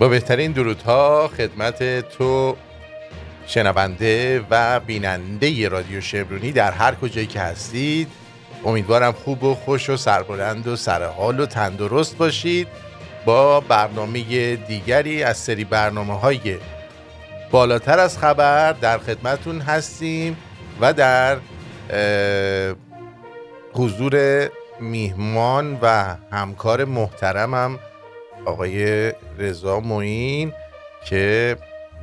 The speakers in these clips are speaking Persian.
با بهترین درودها خدمت تو شنونده و بیننده رادیو شمرونی در هر کجایی که هستید. امیدوارم خوب و خوش و سربلند و سرحال و تندرست باشید. با برنامه دیگری از سری برنامه های بالاتر از خبر در خدمتون هستیم و در حضور میهمان و همکار محترمم آقای رضا معین که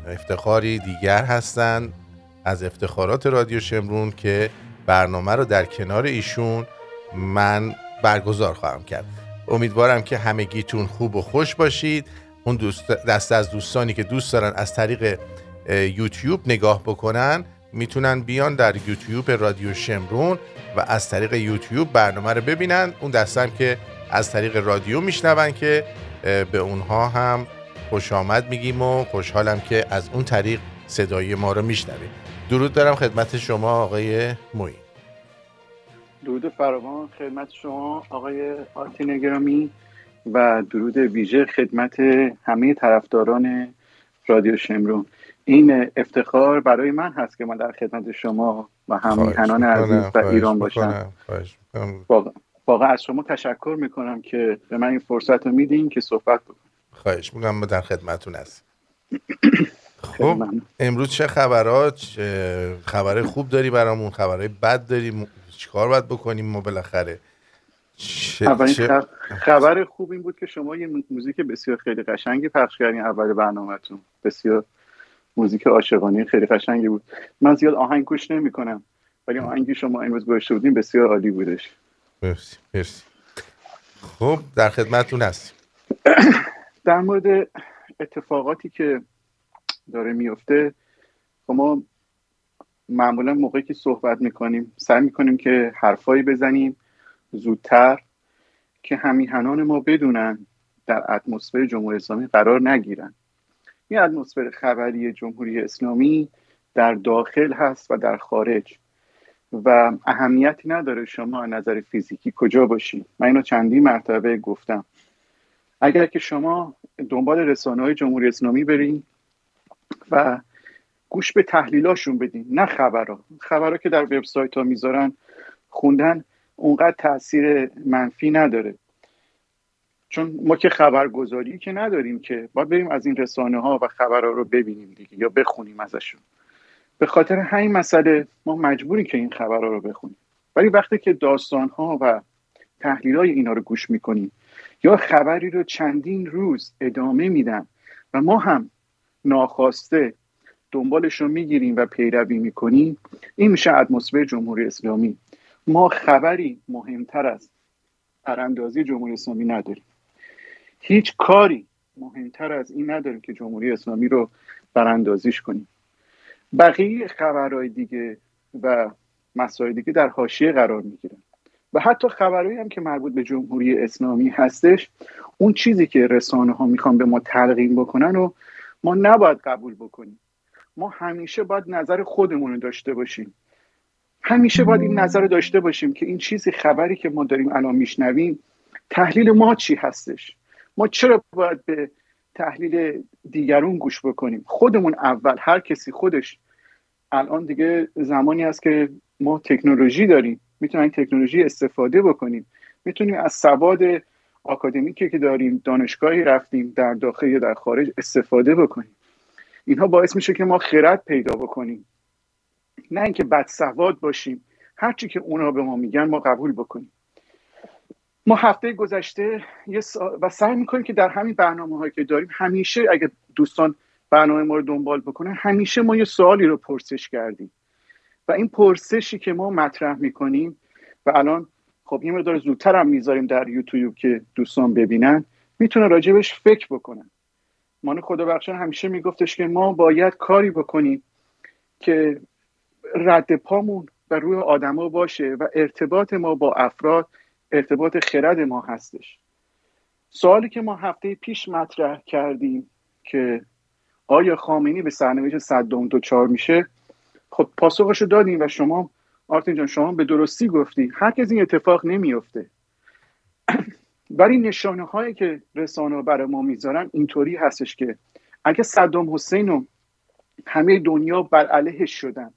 افتخاری دیگر هستند از افتخارات رادیو شمرون که برنامه رو در کنار ایشون من برگزار خواهم کرد. امیدوارم که همگیتون خوب و خوش باشید. اون دوست دست از دوستانی که دوست دارن از طریق یوتیوب نگاه بکنن می‌تونن بیان در یوتیوب رادیو شمرون و از طریق یوتیوب برنامه رو ببینن. اون دستم که از طریق رادیو میشنون که به اونها هم خوش آمد میگیم و خوشحالم که از اون طریق صدای ما رو میشنویم. درود دارم خدمت شما آقای موی درود فراوان خدمت شما آقای آرتین گرامی و درود ویژه خدمت همه طرفداران رادیو شمرون. این افتخار برای من هست که من در خدمت شما و همیهنان عزیز و ایران باشم. واقعا. از شما تشکر می‌کنم که به من این فرصت رو میدین که صحبت بکنم. خواهش می‌کنم در خدمتون هست خب امروز چه خبرات خبر خوب داری برامون خبرهای بد داری؟ چیکار باید بکنیم؟ ما بالاخره چه... خبر خوب این بود که شما یه موزیک بسیار خیلی قشنگی پخش کردین اول برنامهتون. بسیار موزیک عاشقانه خیلی قشنگی بود. من زیاد آهنگ گوش نمی کنم ولی آهنگی شما امروز گوشته بودین بسیار عالی بودش. مرسی مرسی. خب در خدمتتون هستیم. در مورد اتفاقاتی که داره میفته خب ما معمولا موقعی که صحبت می‌کنیم سعی می‌کنیم که حرفایی بزنیم زودتر که همیهنان ما بدونن در اتمسفر جمهوری اسلامی قرار نگیرن. این اتمسفر خبری جمهوری اسلامی در داخل هست و در خارج. و اهمیتی نداره شما نظر فیزیکی کجا باشید من اینو چندی مرتبه گفتم. اگر که شما دنبال رسانه های جمهوری اسلامی برین و گوش به تحلیلاشون بدین نه خبرها. خبرها که در وبسایت ها می‌ذارن خوندن اونقدر تاثیر منفی نداره. چون ما که خبرگزاری که نداریم که باید بریم از این رسانه ها و خبرها رو ببینیم دیگه یا بخونیم ازشون. به خاطر همین مسئله ما مجبوریم که این خبرها رو بخونیم. ولی وقتی که داستان ها و تحلیل های اینا رو گوش می‌کنیم یا خبری رو چندین روز ادامه میدن و ما هم ناخواسته دنبالش رو می‌گیریم و پیروی می‌کنیم این میشه اتمسفر جمهوری اسلامی. ما خبری مهمتر از براندازی جمهوری اسلامی نداریم. هیچ کاری مهمتر از این نداریم که جمهوری اسلامی رو براندازیش کنیم. بقیه خبرهای دیگه و مسائل دیگه در حاشیه قرار می‌گیرن. و حتی خبرهایی هم که مربوط به جمهوری اسلامی هستش اون چیزی که رسانه ها می‌خوان به ما تلقین بکنن و ما نباید قبول بکنیم. ما همیشه باید نظر خودمون رو داشته باشیم. همیشه باید این نظر رو داشته باشیم که این چیزی خبری که ما داریم الان میشنویم تحلیل ما چی هستش؟ ما چرا باید به تحلیل دیگرون گوش بکنیم. خودمون اول هر کسی خودش. الان دیگه زمانی است که ما تکنولوژی داریم. می‌تونیم تکنولوژی استفاده بکنیم. می‌تونیم از سواد آکادمیکی که داریم دانشگاهی رفتیم در داخل یا در خارج استفاده بکنیم. اینها باعث میشه که ما خرد پیدا بکنیم. نه اینکه بد سواد باشیم. هرچی که اونا به ما میگن ما قبول بکنیم. ما هفته گذشته یه و سعی می‌کنیم که در همین برنامه هایی که داریم همیشه اگه دوستان برنامه ما رو دنبال بکنن همیشه ما یه سوالی رو پرسش کردیم. و این پرسشی که ما مطرح می‌کنیم و الان خب یه مقدار زودتر هم می‌ذاریم در یوتیوب که دوستان ببینن می‌تونه راجبش فکر بکنن. مان خدا بخشن همیشه میگفتش که ما باید کاری بکنیم که رد پامون و روی آدما باشه و ارتباط ما با افراد ارتباط خرد ما هستش. سوالی که ما هفته پیش مطرح کردیم که آیا خامنی به سرنوشت صدام دوچار میشه؟ خب پاسخش رو دادیم و شما آرتین جان شما به درستی گفتی. هرگز این اتفاق نمیفته ولی نشانه هایی که رسانه برای ما می‌ذارن اینطوری هستش که اگه صدام حسین و همه دنیا بر علیهش شدن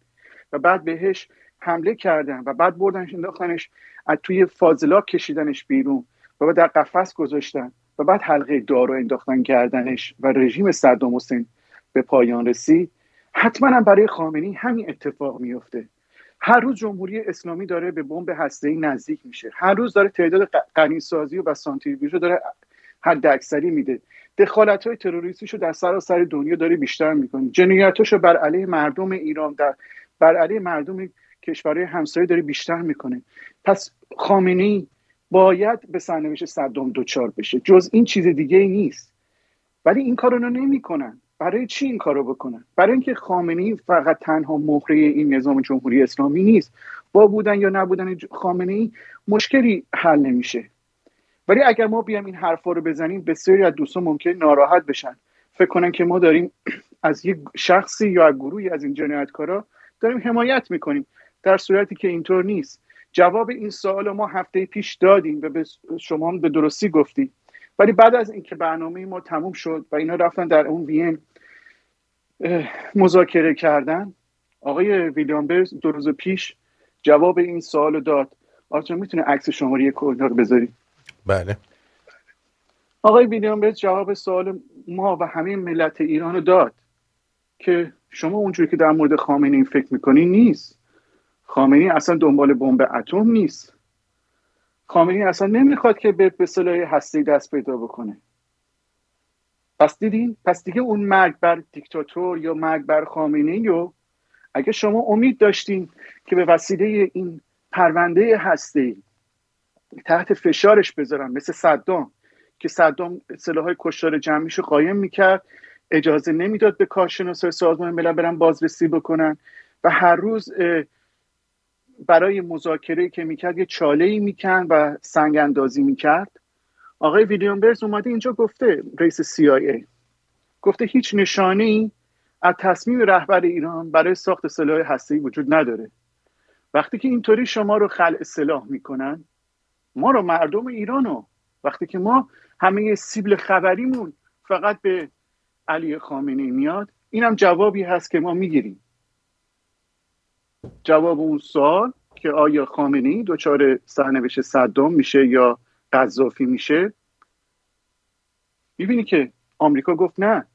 و بعد بهش حمله کردن و بعد بردنش انداختنش از توی فاضلاب کشیدنش بیرون و بعد در قفس گذاشتن و بعد حلقه دارو انداختن کردنش و رژیم صدام حسین به پایان رسید. حتما هم برای خامنی همین اتفاق میفته هر روز جمهوری اسلامی داره به بمب ای نزدیک میشه. هر روز داره تعداد قنیسازی و سانتریفیوژ داره حد اکثری میده. دخالت های تروریستیشو در سراسر دنیا داره بیشتر می‌کنه. جنایتاشو بر علیه مردم ایران در بر علیه مردم کشورهای همسایه داره بیشتر می‌کنه پس خامنه باید به سرنوشت صدام دوچار بشه. جز این چیز دیگه ای نیست. ولی این کارو نمی‌کنن. برای چی این کارو بکنن؟ برای اینکه خامنه فقط تنها مهره این نظام جمهوری اسلامی نیست. با بودن یا نبودن خامنه ای مشکلی حل نمیشه. ولی اگر ما بیام این حرفا رو بزنیم بسیاری از دوستان ممکن ناراحت بشن. فکر کنن که ما داریم از یک شخصی یا گروهی از این جنایتکارا داریم حمایت می‌کنیم. در صورتی که اینطور نیست. جواب این سوال ما هفته پیش دادیم و به شما به درستی گفتیم. ولی بعد از اینکه برنامه ما تموم شد و اینا رفتن در اون وین مذاکره کردن آقای ویلیام برز دو روز پیش جواب این سوال داد. آرچان می‌تونه عکس شماره کلنا رو بذاری؟ بله. آقای ویلیام برز جواب سوال ما و همه ملت ایران رو داد که شما اونجوری که در مورد خامنه این فکر می‌کنی نیست. خامنی اصلا دنبال بمب اتم نیست. خامنی اصلا نمی‌خواد که به به هستی دست پیدا بکنه. پس دیدین؟ پس دیگه اون مرگ بر دیکتاتور یا مرگ بر خامنه رو اگه شما امید داشتین که به وسیله این پرونده هسته تحت فشارش بذارن مثل صدام که صدام سلاح کشتار جمعیش رو قایم می‌کرد اجازه نمی‌داد به کارشناسای سازمان ملل برن بازرسی بکنن و هر روز برای مذاکره که می‌کرد یه چاله ای میکن و سنگ اندازی می‌کرد. آقای ویلیام برز اومده اینجا گفته رئیس CIA گفته هیچ نشانه ای از تصمیم رهبر ایران برای ساخت سلاح هسته‌ای وجود نداره. وقتی که اینطوری شما رو خلع سلاح می‌کنن ما رو مردم ایرانو وقتی که ما همه سیبل خبریمون فقط به علی خامنه میاد اینم جوابی هست که ما می‌گیریم. جواب اون سوال که آیا خامنه دچار سرنوشت صدام میشه یا قذافی میشه؟ می‌بینی که آمریکا گفت نه.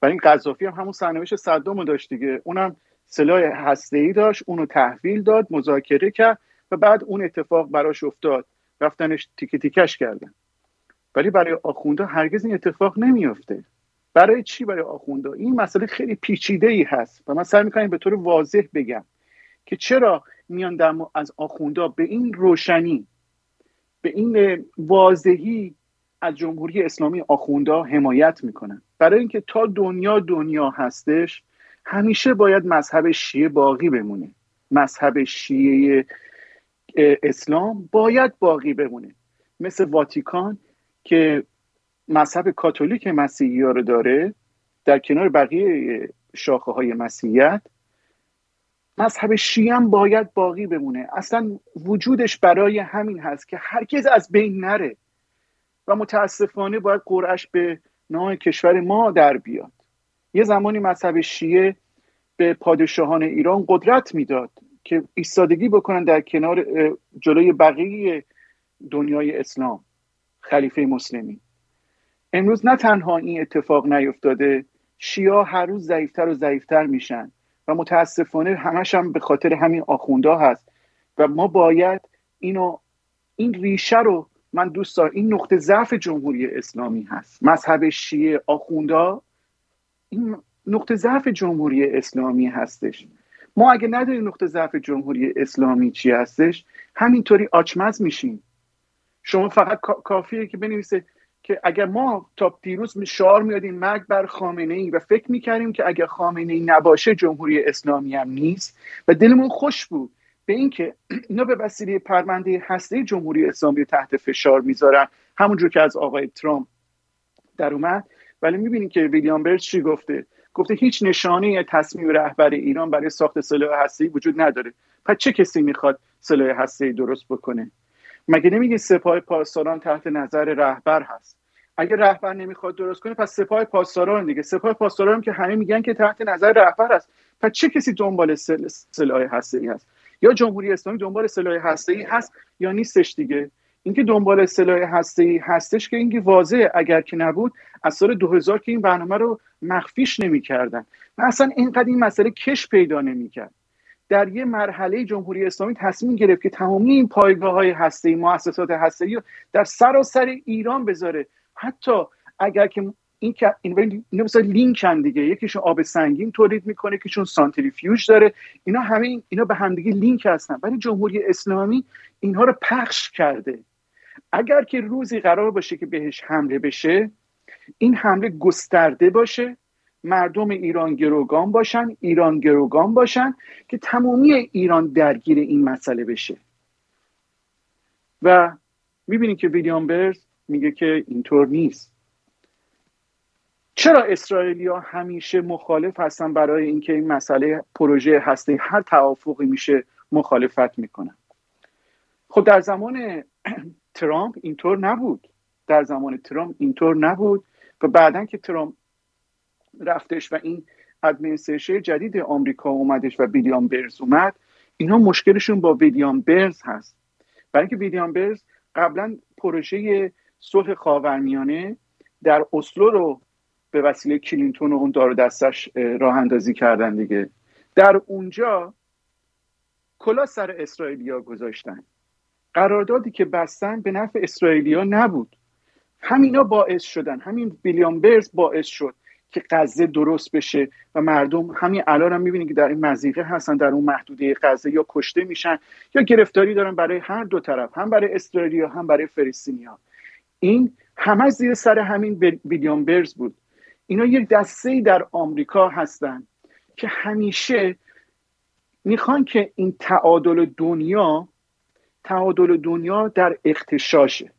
برای این قذافی هم همون سرنوشت صدام رو داشت دیگه. اونم سلاح هسته ای داشت اونو تحویل داد مذاکره کرد و بعد اون اتفاق براش افتاد. رفتنش تیکه تیکش کردن. ولی برای آخونده هرگز این اتفاق نمیافته. برای چی برای آخونده؟ این مسئله خیلی پیچیده ای هست و من سعی می‌کنم به طور واضح بگم. که چرا میان در از آخوندا به این روشنی به این واضحی از جمهوری اسلامی آخوندا حمایت می‌کنن. برای اینکه تا دنیا دنیا هستش همیشه باید مذهب شیعه باقی بمونه. مذهب شیعه اسلام باید باقی بمونه. مثل واتیکان که مذهب کاتولیک مسیحی ها رو داره در کنار بقیه شاخه های مسیحیت مذهب شیعه هم باید باقی بمونه. اصلا وجودش برای همین هست که هرگز از بین نره و متاسفانه باید قرعش به نام کشور ما در بیاد. یه زمانی مذهب شیعه به پادشاهان ایران قدرت می‌داد که ایستادگی بکنن در کنار جلوی بقیه دنیای اسلام خلیفه مسلمی امروز نه تنها این اتفاق نیفتاده شیعه هر روز ضعیفتر و ضعیفتر میشن. و متاسفانه همش هم به خاطر همین آخوندا هست. و ما باید اینو این ریشه رو من دوست دارم. این نقطه ضعف جمهوری اسلامی هست. مذهب شیعه آخوندا این نقطه ضعف جمهوری اسلامی هستش. ما اگه نداریم نقطه ضعف جمهوری اسلامی چی هستش همینطوری آچمز میشیم. شما فقط کافیه که بنویسه که اگر ما تا دیروز شعار میادیم مرگ بر خامنه ای و فکر می‌کردیم که اگر خامنه ای نباشه جمهوری اسلامی هم نیست و دلمون خوش بود به اینکه اینا به وسیله پرونده هسته جمهوری اسلامی تحت فشار می‌ذارن. همونجور که از آقای ترامپ در اومد. ولی می‌بینیم که ویلیام برد چی گفته؟ گفته هیچ نشانه تصمیم رهبر ایران برای ساخت سلاح هسته وجود نداره. پس چه کسی می‌خواد سلاح هسته درست بکنه؟ مگه نمیگه سپاه پاسداران تحت نظر رهبر هست؟ اگه رهبر نمی‌خواد درست کنه پس سپاه پاسداران دیگه. سپاه پاسداران که همه میگن که تحت نظر رهبر هست پس چه کسی دنبال سلاح هسته ای هست؟ یا جمهوری اسلامی دنبال سلاح هسته ای هست یا نیستش دیگه؟ اینکه دنبال سلاح هسته ای هستش که اینکه واضحه. اگر که نبود از سال 2000 که این برنامه رو مخفیش نمی‌کردن. و اصلا اینقدر این مسئله کش پیدا نمی‌کرد. در یه مرحله جمهوری اسلامی تصمیم گرفت که تمامی این پایگاه های هسته ای مؤسسات هسته ای در سراسر ایران بذاره. حتی اگر که این که این مثلا لینکن دیگه. یکیشون آب سنگین تولید می‌کنه یکیشون سانتریفیوژ داره. اینا همه اینا به همدیگه لینک هستن. ولی جمهوری اسلامی اینها رو پخش کرده. اگر که روزی قرار باشه که بهش حمله بشه این حمله گسترده باشه. مردم ایران گروگان باشن ایران گروگان باشن که تمامی ایران درگیر این مسئله بشه. و می‌بینید که ویلیام برز میگه که اینطور نیست. چرا اسرائیلیا همیشه مخالف هستن برای اینکه این مسئله پروژه هسته هر توافقی میشه مخالفت می‌کنن؟ خب در زمان ترامپ اینطور نبود. در زمان ترامپ اینطور نبود و بعدا که ترامپ رفتش و این administration جدید آمریکا اومدش و ویلیام برنز اومد اینا مشکلشون با ویلیام برنز هست. برای اینکه ویلیام برنز قبلا پروژه صلح خاورمیانه در اسلو رو به وسیله کلینتون و اون دار و دستش راه اندازی کردن دیگه. در اونجا کلا سر اسرائیلیا گذاشتن. قراردادی که بستن به نفع اسرائیلیا نبود. همینا باعث شدن. همین ویلیام برز باعث شد که غزه درست بشه و مردم همین الان هم می‌بینید که در این مزیقه هستن در اون محدوده غزه یا کشته میشن یا گرفتاری دارن برای هر دو طرف هم برای اسرائیلیا هم برای فلسطینیا این همه زیر سر همین ویلیام برز بود. اینا یک دسته در آمریکا هستن که همیشه می‌خوان که این تعادل دنیا تعادل دنیا در اختشاشه.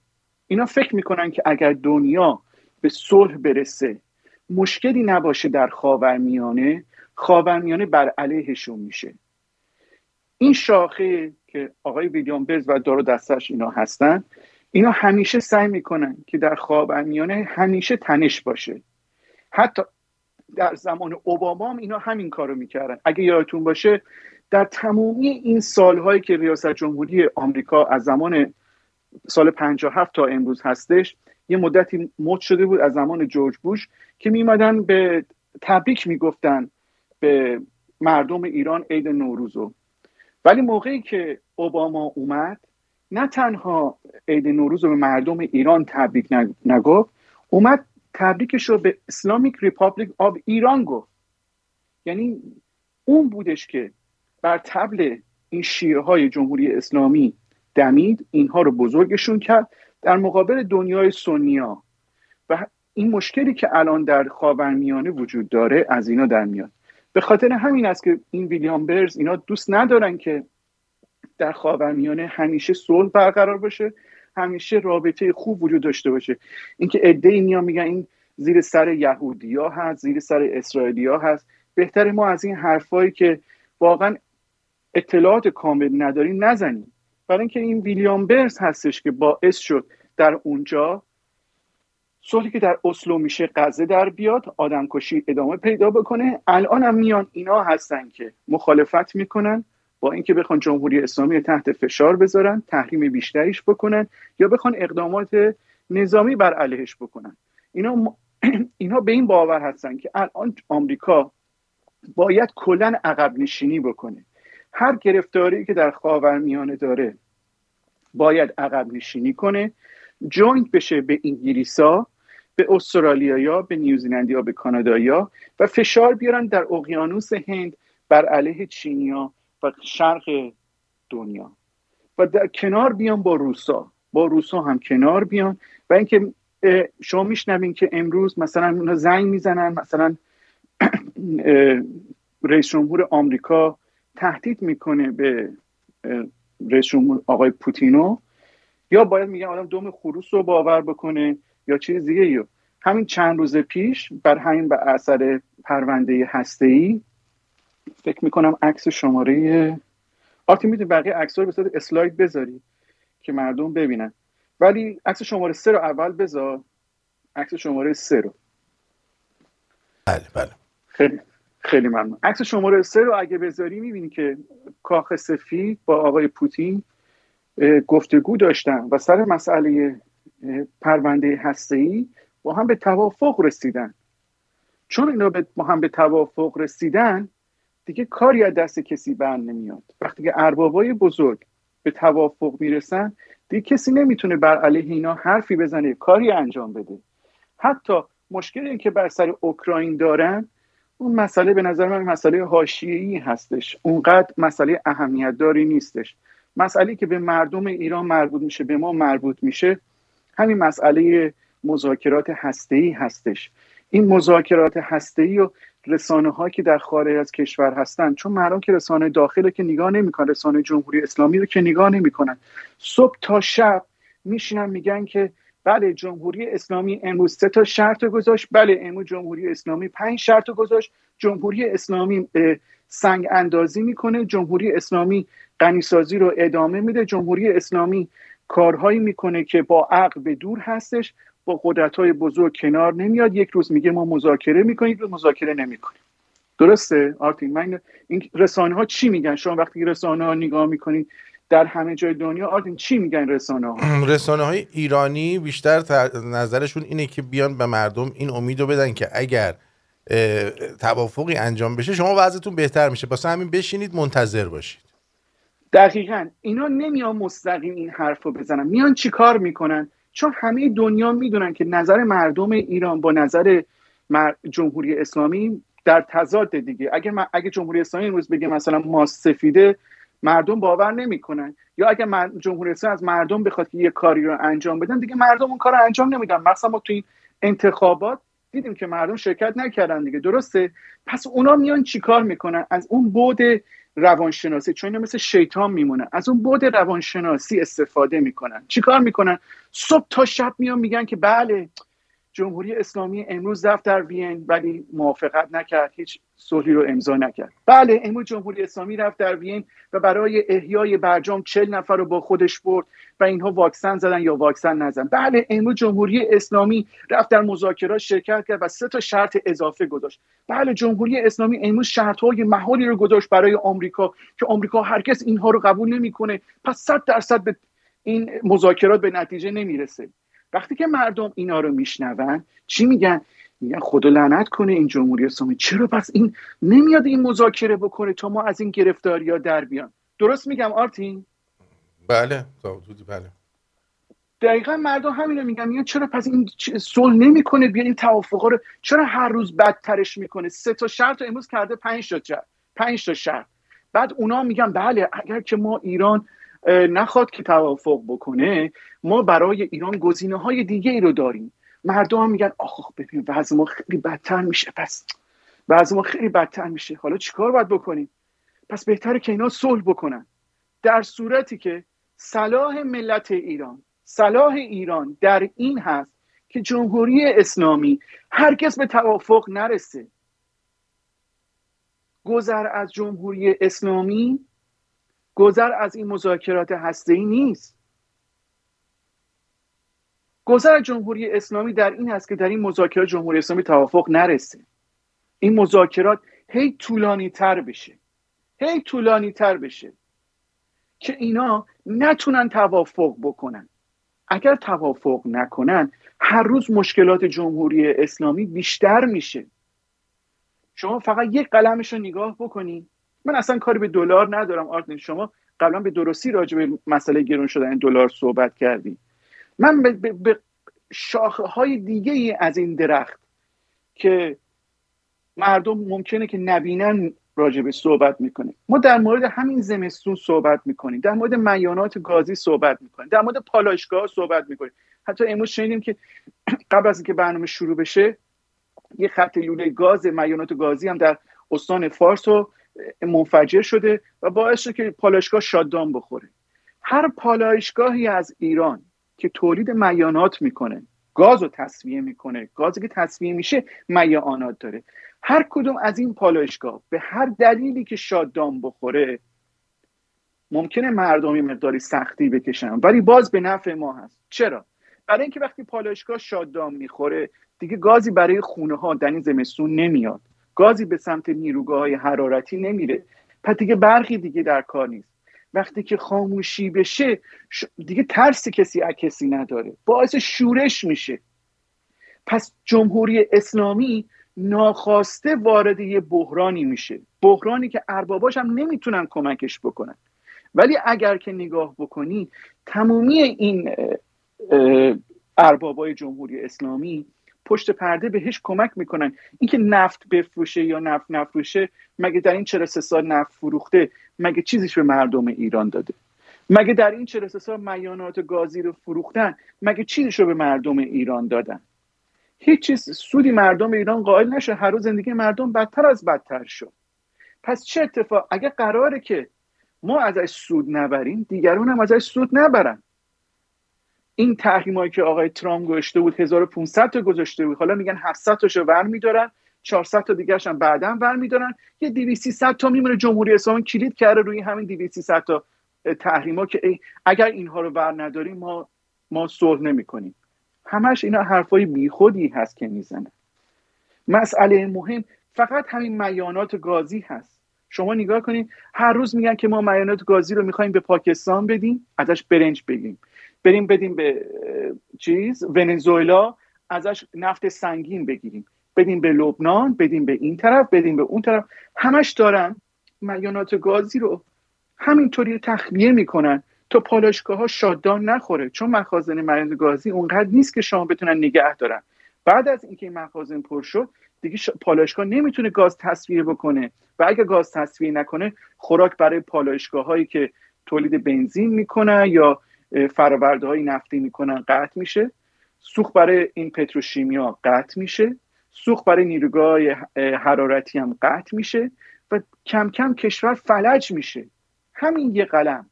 اینا فکر می‌کنن که اگر دنیا به صلح برسه مشکلی نباشه در خاورمیانه خاورمیانه بر علیهشون میشه. این شاخه که آقای ویلیام برز و دارو دستش اینا هستن اینا همیشه سعی می‌کنن که در خاورمیانه همیشه تنش باشه. حتی در زمان اوباما هم اینا همین کارو می‌کردن. اگه یادتون باشه در تمامی این سالهایی که ریاست جمهوری آمریکا از زمان سال 57 تا امروز هستش یه مدتی مد شده بود از زمان جورج بوش که میمدن به تبریک می‌گفتن به مردم ایران عید نوروزو. ولی موقعی که اوباما اومد نه تنها عید نوروز رو به مردم ایران تبریک نگفت اومد تبریکش رو به اسلامیک ریپابلیک آب ایران گفت. یعنی اون بودش که بر تبل این شیعه های جمهوری اسلامی دمید اینها رو بزرگشون کرد. در مقابل دنیای سنیا و این مشکلی که الان در خاورمیانه وجود داره از اینا در میاد. به خاطر همین است که این ویلیام برز اینا دوست ندارن که در خاورمیانه همیشه صلح برقرار باشه همیشه رابطه خوب وجود داشته باشه. اینکه عده ای میگن این زیر سر یهودیا هست زیر سر اسرائیلیا هست. بهتر ما از این حرفایی که واقعا اطلاعات کامل نداریم نزنیم. برای اینکه این ویلیام برز هستش که باعث شد در اونجا صلحی که در اسلو میشه غزه در بیاد آدمکشی ادامه پیدا بکنه. الان هم میان اینا هستن که مخالفت می‌کنن. با اینکه بخوان جمهوری اسلامی تحت فشار بذارن تحریم بیشتریش بکنن یا بخوان اقدامات نظامی بر علیهش بکنن. اینا اینا به این باور هستن که الان آمریکا باید کلا عقب نشینی بکنه. هر گرفتاری که در خاورمیانه داره باید عقب نشینی کنه. joint بشه به انگلیسا به استرالیا به نیوزیلندیا به کانادایا و فشار بیارن در اقیانوس هند بر علیه چینیا. و شرق دنیا. و در کنار بیان با روسا. با روسا هم کنار بیان. و اینکه شما میشنوین که امروز مثلا اونا زنگ می‌زنن مثلا رئیس جمهور آمریکا تهدید می‌کنه به رئیس جمهور آقای پوتینو. یا باید میگن آدم دوم خروس رو باور بکنه یا چیز دیگه یا همین چند روز پیش بر همین به اثر پرونده هسته ای فکر می‌کنم عکس شماره آرتی می‌دونی بقیه عکس رو به اسلاید بذاری که مردم ببینن. ولی عکس شماره سه رو اول بذار. عکس شماره سه رو. بله بله. خیلی خیلی ممنون. عکس شماره سه رو اگه بذاری می‌بینی که کاخ سفید با آقای پوتین گفتگو داشتن و سر مسئله پرونده ای با هم به توافق رسیدن. چون اینا با هم به توافق رسیدن دیگه کاری از دست کسی بر نمیاد. وقتی که اربابای بزرگ به توافق می‌رسن دیگه کسی نمی‌تونه بر علیه اینا حرفی بزنه کاری انجام بده. حتی مشکلی که بر سر اوکراین دارن اون مسئله به نظر من مسئله حاشیه‌ای هستش. اونقدر مسئله اهمیت داری نیستش. مسئله که به مردم ایران مربوط میشه به ما مربوط میشه همین مسئله مذاکرات هسته‌ای هستش. این مذاکرات هسته‌ای و رسانه ها که در خارج از کشور هستن چون مردم که رسانه داخل که نگاه نمی‌کنن رسانه جمهوری اسلامی رو که نگاه نمی‌کنن. صبح تا شب میشینن میگن که بله جمهوری اسلامی امروز سه تا شرط گذاشت. بله امروز جمهوری اسلامی پنج شرط گذاشت. جمهوری اسلامی سنگ اندازی می‌کنه. جمهوری اسلامی غنیسازی رو ادامه میده. جمهوری اسلامی کارهایی می‌کنه که با عقل به دور هستش. با قدرت های بزرگ کنار نمیاد. یک روز میگه ما مذاکره می‌کنیم یک روز مذاکره نمی‌کنیم. درسته؟ آرتین من این رسانه ها چی میگن؟ شما وقتی رسانه ها نگاه می‌کنید در همه جای دنیا آرتین چی میگن رسانه ها رسانه های ایرانی بیشتر نظرشون اینه که بیان به مردم این امید رو بدن که اگر توافقی انجام بشه شما وضعتون بهتر میشه. واسه همین بشینید منتظر باشید. دقیقا. اینا نمیان مستقیم این حرف رو بزنن. میان چیکار می‌کنن؟ چون همه دنیا می‌دونن که نظر مردم ایران با نظر جمهوری اسلامی در تضاد دیگه. اگر اگه جمهوری اسلامی امروز بگه مثلا ماست سفیده مردم باور نمی‌کنن. یا اگر جمهوری اسلامی از مردم بخواد که یه کاری رو انجام بدن دیگه مردم اون کار رو انجام نمیدن. مثلا ما تو این انتخابات دیدیم که مردم شرکت نکردن دیگه. درسته؟ پس اونا میان چیکار می‌کنن؟ از اون بود روانشناسی چون اینا مثل شیطان میمونن از اون بود روانشناسی استفاده می‌کنن. چیکار می‌کنن؟ صبح تا شب میان میگن که بله جمهوری اسلامی امروز رفت در وین ولی موافقت نکرد هیچ صلحی رو امضا نکرد. بله امروز جمهوری اسلامی رفت در وین و برای احیای برجام چل نفر رو با خودش برد و اینها واکسن زدن یا واکسن نزدن. بله امروز جمهوری اسلامی رفت در مذاکرات شرکت کرد و سه تا شرط اضافه گذاشت. بله جمهوری اسلامی امروز شرطهای محالی رو گذاشت برای آمریکا که آمریکا هرگز اینها رو قبول نمی‌کنه. پس 100 درصد به این مذاکرات به نتیجه نمی‌رسه. وقتی که مردم اینا رو میشنون چی میگن؟ میگن خدا لعنت کنه این جمهوری اسلامی. چرا پس این نمیاد این مذاکره بکنه تا ما از این گرفتاری ها در بیان؟ درست میگم آرتین؟ بله بله. دقیقا مردم همین رو میگن. میگن چرا پس این صلح نمی‌کنه بیا این توافقا رو؟ چرا هر روز بدترش می‌کنه؟ سه تا شرط امروز کرده پنج تا شرط پنج تا شرط بعد اونا میگن بله اگر که ما ایران نخواد که توافق بکنه ما برای ایران گزینه های دیگه ای رو داریم. مردم هم میگن آخ ببین وضع ما خیلی بدتر میشه. پس وضع ما خیلی بدتر میشه. حالا چیکار باید بکنیم؟ پس بهتره که اینا صلح بکنن. در صورتی که صلاح ملت ایران صلاح ایران در این هست که جمهوری اسلامی هرگز به توافق نرسه. گذر از جمهوری اسلامی گذر از این مذاکرات ای نیست. گذر جمهوری اسلامی در این هست که در این مذاکرات جمهوری اسلامی توافق نرسه. این مذاکرات هی طولانی تر بشه. هی طولانی تر بشه که اینا نتونن توافق بکنن. اگر توافق نکنن هر روز مشکلات جمهوری اسلامی بیشتر میشه. شما فقط یک قلمش رو نگاه بکنید من اصلا کاری به دلار ندارم آرتین. شما قبلا به درستی راجع به مسئله گرون شدن دلار صحبت کردیم من به, به شاخه های دیگه ای از این درخت که مردم ممکنه که نبینن راجع به صحبت می‌کنیم ما در مورد همین زمستون صحبت می‌کنیم. در مورد میانات گازی صحبت می‌کنیم. در مورد پالایشگاه صحبت می‌کنیم. حتی امروز شنیدیم که قبل از اینکه برنامه شروع بشه یه خط لوله گاز میانات گازی هم در استان فارس رو منفجر شده و باعث شده که پالایشگاه شادان بخوره. هر پالایشگاهی از ایران که تولید میانات می‌کنه گاز رو تصویه می‌کنه گازی که تصویه میشه میانات داره. هر کدوم از این پالایشگاه به هر دلیلی که شادان بخوره ممکنه مردمی مقداری سختی بکشن. ولی باز به نفع ما هست. چرا؟ برای اینکه وقتی پالایشگاه شادام می‌خوره دیگه گازی برای خونه ها در این زمستون نمیاد. گازی به سمت نیروگاه های حرارتی نمیره. پس دیگه برخی دیگه در کار نیست. وقتی که خاموشی بشه دیگه ترس کسی از کسی نداره. باعث شورش میشه. پس جمهوری اسلامی ناخواسته وارد یه بحرانی میشه. بحرانی که ارباباش هم نمی‌تونن کمکش بکنن. ولی اگر که نگاه بکنی تمامی این اربابای جمهوری اسلامی پشت پرده بهش کمک می‌کنن. اینکه نفت بفروشه یا نفت نفروشه مگه در این 43 سال نفت فروخته مگه چیزیش به مردم ایران داده؟ مگه در این 43 سال میانات گازی رو فروختن مگه چیزیش رو به مردم ایران دادن؟ هیچ چیز سودی مردم ایران قائل نشه هر روز زندگی مردم بدتر از بدتر شد. پس چه اتفاق؟ اگه قراره که ما ازش سود نبریم دیگرون هم ازش سود نبرن. این تحریمایی که آقای ترامپ گذاشته بود 1500 تا گذاشته بود. حالا میگن 700 تاشو ور میدارن 400 تا دیگرش هم بعدا ور میدارن. یه 200 تا میمونه جمهوری اسلامی کلید کرده روی همین 200 تا تحریما که اگر اینها رو ور نداریم ما ما صلح نمی‌کنیم. همش اینا حرفای بیخودی هست که می‌زنه مسئله مهم فقط همین میانات گازی هست. شما نگاه کنید هر روز میگن که ما میانات گازی رو می‌خوایم به پاکستان بدیم ازش برنج بگیم بریم بدیم به چیز ونزوئلا ازش نفت سنگین بگیریم. بدیم به لبنان بدیم به این طرف بدیم به اون طرف. همش دارن میانات گازی رو همینطوری تخلیه می‌کنن تا پالاشگاه ها شادان نخوره. چون مخازن میانات گازی اونقدر نیست که شما بتونن نگه دارن. بعد از اینکه این مخازن پر شد دیگه پالایشگاه نمی‌تونه گاز تصویه بکنه. و اگه گاز تصویه نکنه خوراک برای پالایشگاه هایی که تولید بنزین می‌کنن یا فراورده های نفتی می‌کنن قطع میشه. سوخت برای این پتروشیمیا قطع میشه. سوخت برای نیروگاه حرارتی هم قطع میشه و کم کم کشور فلج میشه. همین یه قلم.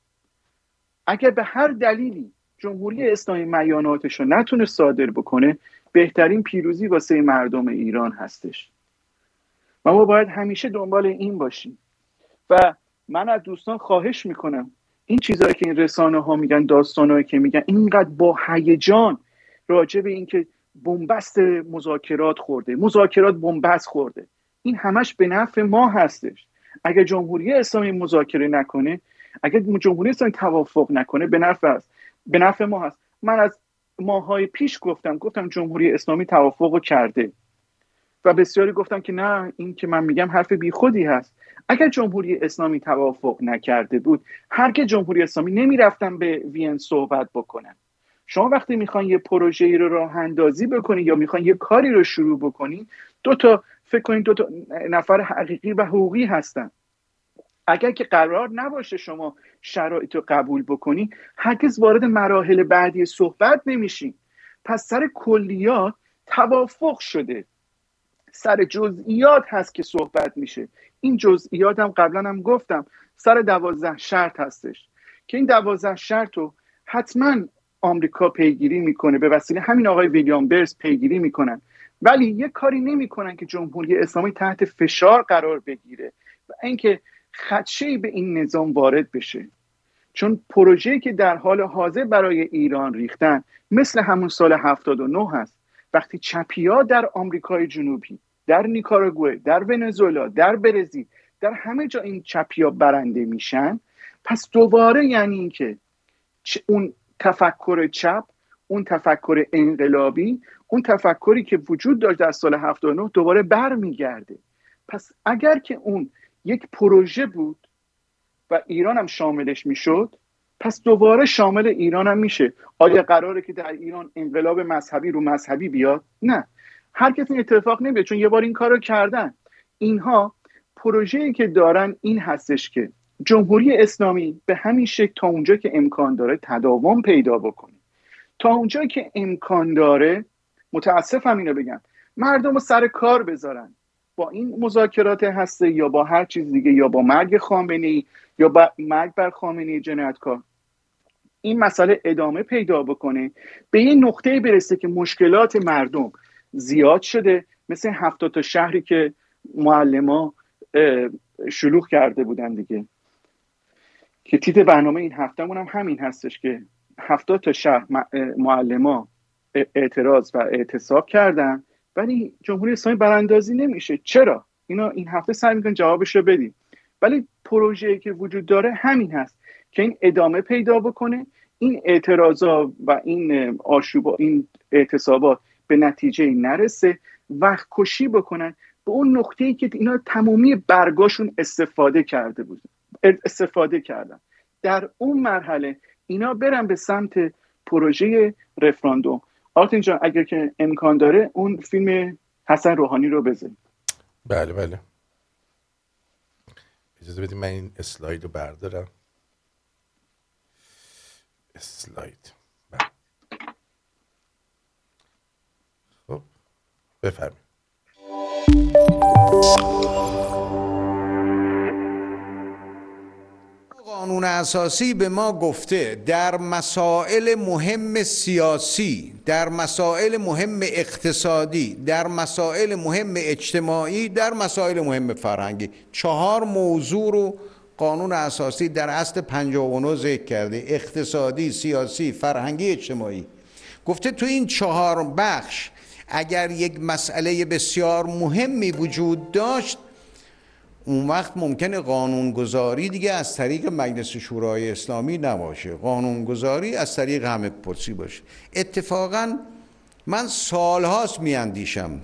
اگر به هر دلیلی جمهوری اسلامی میاناتش رو نتونه صادر بکنه بهترین پیروزی واسه مردم ایران هستش. و ما باید همیشه دنبال این باشیم. و من از دوستان خواهش می‌کنم این چیزهایی که این رسانه ها میگن داستانهایی که میگن اینقدر با هیجان راجع به اینکه بنبست مذاکرات خورده مذاکرات بنبست خورده. این همش به نفع ما هستش. اگر جمهوری اسلامی مذاکره نکنه اگر جمهوری اسلامی توافق نکنه به نفع است. به نفع ما هست. من از ماهای پیش گفتم گفتم جمهوری اسلامی توافق کرده. و بسیاری گفتم که نه این که من میگم حرف بیخودی هست. اگر جمهوری اسلامی توافق نکرده بود هر که جمهوری اسلامی نمی‌رفتن به وین صحبت بکنن. شما وقتی می‌خوان یه پروژه ای رو راه اندازی بکنی یا می‌خوان یه کاری رو شروع بکنی دو تا فکر کنید دو تا نفر حقیقی و حقوقی هستن. اگر که قرار نباشه شما شرایط رو قبول بکنی هرگز وارد مراحل بعدی صحبت نمیشین. پس سر کلیات توافق شده. سر جزئیات هست که صحبت میشه. این جزئیات هم قبلا هم گفتم سر دوازده شرط هستش. که این دوازده شرط رو حتما آمریکا پیگیری می‌کنه به وسیله همین آقای ویلیام برز پیگیری می‌کنن. ولی یه کاری نمی‌کنن که جمهوری اسلامی تحت فشار قرار بگیره و اینکه خدشه به این نظام وارد بشه. چون پروژه‌ای که در حال حاضر برای ایران ریختن مثل همون سال 79 هست. وقتی چپیا در آمریکای جنوبی در نیکاراگوئه در ونزوئلا در برزیل در همه جا این چپیا برنده میشن. پس دوباره یعنی اینکه اون تفکر چپ اون تفکر انقلابی اون تفکری که وجود داشت در سال 79 دوباره برمیگرده. پس اگر که اون یک پروژه بود و ایران هم شاملش می‌شد پس دوباره شامل ایران هم میشه. آیا قراره که در ایران انقلاب مذهبی رو مذهبی بیاد؟ نه. هر کسی این اتفاق نمیاد چون یه بار این کار رو کردن. اینها پروژه‌ای که دارن این هستش که جمهوری اسلامی به همین شکل تا اونجا که امکان داره تداوم پیدا بکنه. تا اونجا که امکان داره متاسفم اینو بگم مردم رو سر کار بذارن. با این مذاکرات هسته یا با هر چیز دیگه یا با مرگ خامنه یا با مرگ بر خامنه جنایتکار. این مسئله ادامه پیدا بکنه به یه نقطه برسه که مشکلات مردم زیاد شده. مثل هفتاد تا شهری که معلما شلوغ کرده بودن دیگه. که تیتر برنامه این هفتهمون هم همین هستش که هفتاد تا شهر معلما اعتراض و اعتصاب کردن. ولی جمهوری اسلامی براندازی نمیشه. چرا؟ اینا این هفته سعی می‌کنن جوابش رو بدیم. ولی پروژه‌ای که وجود داره همین هست که این ادامه پیدا بکنه. این اعتراضا و این آشوبا این اعتصابات به نتیجه نرسه وقت کشی بکنن. به اون نقطه ای که اینا تمامی برگاشون استفاده کرده بود. استفاده کردن. در اون مرحله اینا برن به سمت پروژه رفراندوم. آرتین جان اگر که امکان داره اون فیلم حسن روحانی رو بزن بله بله. اجازه بدیم من این اسلاید رو بردارم. اسلاید بله. خب بفرمایید. قانون اساسی به ما گفته در مسائل مهم سیاسی در مسائل مهم اقتصادی در مسائل مهم اجتماعی در مسائل مهم فرهنگی. چهار موضوع رو قانون اساسی در اصل 59 ذکر کرده. اقتصادی سیاسی فرهنگی اجتماعی. گفته تو این چهار بخش اگر یک مسئله بسیار مهمی وجود داشت اون وقت ممکنه قانونگذاری دیگه از طریق مجلس شورای اسلامی نباشه. قانونگذاری از طریق همه پرسی باشه. اتفاقا من سالهاست میاندیشم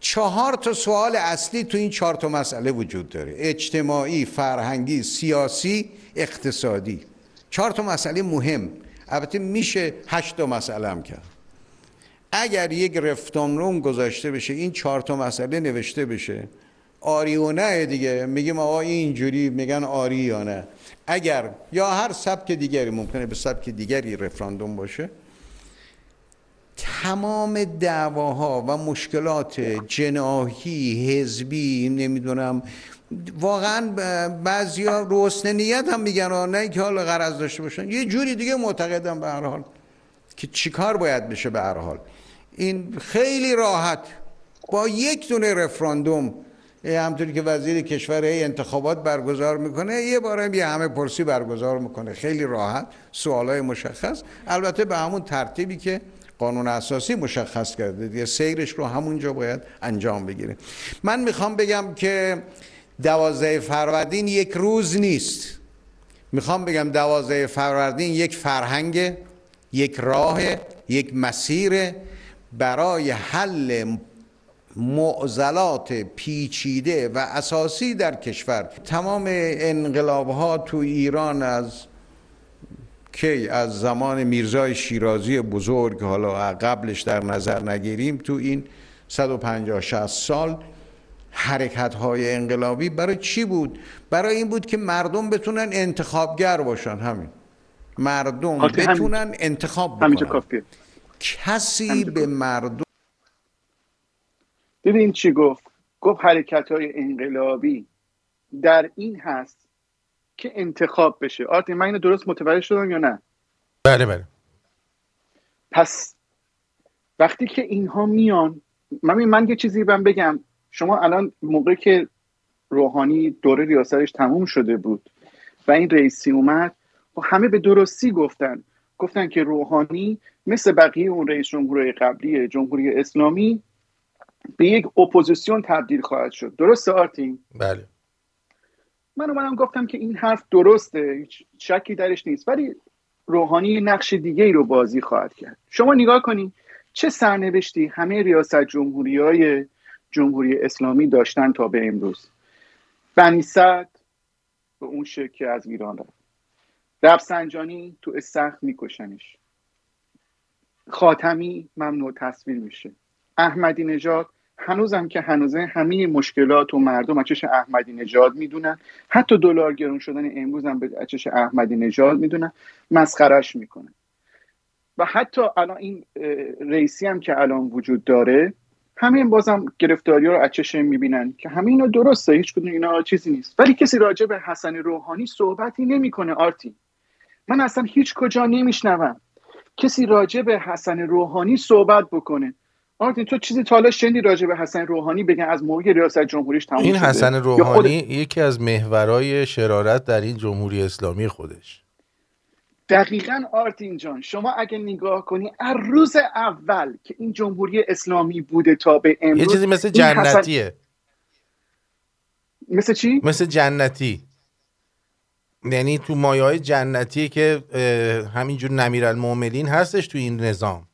چهار تا سوال اصلی تو این چهار تا مسئله وجود داره. اجتماعی، فرهنگی، سیاسی، اقتصادی. چهار تا مسئله مهم. البته میشه هشت تا مسئله هم کرد. اگر یک رفتانروم گذاشته بشه این چهار تا مسئله نوشته بشه آری و نه دیگه. میگیم آقا اینجوری میگن آری یا نه. اگر یا هر سبک دیگری ممکنه به سبک دیگری رفراندوم باشه. تمام دعواها و مشکلات جناهی حزبی نمی‌دونم واقعا بعضیا روسن نیت هم میگن نه که حال غرض داشته باشن. یه جوری دیگه معتقدم به هر حال که چیکار باید بشه به هر حال. این خیلی راحت. با یک دونه رفراندوم همطوری که وزیر کشور ای انتخابات برگزار می‌کنه یه بار یه همه پرسی برگزار می‌کنه. خیلی راحت سوالای مشخص. البته به همون ترتیبی که قانون اساسی مشخص کرده دیگه سیرش رو همونجا باید انجام بگیره. من می‌خوام بگم که دوازده فروردین یک روز نیست. می‌خوام بگم دوازده فروردین یک فرهنگ یک راه یک مسیر برای حل معضلات پیچیده و اساسی در کشور. تمام انقلاب ها تو ایران از کی؟ از زمان میرزای شیرازی بزرگ حالا قبلش در نظر نگیریم تو این 150 60 سال حرکت های انقلابی برای چی بود؟ برای این بود که مردم بتونن انتخابگر باشن همین. مردم بتونن انتخاب بکنن. کسی به مردم ببین چی گفت؟ گفت حرکت های انقلابی در این هست که انتخاب بشه. آرتین من اینو درست متوجه شدم یا نه؟ بله بله. پس وقتی که اینها میان من من یه چیزی بهم بگم. شما الان موقعی که روحانی دوره ریاستش تموم شده بود و این رئیسی اومد و همه به درستی گفتن. گفتن که روحانی مثل بقیه اون رئیس جمهوری قبلی جمهوری اسلامی به یک اپوزیسیون تبدیل خواهد شد. درسته آرتین؟ بله. من اومدم گفتم که این حرف درسته هیچ شکی درش نیست ولی روحانی نقش دیگه ای رو بازی خواهد کرد. شما نگاه کنید چه سرنوشتی همه ریاست جمهوری های جمهوری اسلامی داشتن تا به امروز. بنی صد به اون شکل از ایران رفت. رفسنجانی تو استخ میکشنش. خاتمی ممنوع تصویر میشه. احمدی نژاد هنوزم که هنوزه همه مشکلات و مردم اچش احمدی نژاد می‌دونن. حتی دلار گرون شدن امروز هم به اچش احمدی نژاد می‌دونن. مسخرش می‌کنن. و حتی الان این رئیسی هم که الان وجود داره همین بازم گرفتاری رو اچش می‌بینن که همه اینا درسته هیچ کدوم اینا چیزی نیست. ولی کسی راجع به حسن روحانی صحبتی نمی‌کنه آرتی. من اصلا هیچ کجا نمیشنوم. کسی راجع به حسن روحانی صحبت بکنه. آرتین تو چیزی تا حالا شنیدی راجع به حسن روحانی؟ بگن از موقع ریاست جمهوریش تموم این شده؟ حسن روحانی خود- یکی از محورای شرارت در این جمهوری اسلامی خودش. دقیقا آرتین جان شما اگه نگاه کنی از روز اول که این جمهوری اسلامی بوده تا به یه امروز چیزی مثل این حسن- جنتیه. مثل چی؟ مثل جنتی. یعنی تو مایه های جنتیه که همینجور نمیر الموملین هستش تو این نظام.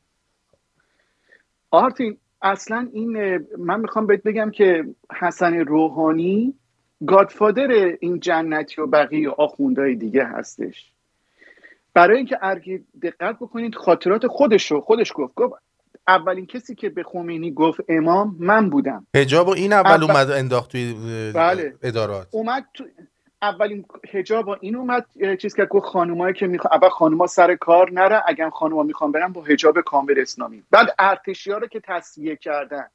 آرتین اصلا این من می‌خوام بهت بگم که حسن روحانی گادفادر این جنتی و بقیه آخوندهای دیگه هستش. برای اینکه ارگی دقت بکنید خاطرات خودش رو خودش گفت. گفت اولین کسی که به خمینی گفت امام من بودم. هجاب و این اول اول- اومد انداخت توی بله. ادارات. اومد تو اولین هجاب با این اومد چیز که گفت خانومایی که می‌خوان اول خانوما سر کار نره اگر خانوما می‌خوان برن با هجاب کامل اسلامی. بعد ارتشی ها رو که تصویه کردن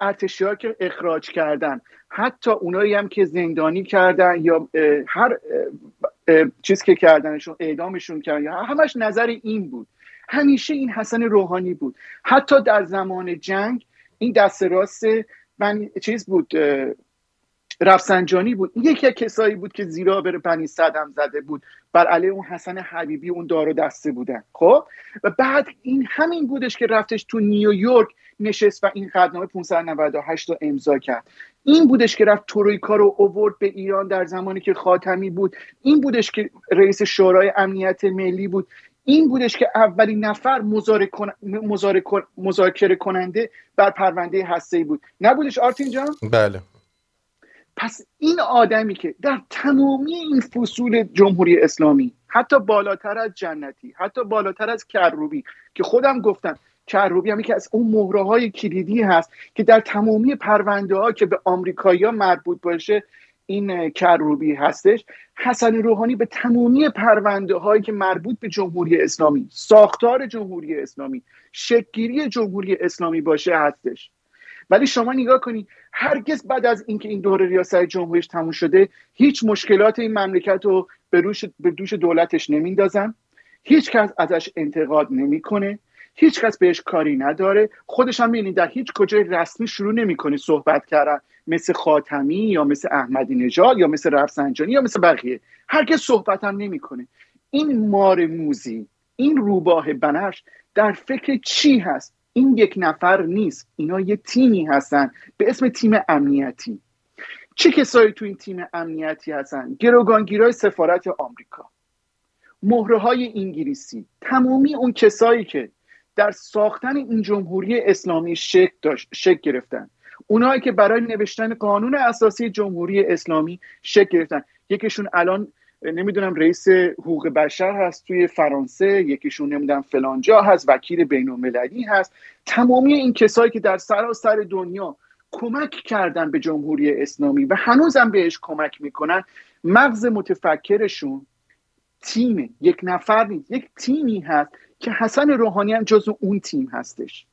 ارتشی ها که اخراج کردن حتی اونایی هم که زندانی کردن یا هر چیز که کردنشون اعدامشون کردن همش نظر این بود. همیشه این حسن روحانی بود. حتی در زمان جنگ این دست راست من چیز بود رفسنجانی بود. یکی از کسایی بود که زیرا بر بنی صدم زده بود. بر علیه اون حسن حبیبی اون دار و دسته بودن. خب؟ و بعد این همین بودش که رفتش تو نیویورک نشست و این قدنامه 598 رو امضا کرد. این بودش که رفت ترویکا رو اوورد به ایران در زمانی که خاتمی بود. این بودش که رئیس شورای امنیت ملی بود. این بودش که اولین نفر مذارک- کن- مذاکره کننده بر پرونده هسته‌ای بود. نبودش آرتین جان؟ بله. پس این آدمی که در تمامی این فصول جمهوری اسلامی حتی بالاتر از جنتی حتی بالاتر از کروبی که خودم گفتم کروبی هم که از اون مهره های کلیدی هست که در تمامی پرونده ها که به آمریکایی مربوط باشه این کروبی هستش. حسن روحانی به تمامی پرونده هایی که مربوط به جمهوری اسلامی ساختار جمهوری اسلامی شکلگیری جمهوری اسلامی باشه هستش. ولی شما نگاه کنید هرگز بعد از اینکه این دوره ریاست جمهوریش تموم شده هیچ مشکلات این مملکت رو به, روش به دوش دولتش نمیندازن. هیچ کس ازش انتقاد نمی‌کنه. هیچ کس بهش کاری نداره. خودش هم می‌بینید در هیچ کجای رسمی شروع نمی‌کنه صحبت کردن. مثل خاتمی یا مثل احمدی نژاد یا مثل رفسنجانی یا مثل بقیه. هرگز صحبت هم نمی‌کنه. این مار موزی این روباه بنفش در فکر چی هست؟ این یک نفر نیست. اینا یه تیمی هستن به اسم تیم امنیتی. چه کسایی تو این تیم امنیتی هستن؟ گروگانگیرای سفارت آمریکا. مهره های انگلیسی. تمامی اون کسایی که در ساختن این جمهوری اسلامی شکل داشت شکل گرفتن. اونایی که برای نوشتن قانون اساسی جمهوری اسلامی شکل گرفتن. یکیشون الان نمی‌دونم رئیس حقوق بشر هست توی فرانسه یکیشون نمی‌دونم فلانجا هست وکیل بین المللی هست. تمامی این کسایی که در سراسر دنیا کمک کردن به جمهوری اسلامی و هنوزم بهش کمک می‌کنن مغز متفکرشون تیم یک نفر نیست یک تیمی هست که حسن روحانی هم جزو اون تیم هستش.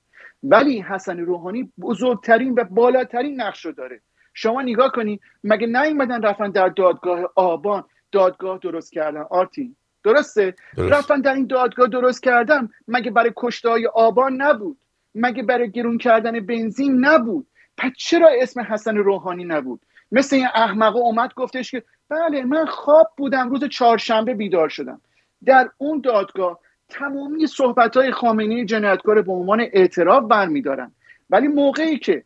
ولی حسن روحانی بزرگترین و بالاترین نقش رو داره. شما نگاه کنید مگه نیومدن رفتن در دادگاه آبان؟ دادگاه درست کردن. آرتین درسته؟ درست. رفتن در این دادگاه درست کردن مگه برای کشته های آبان نبود؟ مگه برای گرون کردن بنزین نبود؟ پس چرا اسم حسن روحانی نبود؟ مثل این احمقه اومد گفتش که بله من خواب بودم روز چهارشنبه بیدار شدم. در اون دادگاه تمامی صحبت های خامنه جنایتکار به عنوان اعتراف برمیدارن. ولی موقعی که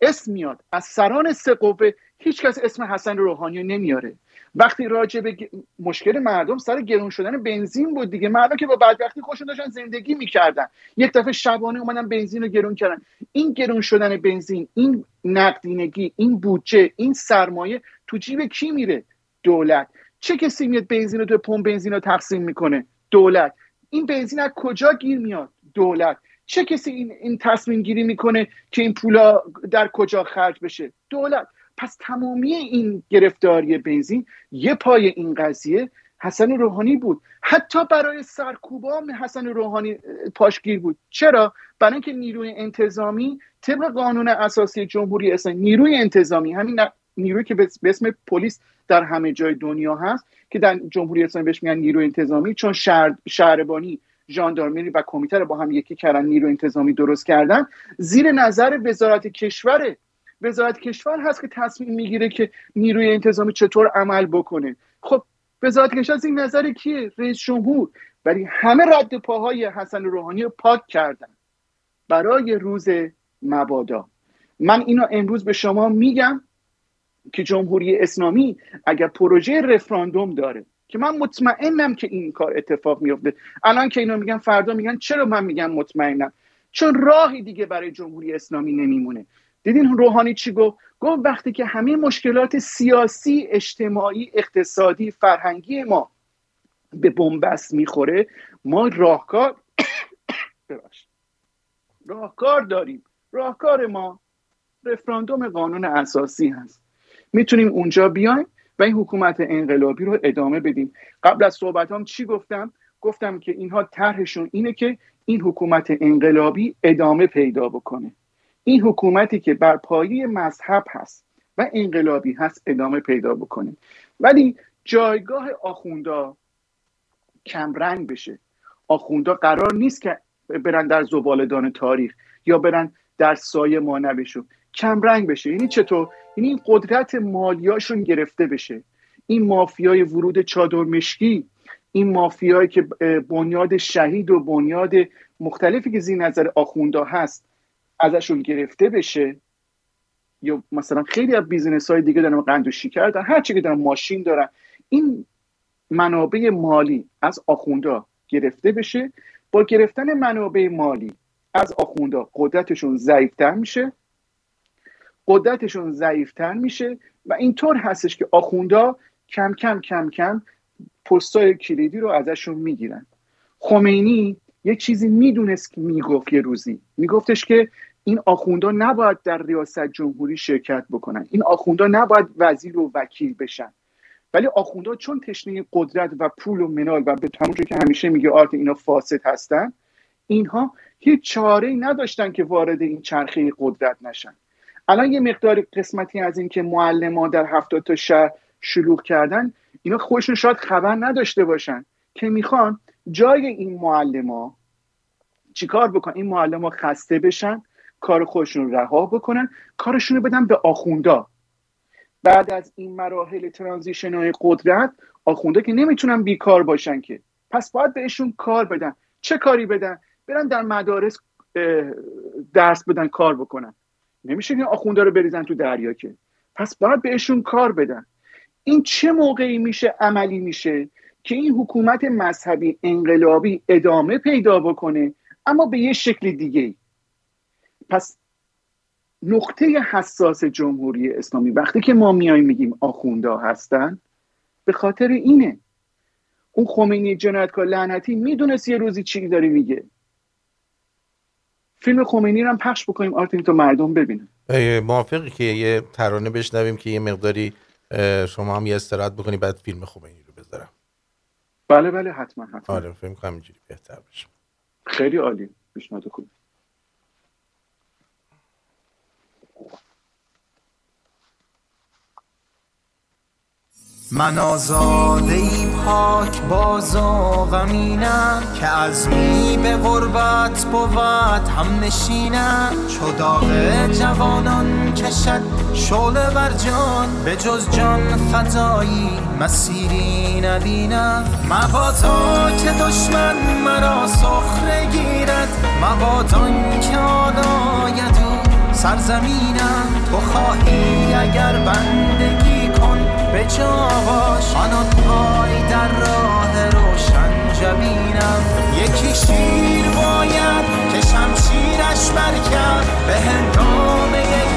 اسم میاد از سران سه قوه هیچکس اسم حسن روحانی رو نمیاره. وقتی راجع به مشکل مردم سر گرون شدن بنزین بود دیگه. مردم که با بدبختی خوشون داشتن زندگی می‌کردن. یک دفعه شبانه اومدن بنزین رو گرون کردن. این گرون شدن بنزین این نقدینگی این بودجه این سرمایه تو جیب کی میره؟ دولت. چه کسی میاد بنزین رو تو پمپ بنزین رو تقسیم می‌کنه؟ دولت. این بنزین از کجا گیر میاد؟ دولت. چه کسی این, این تصمیم گیری می‌کنه که این پولا در کجا خرج بشه؟ دولت. پس تمامی این گرفتاری بنزین یه پای این قضیه حسن روحانی بود. حتی برای سرکوبا حسن روحانی پاشگیر بود. چرا؟ برای اینکه نیروی انتظامی طبق قانون اساسی جمهوری اسلامی نیروی انتظامی همین نیروی که به اسم پلیس در همه جای دنیا هست که در جمهوری اسلامی بهش میگن نیروی انتظامی چون شهر شهربانی ژاندارمری و کمیته رو با هم یکی کردن نیرو انتظامی درست کردن زیر نظر وزارت کشوره وزارت کشور هست که تصمیم می‌گیره که نیروی انتظامی چطور عمل بکنه. خب وزارت کشور از این نظر کیه؟ رئیس جمهور. ولی همه رد پاهای حسن روحانی رو پاک کردن برای روز مبادا. من اینو امروز به شما میگم که جمهوری اسلامی اگر پروژه رفراندوم داره که من مطمئنم که این کار اتفاق میفته الان که اینو میگن فردا میگن چرا من میگم مطمئنم؟ چون راهی دیگه برای جمهوری اسلامی نمیمونه. دیدین روحانی چی گفت؟ گفت وقتی که همه مشکلات سیاسی اجتماعی اقتصادی فرهنگی ما به بنبست می‌خوره ما راهکار راهکار داریم. راهکار ما رفراندوم قانون اساسی هست. می‌تونیم اونجا بیایم و این حکومت انقلابی رو ادامه بدیم. قبل از صحبتام چی گفتم؟ گفتم که اینها طرحشون اینه که این حکومت انقلابی ادامه پیدا بکنه. این حکومتی که بر پایه مذهب هست و انقلابی هست ادامه پیدا بکنه. ولی جایگاه آخوندا کمرنگ بشه. آخوندا قرار نیست که برن در زبالدان تاریخ یا برن در سایه ما نبشون کمرنگ بشه. یعنی چطور؟ یعنی این قدرت مالیاشون گرفته بشه. این مافیای ورود چادر مشکی این مافیایی که بنیاد شهید و بنیاد مختلفی که زیر نظر آخوندا هست ازشون گرفته بشه یا مثلا خیلی از بیزینس های دیگه دارن قند و شکر دارن هر که دارن ماشین دارن این منابع مالی از آخوندا گرفته بشه. با گرفتن منابع مالی از آخوندا قدرتشون ضعیفتر میشه. قدرتشون ضعیفتر میشه و اینطور هستش که آخوندا کم کم کم کم پستای کلیدی رو ازشون می‌گیرن. خمینی یه چیزی می‌دونست که می‌گفت یه روزی. میگفتش که این آخوندا نباید در ریاست جمهوری شرکت بکنن. این آخوندا نباید وزیر و وکیل بشن. ولی آخوندا چون تشنه قدرت و پول و منال و به همونجور که همیشه میگه آرت اینا فاسد هستن اینها هیچ چاره ای نداشتن که وارد این چرخه قدرت نشن. الان یه مقدار قسمتی از این که معلم در هفتاد تا شهر شلوغ کردن اینا خودشون شاید خبر نداشته باشن که می‌خوان جای این معلم چیکار بکن این معلم خسته بشن کار خودشون رها بکنن کارشون رو بدن به آخوندا. بعد از این مراحل ترانزیشن های قدرت آخونده که نمی‌تونن بیکار باشن که. پس باید بهشون کار بدن. چه کاری بدن؟ برن در مدارس درس بدن کار بکنن. نمیشه که آخونده رو بریزن تو دریا که. پس باید بهشون کار بدن. این چه موقعی میشه؟ عملی میشه که این حکومت مذهبی انقلابی ادامه پیدا بکنه اما به یه شکل دیگه پس نقطه حساس جمهوری اسلامی وقتی که ما میایم میگیم آخوندا هستن به خاطر اینه. اون خمینی جنایتکار لعنتی می‌دونست یه روزی چی داره میگه. فیلم خمینی رو هم پخش بکنیم آرتین تو مردم ببینن. موافقی که یه ترانه بشنویم که یه مقداری شما هم یه استراحت بکنی بعد فیلم خمینی رو بذارم. بله بله حتما حتما. آره فیلم کنم اینجوری بهتر بشه خیلی عالی. پیشنهاد خوب من آزاده ای پاک باز و غمینم که از می به غربت بود هم نشینم چو داغ جوانان کشد شعله بر جان به جز جان فدایی مسیری نبینم مبادا که دشمن مرا سخره گیرد مبادا که آلاید سرزمینم. تو خواهی اگر بندگی به جا باش پای در راه روشن جبینم. یکی شیر باید که شمشیرش برکرد به هنگام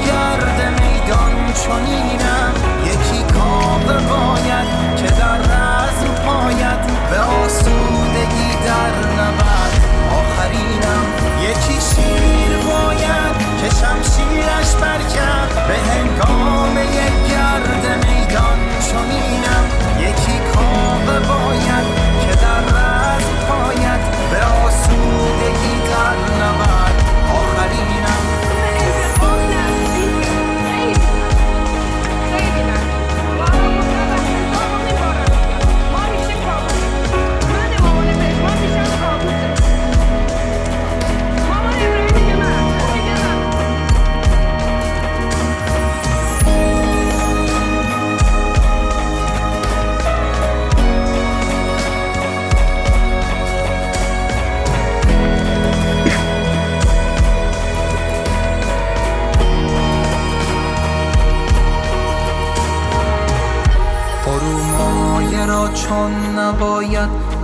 گرد میدان چنینم. یکی کاوه باید که در رزم پاید. به آسودگی در نبرد آخرینم. یکی شیر باید که شمشیرش برکرد به هنگام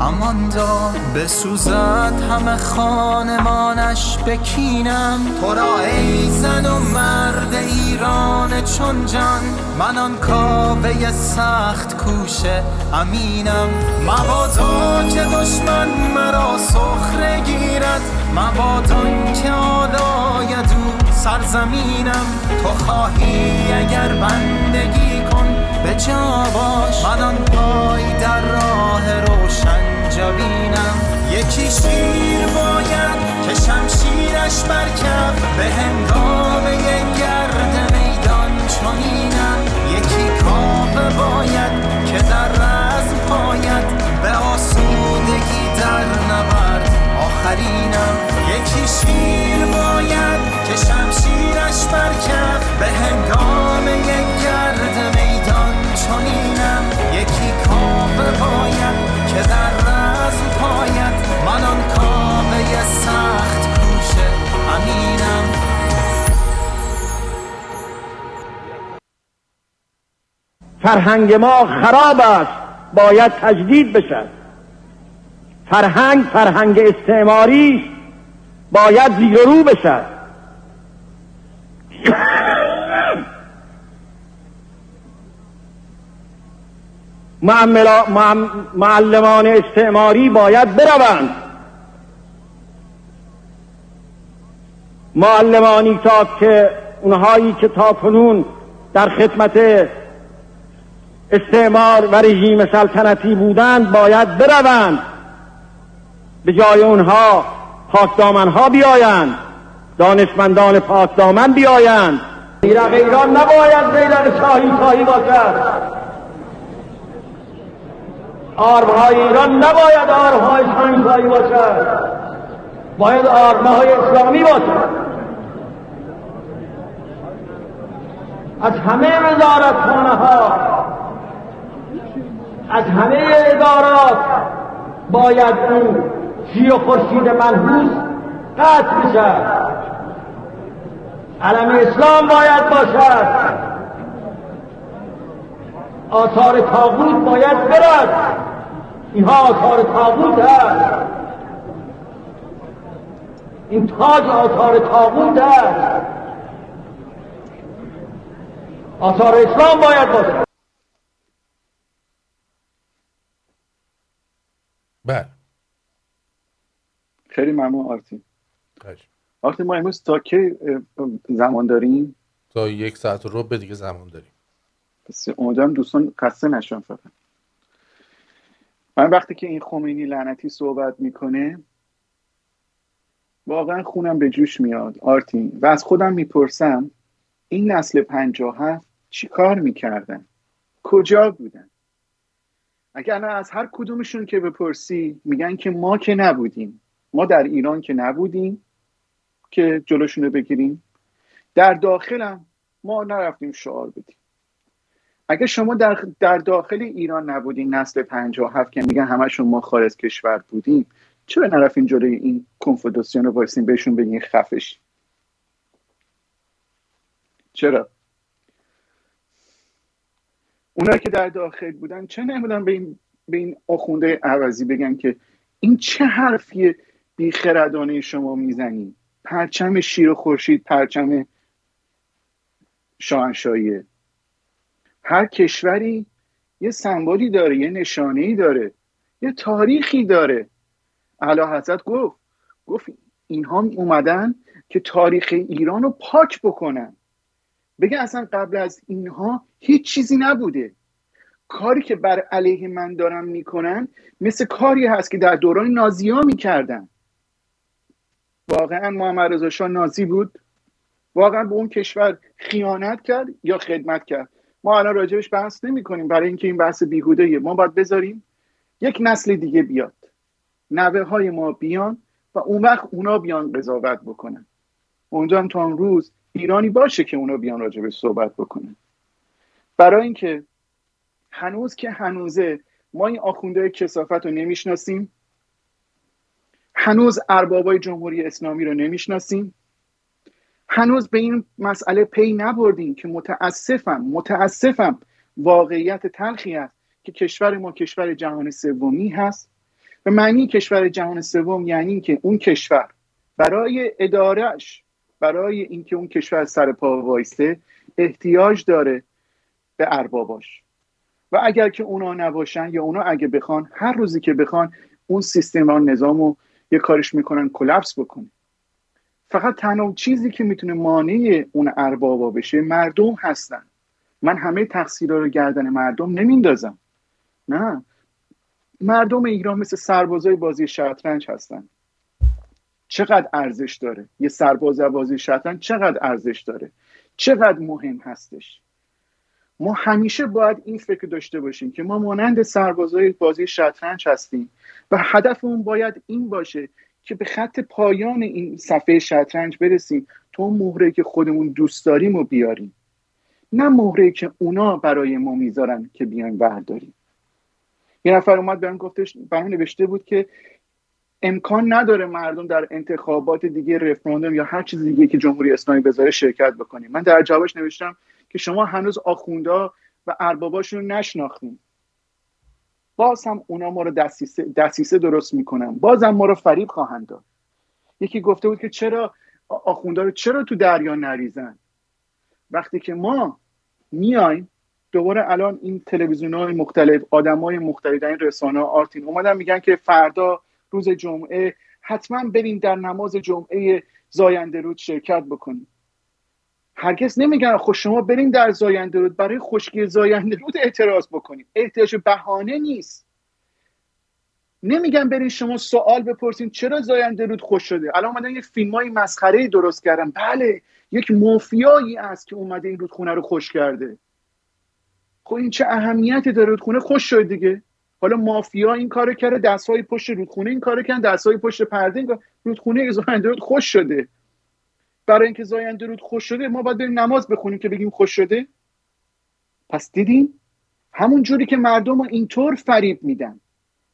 امان داد بسوزد همه خانمانش بکینم تو را ای زن و مرد ایران چون جان من آن کاوه سخت کوشه امینم. مبادا که دشمن مرا سخره گیرد مبادا که آلاید او سرزمینم. تو خواهی اگر بندگی کن به جا باش من آن پای در راه روشن جبینم یکی شیر باید که شمشیرش برکب به هنگام گرد میدان چنینم. یکی کاوه باید که در رزم پاید به آسودگی در نبرد آخرینم. یکی شیر باید که شمشیرش برکب به هنگام گرد میدان چنینم. یکی کاوه باید که در پاید من آن کاوه سخت کوشه امینم. فرهنگ ما خراب است. باید تجدید بشد فرهنگ فرهنگ استعماری است. باید زیر رو بشد معلمان استعماری باید بروند. معلمانی تا که اونهایی که تا کنون در خدمت استعمار و رژیم سلطنتی بودند باید بروند. به جای اونها پاکدامن ها بیایند. دانشمندان پاکدامن بیایند. بیرق ایران نباید بیرق شاهی شاهی باشد. آرمهای ایران نباید آرمهای شاهی باشد. باید آرمهای اسلامی باشد. از همه وزارتخانه ها از همه ادارات باید اون شیر و خورشید منحوس قطع بشد علم اسلام باید باشد. آثار تاغوت باید برد. اینها آثار تاغوت هست. این تاج آثار تاغوت هست. آثار اسلام باید باشد بله. خیلی ممنون آرتین. آرتین ما امروز تا کی زمان داریم؟ تا یک ساعت و ربع دیگه زمان داریم. پس امیدوارم دوستان خسته نشن فقط. من وقتی که این خمینی لعنتی صحبت می‌کنه واقعا خونم به جوش میاد. آرتین و از خودم می‌پرسم این نسل پنجاه هفت چی کار می‌کردن؟ کجا بودن؟ اگر از هر کدومشون که بپرسی میگن که ما که نبودیم. ما در ایران که نبودیم که جلوشون رو بگیریم. در داخلم ما نرفتیم شعار بدیم. اگه شما در, در داخل ایران نبودین نسل 57 که میگن همشون ما خارج کشور بودیم چرا نرفتین جلوی این کنفدراسیون رو وایسین بهشون بگین خفش چرا؟ اونا که در داخل بودن چه نمی‌دونم به این به این آخونده عوضی بگن که این چه حرفی بیخردانه شما می‌زنی پرچم شیر و خورشید پرچم شاهنشاهیه هر کشوری یه سمبولی داره یه نشانه داره یه تاریخی داره. اعلی حضرت گفت گفت اینها اومدن که تاریخ ایران رو پاک بکنن. بگه اصلا قبل از اینها هیچ چیزی نبوده. کاری که بر علیه من دارن می‌کنن مثل کاری هست که در دوران نازی ها می‌کردن. واقعا محمد رضا شاه نازی بود؟ واقعا به اون کشور خیانت کرد یا خدمت کرد؟ ما الان راجبش بحث نمی کنیم برای اینکه این بحث بیهوده ما باید بذاریم یک نسل دیگه بیاد. نوه های ما بیان و اون وقت اونا بیان قضاوت بکنن. اونجا هم تا اون روز ایرانی باشه که اونا بیان راجبش صحبت بکنن. برای اینکه هنوز که هنوزه ما این آخونده کسافت رو نمی‌شناسیم. هنوز اربابای جمهوری اسلامی رو نمی‌شناسیم. هنوز به این مسئله پی نبردیم که متاسفم متاسفم واقعیت تلخی است که کشور ما کشور جهان سومی هست. و معنی کشور جهان سوم یعنی که اون کشور برای ادارهش برای اینکه اون کشور سر پا وایسته احتیاج داره به ارباباش. و اگر که اونا نباشن یا اونا اگه بخوان هر روزی که بخوان اون سیستم و نظام رو یه کارش می‌کنن کلپس بکنه. فقط تنها چیزی که می‌تونه مانع اون اربابا بشه مردم هستن. من همه تقصیرها رو گردن مردم نمیندازم نه. مردم ایران مثل سربازای بازی شطرنج هستن. چقدر ارزش داره؟ یه سرباز بازی شطرنج چقدر ارزش داره؟ چقدر مهم هستش؟ ما همیشه باید این فکر داشته باشیم که ما مانند سربازای بازی شطرنج هستیم و هدفمون باید این باشه که به خط پایان این صفحه شطرنج برسیم اون مهره که خودمون دوست داریم و بیاریم. نه مهره که اونا برای ما می‌ذارن که بیایم برداریم. یه نفر اومد برام گفتش برام نوشته بود که امکان نداره مردم در انتخابات دیگه رفراندوم یا هر چیز دیگه که جمهوری اسلامی بذاره شرکت بکنیم. من در جوابش نوشتم که شما هنوز آخوندا و ارباباشون رو نشناختیم باز هم اونا ما رو دستیسه, دستیسه درست می‌کنن. باز هم ما رو فریب خواهند داد. یکی گفته بود که چرا آخوندا رو چرا تو دریا نریزن؟ وقتی که ما میایم دوباره الان این تلویزیون های مختلف آدم های مختلف در این رسانه آرتین اومدن میگن که فردا روز جمعه حتما بریم در نماز جمعه زاینده رود شرکت بکنیم. هرگز نمیگن خب شما بریم در زاینده رود برای خشکی زاینده رود اعتراض بکنیم احتیاج بهانه نیست. نمیگن برین شما سوال بپرسین چرا زاینده رود خوش شده. الان اومدن یه فیلم های مسخره درست کردن. بله یک مافیایی است که اومده این رودخونه رو خوش کرده. خب این چه اهمیتی داره رودخونه خوش شده دیگه؟ حالا مافیا این کارو کرده دستهای پشت رودخونه این کارو کردن دستهای پشت پرده رودخونه زاینده رود خوش شده. برای اینکه زاینده رود خوش شده ما باید بریم نماز بخونیم که بگیم خوش شده. پس دیدیم همون جوری که مردم رو اینطور فریب میدن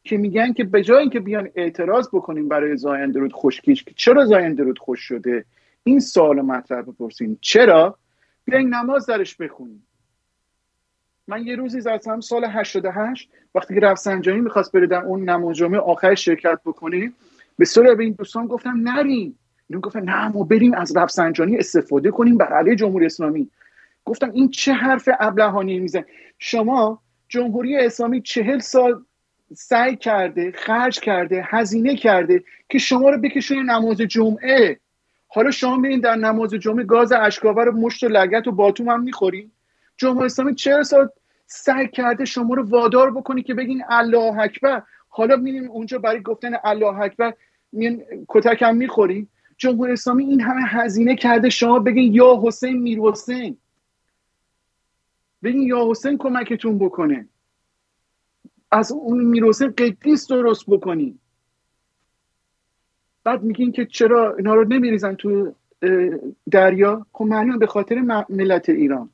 که میگن که به جای اینکه بیان اعتراض بکنیم برای زاینده رود خوشکیش که چرا زاینده رود خوش شده؟ این سوال مطرح بپرسیم چرا؟ بیاین نماز درش بخونیم. من یه روزی زدم سال 88 وقتی که رفسنجانی می‌خواست بره در اون نماز جمعه آخر شرکت بکنیم به سر به این دوستان گفتم نریم اینو گفتن نه ما بریم از رفسنجانی استفاده کنیم بر علیه جمهوری اسلامی. گفتم این چه حرف ابلهانی میزن شما جمهوری اسلامی چهل سال سعی کرده خرج کرده هزینه کرده که شما رو بکشونه نماز جمعه. حالا شما میرین در نماز جمعه گاز اشکاور مشت و لگت و باتوم هم می‌خورین جمهوری اسلامی چهل سال سعی کرده شما رو وادار بکنی که بگین الله اکبر. حالا میریم اونجا برای گفتن الله اکبر میان کتک هم می‌خوریم جمهوری اسلامی این همه هزینه کرده شما بگین یا حسین میر حسین. بگین یا حسین کمکتون بکنه. از اون میر حسین قدیس درست بکنی. بعد میگین که چرا اینا رو نمیریزن تو دریا؟ خب معنی به خاطر ملت ایران.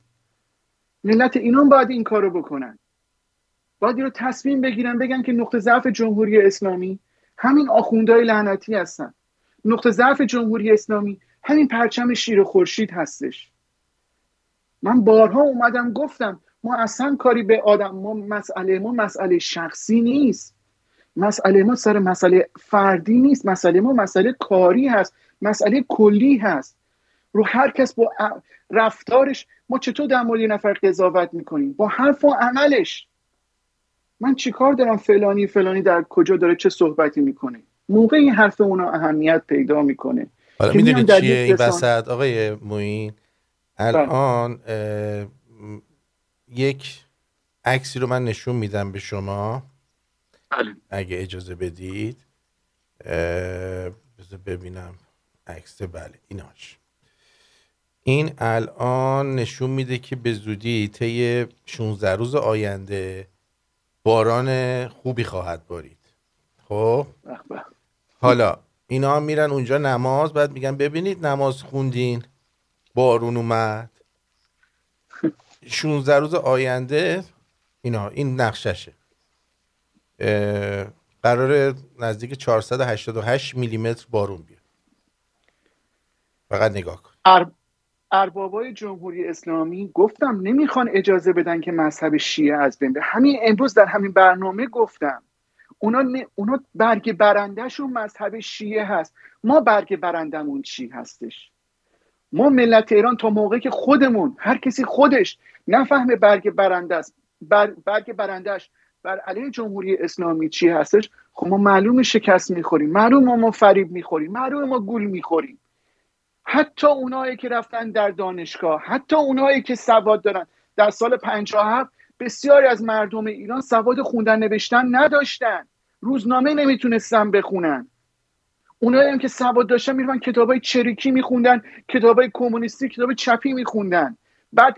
ملت ایران باید این کارو بکنن. باید رو تصمیم بگیرن بگن که نقطه ضعف جمهوری اسلامی همین آخوندهای لعنتی هستن. نقطه ضعف جمهوری اسلامی همین پرچم شیر خورشید هستش. من بارها اومدم گفتم ما اصلا کاری به آدم ما مسئله ما مسئله شخصی نیست. مسئله ما سر مسئله فردی نیست. مسئله ما مسئله کاری هست. مسئله کلی هست. رو هر کس با رفتارش ما چطور در مورد نفر قضاوت می‌کنیم؟ با حرف و عملش. من چیکار دارم فلانی فلانی در کجا داره چه صحبتی می‌کنه؟ موقع این حرف اونا اهمیت پیدا می‌کنه. حالا می‌دونید چیه این وسط؟ آقای موین الان یک عکسی رو من نشون میدم به شما. بله. اگه اجازه بدید. بذار ببینم عکس. بله ایناش. این الان نشون میده که به زودی طی 16 روز آینده باران خوبی خواهد بارید. خب؟ حالا اینا میرن اونجا نماز بعد میگن ببینید نماز خوندین بارون اومد. 16 روز آینده اینا این نقششه. قرار نزدیک 488 میلیمتر بارون بیاد. فقط نگاه کن. اربابای جمهوری اسلامی گفتم نمی‌خوان اجازه بدن که مذهب شیعه از بین بره. همین امروز در همین برنامه گفتم. اونا, ن... اونا برگ برندهشون مذهب شیعه هست. ما برگ برندمون چی هستش؟ ما ملت ایران تا موقعی که خودمون هر کسی خودش نفهمه برگ برنده است. بر... برگ برندهش بر علیه جمهوری اسلامی چی هستش؟ خب ما معلوم شکست می‌خوریم. معلوم ما فریب می‌خوریم. معلوم ما گول می‌خوریم. حتی اونایی که رفتن در دانشگاه حتی اونایی که سواد دارن. در سال 57 بسیاری از مردم ایران سواد خوندن نوشتن نداشتن. روزنامه نمی‌تونستن بخونن. اونایی هم که سواد داشتن میرن کتابای چریکی میخوندن کتابای کمونیستی کتاب چپی میخوندن. بعد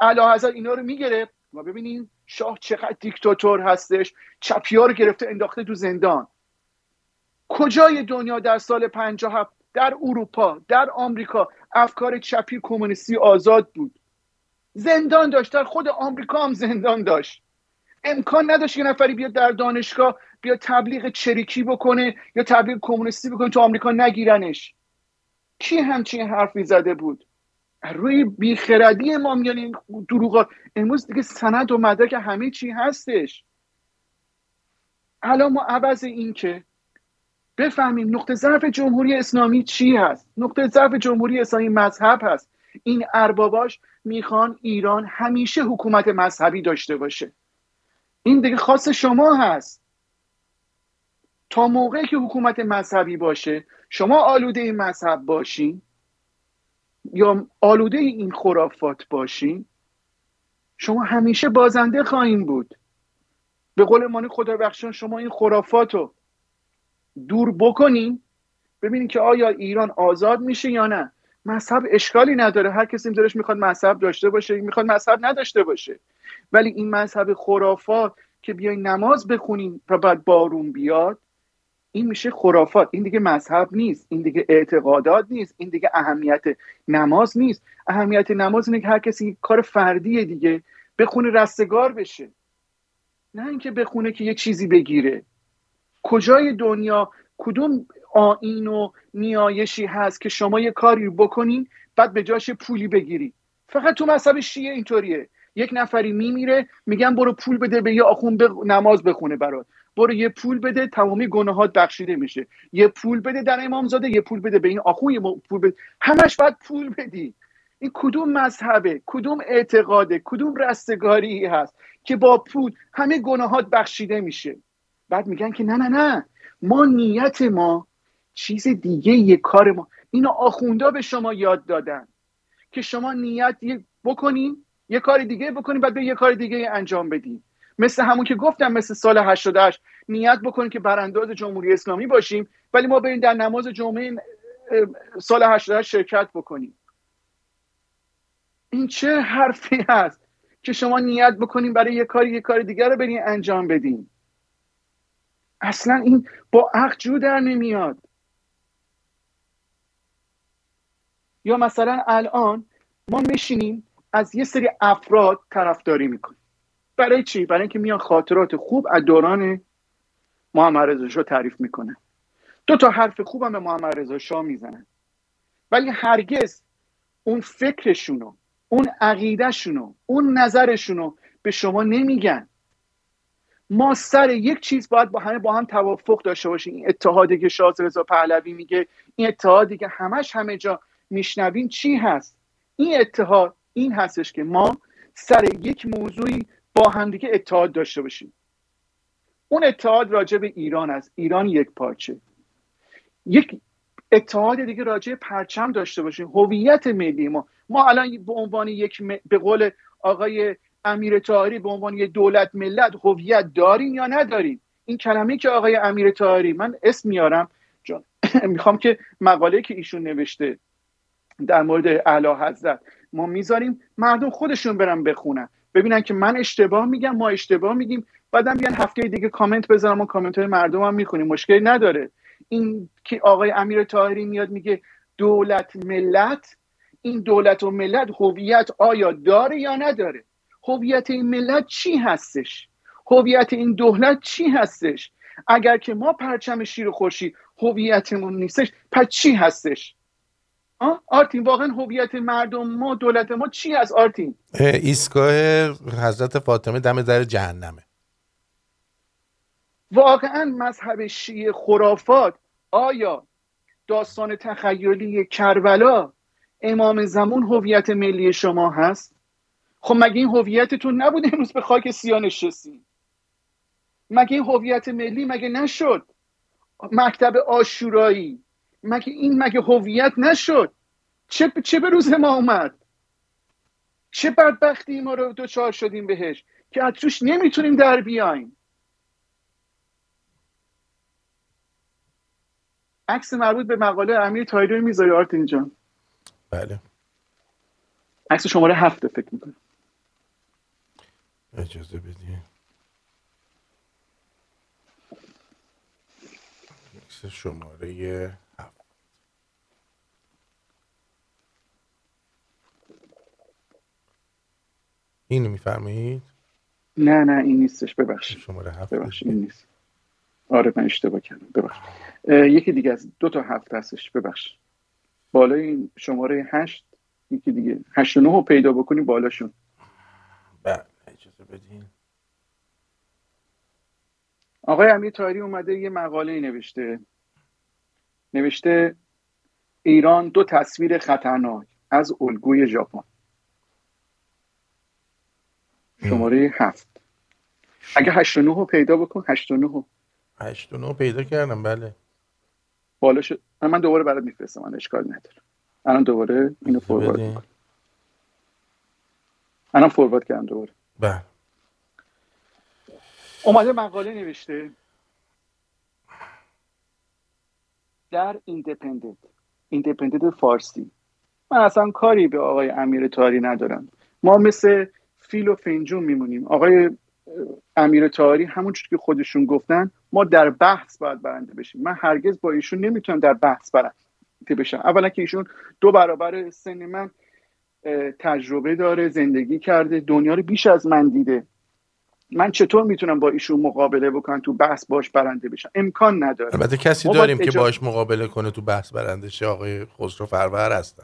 اعلی حضرت اینا رو می‌گرفت. ما ببینیم شاه چقدر دیکتاتور هستش. چپی ها رو گرفته انداخته تو زندان. کجای دنیا در سال 57 در اروپا در آمریکا. افکار چپی کمونیستی آزاد بود. زندان داشت در خود آمریکا هم زندان داشت. امکان نداشت یه نفری بیاد در دانشگاه بیا تبلیغ چریکی بکنه یا تبلیغ کمونیستی بکنه تو آمریکا نگیرنش. کی همچین حرفی زده بود؟ روی بیخردی ما میان این دروغا. امروز دیگه سند و مدرک همه چی هستش. الان ما عوض این که بفهمیم نقطه ضعف جمهوری اسلامی چی هست؟ نقطه ضعف جمهوری اسلامی مذهب هست. این ارباباش می‌خوان ایران همیشه حکومت مذهبی داشته باشه. این دیگه خاص شما هست. تا موقعی که حکومت مذهبی باشه شما آلوده این مذهب باشین یا آلوده این خرافات باشین شما همیشه بازنده خواهیم بود. به قول مانی خدا بخشان شما این خرافات رو دور بکنین ببینین که آیا ایران آزاد میشه یا نه. مذهب اشکالی نداره. هر کسی دلش می‌خواد مذهب داشته باشه می‌خواد مذهب نداشته باشه. ولی این مذهب خرافات که بیاین نماز بخونین و بعد بارون بیاد این میشه خرافات. این دیگه مذهب نیست. این دیگه اعتقادات نیست. این دیگه اهمیت نماز نیست. اهمیت نماز اینه که هر کسی کار فردیه دیگه. بخونه رستگار بشه. نه اینکه بخونه که یه چیزی بگیره. کجای دنیا؟ کدوم آین و نیایشی هست که شما یه کاری بکنین بعد به جاش پولی بگیری فقط تو مذهب شیعه اینطوریه. یک نفری میمیره میگن برو پول بده به یه آخون نماز بخونه برات. برو یه پول بده تمامی گناهات بخشیده میشه. یه پول بده در امامزاده یه پول بده به این آخون یه پول بده. همش باید پول بدی این کدوم مذهبه؟ کدوم اعتقاده؟ کدوم رستگاری هست که با پول همه گناهات بخشیده میشه؟ بعد میگن که نه نه نه. ما نیت ما چیز دیگه یه کار ما. اینو آخوندا به شما یاد دادن که شما نیت بکنین یه کار دیگه بکنین بعد به یه کار دیگه انجام بدین. مثل همون که گفتم مثل سال 88 نیت بکنیم که برانداز جمهوری اسلامی باشیم ولی ما بریم در نماز جمعه سال 88 شرکت بکنیم. این چه حرفی هست که شما نیت بکنیم برای یه کاری یه کار دیگر رو بریم انجام بدیم اصلا این با عقل جو در نمیاد. یا مثلا الان ما میشینیم از یه سری افراد طرفداری می‌کنیم. برای چی؟ برای اینکه میان خاطرات خوب از دوران محمد رضا شاه تعریف می‌کنه دو تا حرف خوبم به محمد رضا شاه می‌زنن. ولی هرگز اون فکرشونو اون عقیدهشونو اون نظرشونو به شما نمیگن. ما سر یک چیز باید با همه با هم توافق داشته باشیم. این اتحادی که شاه رضا پهلوی میگه این اتحادی که همش همه جا میشنویم چی هست. این اتحاد این هستش که ما سر یک موضوعی با همدیگه اتحاد داشته باشیم. اون اتحاد راجع به ایران است. ایران یک پارچه. یک اتحاد دیگه راجع پرچم داشته باشیم. هویت ملی ما. ما الان به عنوان یک به قول آقای امیر تاهری به عنوان یک دولت ملت هویت داریم یا نداریم؟ این کلمه که آقای امیر تاهری من اسم میارم. می‌خوام که مقاله که ایشون نوشته در مورد اعلی حضرت. ما می‌ذاریم مردم خودشون برن بخونن. ببینن که من اشتباه میگم ما اشتباه میگیم. بعدم بیان هفته دیگه کامنت بذارم و کامنت های مردم هم می‌خونیم. مشکلی نداره. این که آقای امیر تاهری میاد میگه دولت ملت این دولت و ملت هویت آیا داره یا نداره؟ هویت این ملت چی هستش؟ هویت این دولت چی هستش؟ اگر که ما پرچم شیر خورشید هویتمون نیستش پس چی هستش؟ آرتین واقعا هویت مردم ما دولت ما چی از آرتین؟ ایستگاه حضرت فاطمه دم در جهنمه. واقعا مذهب شیعه خرافات. آیا داستان تخیلی کربلا امام زمان هویت ملی شما هست؟ خب مگه این هویتتون نبود امروز به خاک سیاه نشستیم مگه این هویت ملی مگه نشد؟ مکتب آشورایی مگه این مگه هویت نشد؟ چه چه به روز ما اومد؟ چه بدبختی ما رو دوچار شدیم بهش که از توش نمی‌تونیم در بیایم؟ عکس مربوط به مقاله امیر تایری می‌ذاری آرتین جان. بله. عکس شماره هفته فکر می‌کنم. اجازه بدین. عکس شماره اینو میفرمایید؟ نه نه این نیستش ببخشید. شماره هفت ببخشید این نیست. آره من اشتباه کردم ببخشید. یکی دیگه از دو تا هفت هستش ببخشید. بالای این شماره هشت یکی دیگه هشت و نه رو پیدا بکنی بالاشون. بله اجازه بدین. آقای امیر تایری اومده یه مقاله نوشته. نوشته ایران دو تصویر خطرناک از الگوی ژاپن. شماره هفت. اگه هشت و نه رو پیدا بکن هشت و نه رو هشت و نه پیدا کردم بله. بالا شد. من دوباره برات میفرستم من اشکال نداره. الان دوباره اینو فوروارد. می‌کنم. الان فوروارد کردم دوباره. بله. اومده مقاله نوشته. در ایندپندنت ایندپندنت فارسی. من اصلا کاری به آقای امیر تاری ندارم. ما مثل فیل و فنجون میمونیم. آقای امیر تاری همونجور که خودشون گفتن ما در بحث باید برنده بشیم. من هرگز با ایشون نمی‌تونم در بحث برنده بشم. اولا که ایشون دو برابر سن من تجربه داره زندگی کرده دنیا رو بیش از من دیده. من چطور می‌تونم با ایشون مقابله بکنم تو بحث باش برنده بشم؟ امکان نداره. البته کسی داریم که اجا- باش مقابله کنه تو بحث برنده شه. آقای خسرو فرور هستن.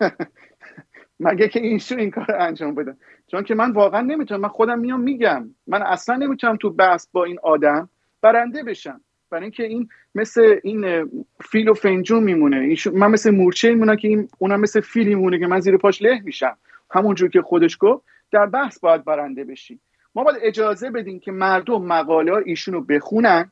مگه که ایشون این کار انجام بدن چون که من واقعا نمی‌تونم. من خودم میام میگم. من اصلا نمی‌تونم تو بحث با این آدم برنده بشم. برای اینکه این مثل این فیل و فنجون میمونه. من مثل مورچه میمونم که این اونم مثل فیل میمونه که من زیر پاش له میشم. همونجور که خودش گفت در بحث باید برنده بشیم ما باید اجازه بدیم که مردم مقاله ها ایشون رو بخونن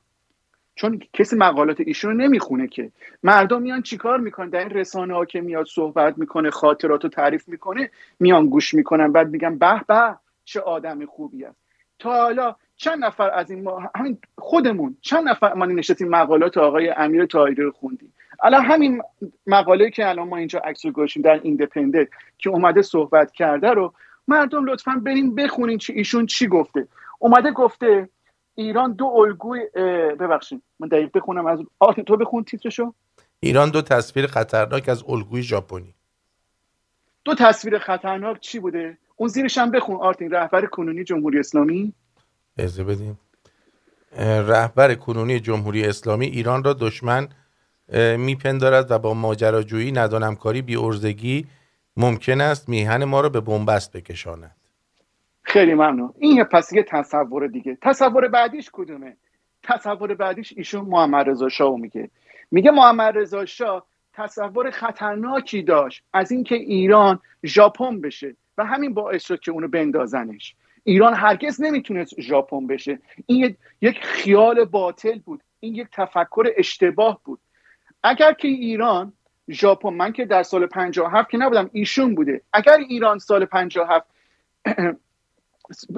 چون کسی مقالات ایشون رو نمی‌خونه که. مردم میان چیکار می‌کنن؟ در این رسانه ها که میاد صحبت می‌کنه خاطرات رو تعریف می‌کنه میان گوش می‌کنن بعد میگن به به چه آدم خوبی است تا حالا چند نفر از این ما همین خودمون چند نفر ما نشستیم مقالات آقای امیر طاهری رو خوندیم. الان همین مقاله که الان ما اینجا عکس گذاشتیم در ایندپندنت که اومده صحبت کرده رو مردم لطفا بریم بخونین چی ایشون چی گفته. اومده گفته ایران دو الگوی ببخشید من دقیق بخونم از آرتین تو بخون تیترشو. ایران دو تصویر خطرناک از الگوی ژاپنی. دو تصویر خطرناک چی بوده؟ اون زیرش هم بخون آرتین رهبر کنونی جمهوری اسلامی. اجازه بدیم رهبر کنونی جمهوری اسلامی ایران را دشمن میپندارد و با ماجراجویی ندانمکاری بی ارزگی ممکن است میهن ما را به بنبست بکشاند. خیلی ممنون. این یه پس یه تصور دیگه. تصور بعدیش کدومه؟ تصور بعدیش ایشون محمد رضا شاه میگه. میگه محمد رضا شاه تصور خطرناکی داشت از اینکه ایران ژاپن بشه و همین باعث شد که اونو بندازنش. ایران هرگز نمی‌تونست ژاپن بشه. این یک- خیال باطل بود. این یک تفکر اشتباه بود. اگر که ایران ژاپن من که در سال 57 که نبودم ایشون بوده. اگر ایران سال 57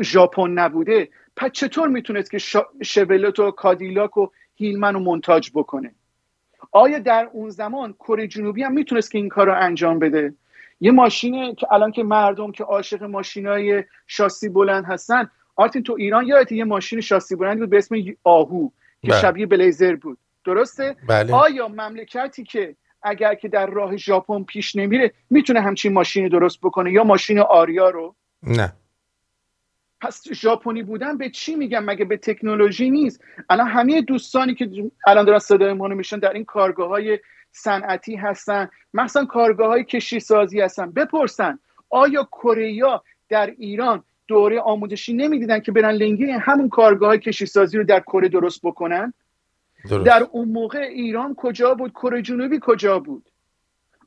ژاپن نبوده پس چطور می‌تونست که شا... شولت و کادیلاک و هیلمن رو منتاج بکنه؟ آیا در اون زمان کره جنوبی هم می‌تونست که این کار رو انجام بده؟ یه ماشینه که الان که مردم که عاشق ماشینای شاسی بلند هستن آرتین تو ایران یادت یه ماشین شاسی بلندی بود به اسم آهو که بله. شبیه بلیزر بود. درسته؟ بله. آیا مملکتی که اگر که در راه ژاپن پیش نمیره می‌تونه همچین ماشینی درست بکنه یا ماشین آریا رو؟ نه. پس ژاپنی بودن به چی میگم مگه به تکنولوژی نیست؟ الان همه دوستانی که الان دارن صدای ما رو میشن در این کارگاه های صنعتی هستن. مثلا کارگاه های کشی سازی هستن. بپرسن آیا کره در ایران دوره آموزشی نمی‌دیدن که برن لنگه همون کارگاه های کشی سازی رو در کره درست بکنن؟ درست. در اون موقع ایران کجا بود؟ کره جنوبی کجا بود؟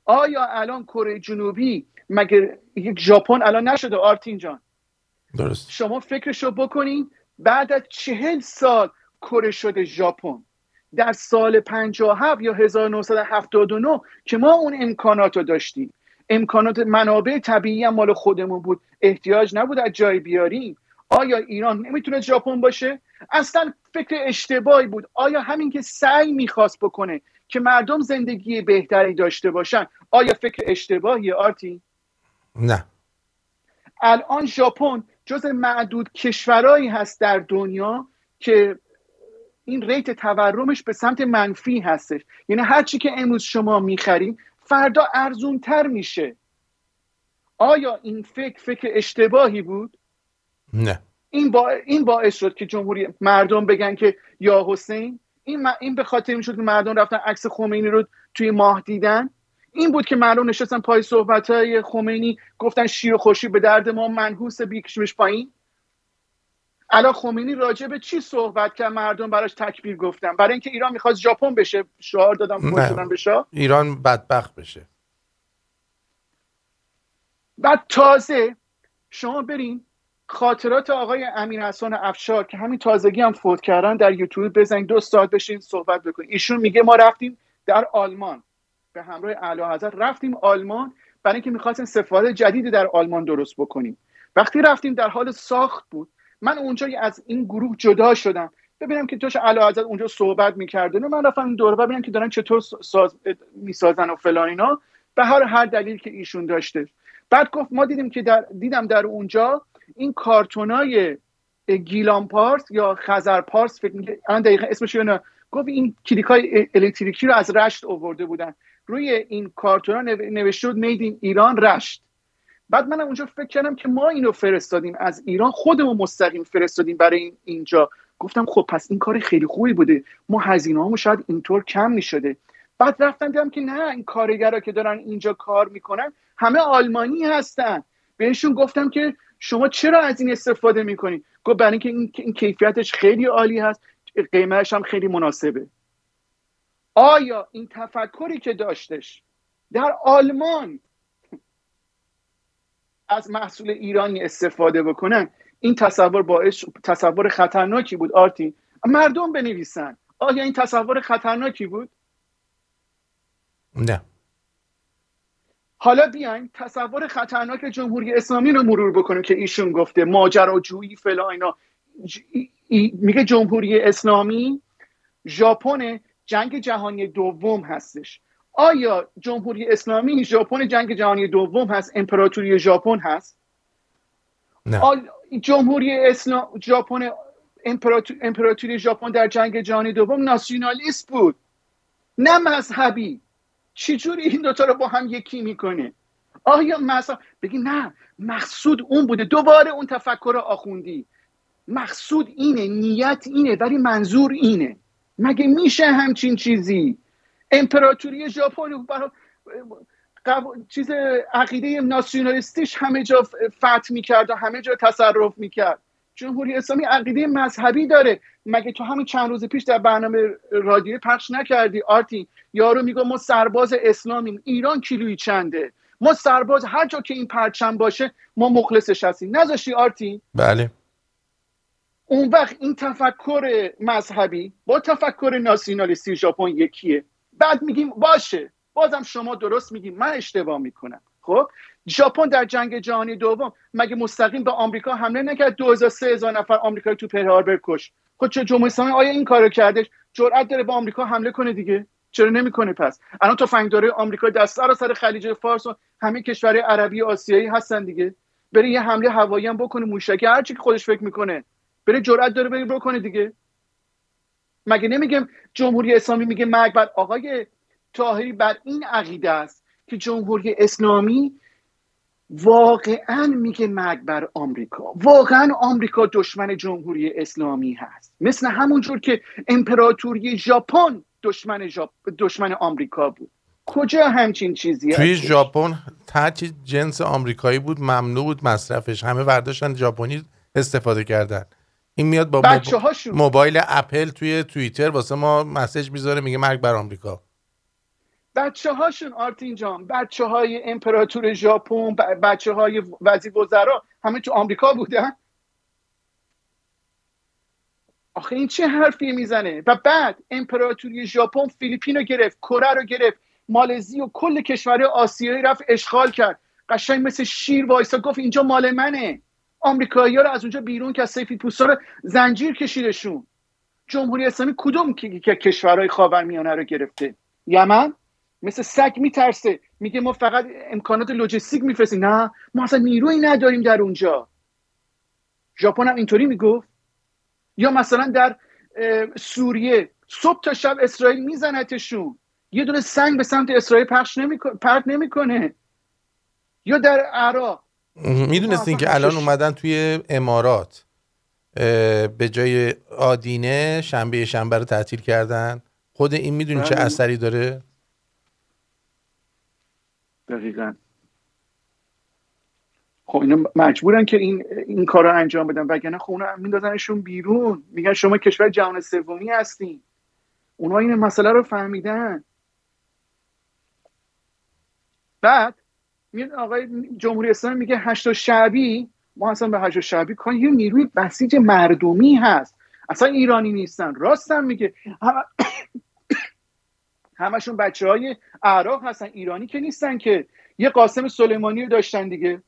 آیا الان کره جنوبی مگه یک ژاپن الان نشده؟ آرتین جان. درست. شما فکرشو بکنین بعد از چهل سال کره شده ژاپن. در سال 57 یا 1979 که ما اون امکانات رو داشتیم. امکانات منابع طبیعی هم مال خودمون بود. احتیاج نبود از جای بیاریم. آیا ایران نمی‌تونه ژاپن باشه؟ اصلا فکر اشتباهی بود. آیا همین که سعی می‌خواست بکنه که مردم زندگی بهتری داشته باشن آیا فکر اشتباهی آرتی؟ نه. الان ژاپن جز معدود کشورهایی هست در دنیا که این ریت تورمش به سمت منفی هستش. یعنی هرچی که امروز شما می‌خریم فردا ارزون تر میشه. آیا این فکر فکر اشتباهی بود؟ نه. این, با... این باعث شد که جمهوری مردم بگن که یا حسین این, این به خاطر این شد که مردم رفتن عکس خمینی رو توی ماه دیدن. این بود که مردم نشستن پای صحبت های خمینی گفتن شیر و خوشی به درد ما منحوس بیکشمش پایین. الان خمینی راجع به چی صحبت کرد؟ مردم براش تکبیر گفتن. برای اینکه ایران می‌خواست ژاپن بشه. شعار دادم بشه ایران بدبخت بشه. بعد تازه شما برین خاطرات آقای امین حسن افشار که همین تازگی هم فوت کردن در یوتیوب بزنید دو ساعت بشین صحبت بکنید ایشون میگه ما رفتیم در آلمان. به همراه اعلی حضرت رفتیم آلمان برای اینکه می‌خواستیم سفارت جدید در آلمان درست بکنیم. وقتی رفتیم در حال ساخت بود من اونجا از این گروه جدا شدم. ببینم که توش علا حضرت اونجا صحبت می‌کردن و من رفتم این دوره ببینم که دارن چطور ساز می‌سازن و فلان اینا. به هر هر دلیل که ایشون داشته. بعد گفت ما دیدیم که در دیدم در اونجا این کارتونای گیلان پارس یا خزر پارس فکر میگه الان دقیقا اسمش گفت این کلیکای الکتریکی رو از رشت آورده بودن. روی این کارتونا نوشته بود مید ایران رشت. بعد من اونجا فکر کردم که ما اینو فرستادیم از ایران خودمون مستقیم فرستادیم برای این اینجا. گفتم خب پس این کار خیلی خوبی بوده. ما هزینه شاید اینطور کم می‌شده. بعد رفتم دیدم که نه این کارگرا که دارن اینجا کار می‌کنن همه آلمانی هستن. بهشون گفتم که شما چرا از این استفاده می‌کنید گفت برای اینکه این, این کیفیتش خیلی عالی هست قیمتش هم خیلی مناسبه. آیا این تفکری که داشتش در آلمان از محصول ایرانی استفاده بکنن این تصور باعث تصور خطرناکی بود آرتی؟ مردم بنویسن. آیا این تصور خطرناکی بود؟ نه. حالا بیاین تصور خطرناک جمهوری اسلامی رو مرور بکنیم که ایشون گفته ماجراجویی فلا اینا. میگه جمهوری اسلامی ژاپن جنگ جهانی دوم هستش. آیا جمهوری اسلامی ژاپن جنگ جهانی دوم هست؟ امپراتوری ژاپن هست؟ نه. جمهوری اسلام ژاپن امپراتوری ژاپن در جنگ جهانی دوم ناسیونالیست بود. نه مذهبی. چجوری این دوتا رو با هم یکی می‌کنه؟ آیا مثلا بگی نه مقصود اون بوده. دوباره اون تفکر آخوندی. مقصود اینه نیت اینه ولی منظور اینه. مگه میشه همچین چیزی؟ امپراتوری ژاپن چیز عقیده ناسیونالیستیش همه جا فتح می‌کرد و همه جا تصرف می‌کرد. جمهوری اسلامی عقیده مذهبی داره. مگه تو همین چند روز پیش در برنامه رادیو پخش نکردی؟ آرتی یارو میگه ما سرباز اسلامیم. ایران کیلویی چنده؟ ما سرباز هر جا که این پرچم باشه ما مخلصش هستیم. نذاشتی آرتی بله. اون وقت این تفکر مذهبی با تفکر ناسیونالیستی ژاپن یکیه. بعد میگیم باشه بازم شما درست میگیم من اشتباه می‌کنم. خب؟ ژاپن در جنگ جهانی دوم مگه مستقیم به آمریکا حمله نکرد؟ 2003 هزار نفر آمریکایی تو پرل هاربر کش خب چه جمهوری اسلامی آیا این کارو کردش؟ جرأت داره به آمریکا حمله کنه دیگه. چرا نمی‌کنه پس؟ الان داره آمریکا دست سر خلیج فارس و همه کشورهای عربی آسیایی هستن دیگه. بره یه حمله هوایی هم بکنه موشکی هر چی که خودش فکر می‌کنه. بره جرأت داره بره بکنه دیگه. مگه نمیگم جمهوری اسلامی میگه مرگ بعد آقای طاهری بر این عقیده است که جمهوری اسلامی واقعا میگه مرگ بر آمریکا. واقعا آمریکا دشمن جمهوری اسلامی هست. مثل همونجور که امپراتوری ژاپن دشمن ژاپ دشمن آمریکا بود. کجا همچین چیزی توی ژاپن هر جنس آمریکایی بود ممنوع بود مصرفش. همه ورداشتن ژاپنی استفاده کردن. این میاد با بچه موبایل اپل توی توییتر واسه ما مسیج می‌ذاره میگه مرگ بر آمریکا. بچه هاشون آرتین جان بچه های امپراتور ژاپن بچه های وزیر وزرا همه تو آمریکا بودن؟ آخه این چه حرفی می‌زنه؟ و بعد امپراتوری ژاپن فیلیپین رو گرفت کره رو گرفت مالزی و کل کشور آسیایی رفت اشغال کرد. قشنگ مثل شیر وایسا گفت اینجا مال منه. آمریکایی‌ها رو از اونجا بیرون که سفید پوستا رو زنجیر کشیدشون. جمهوری اسلامی کدوم که کشورهای خاورمیانه رو گرفته؟ یمن؟ مثل سگ میترسه. میگه ما فقط امکانات لوجستیک میفرستیم. نه ما اصلا نیروی نداریم در اونجا. ژاپن هم اینطوری می‌گفت. یا مثلا در سوریه صبح تا شب اسرائیل میزنتشون. یه دونه سنگ به سمت اسرائیل پخش پرت نمی‌کنه. یا در عراق می‌دونستین که الان اومدن توی امارات به جای آدینه شنبه شنبه رو تعطیل کردن. خود این می‌دونی چه بله. اثری داره؟ دقیقا. خب اینا مجبورن که این این کار رو انجام بدن وگرنه خب اونا میندازنشون بیرون. میگن شما کشور جهان سومی هستین. اونا این مسئله رو فهمیدن. بعد میاد آقای جمهوری اسلامی میگه هشت شعبی ما اصلا به هشت شعبی کار یه نیروی بسیج مردمی هست. اصلا ایرانی نیستن. راستم میگه. همشون بچه های عراق هستن. ایرانی که نیستن که. یه قاسم سلیمانی رو داشتن دیگه.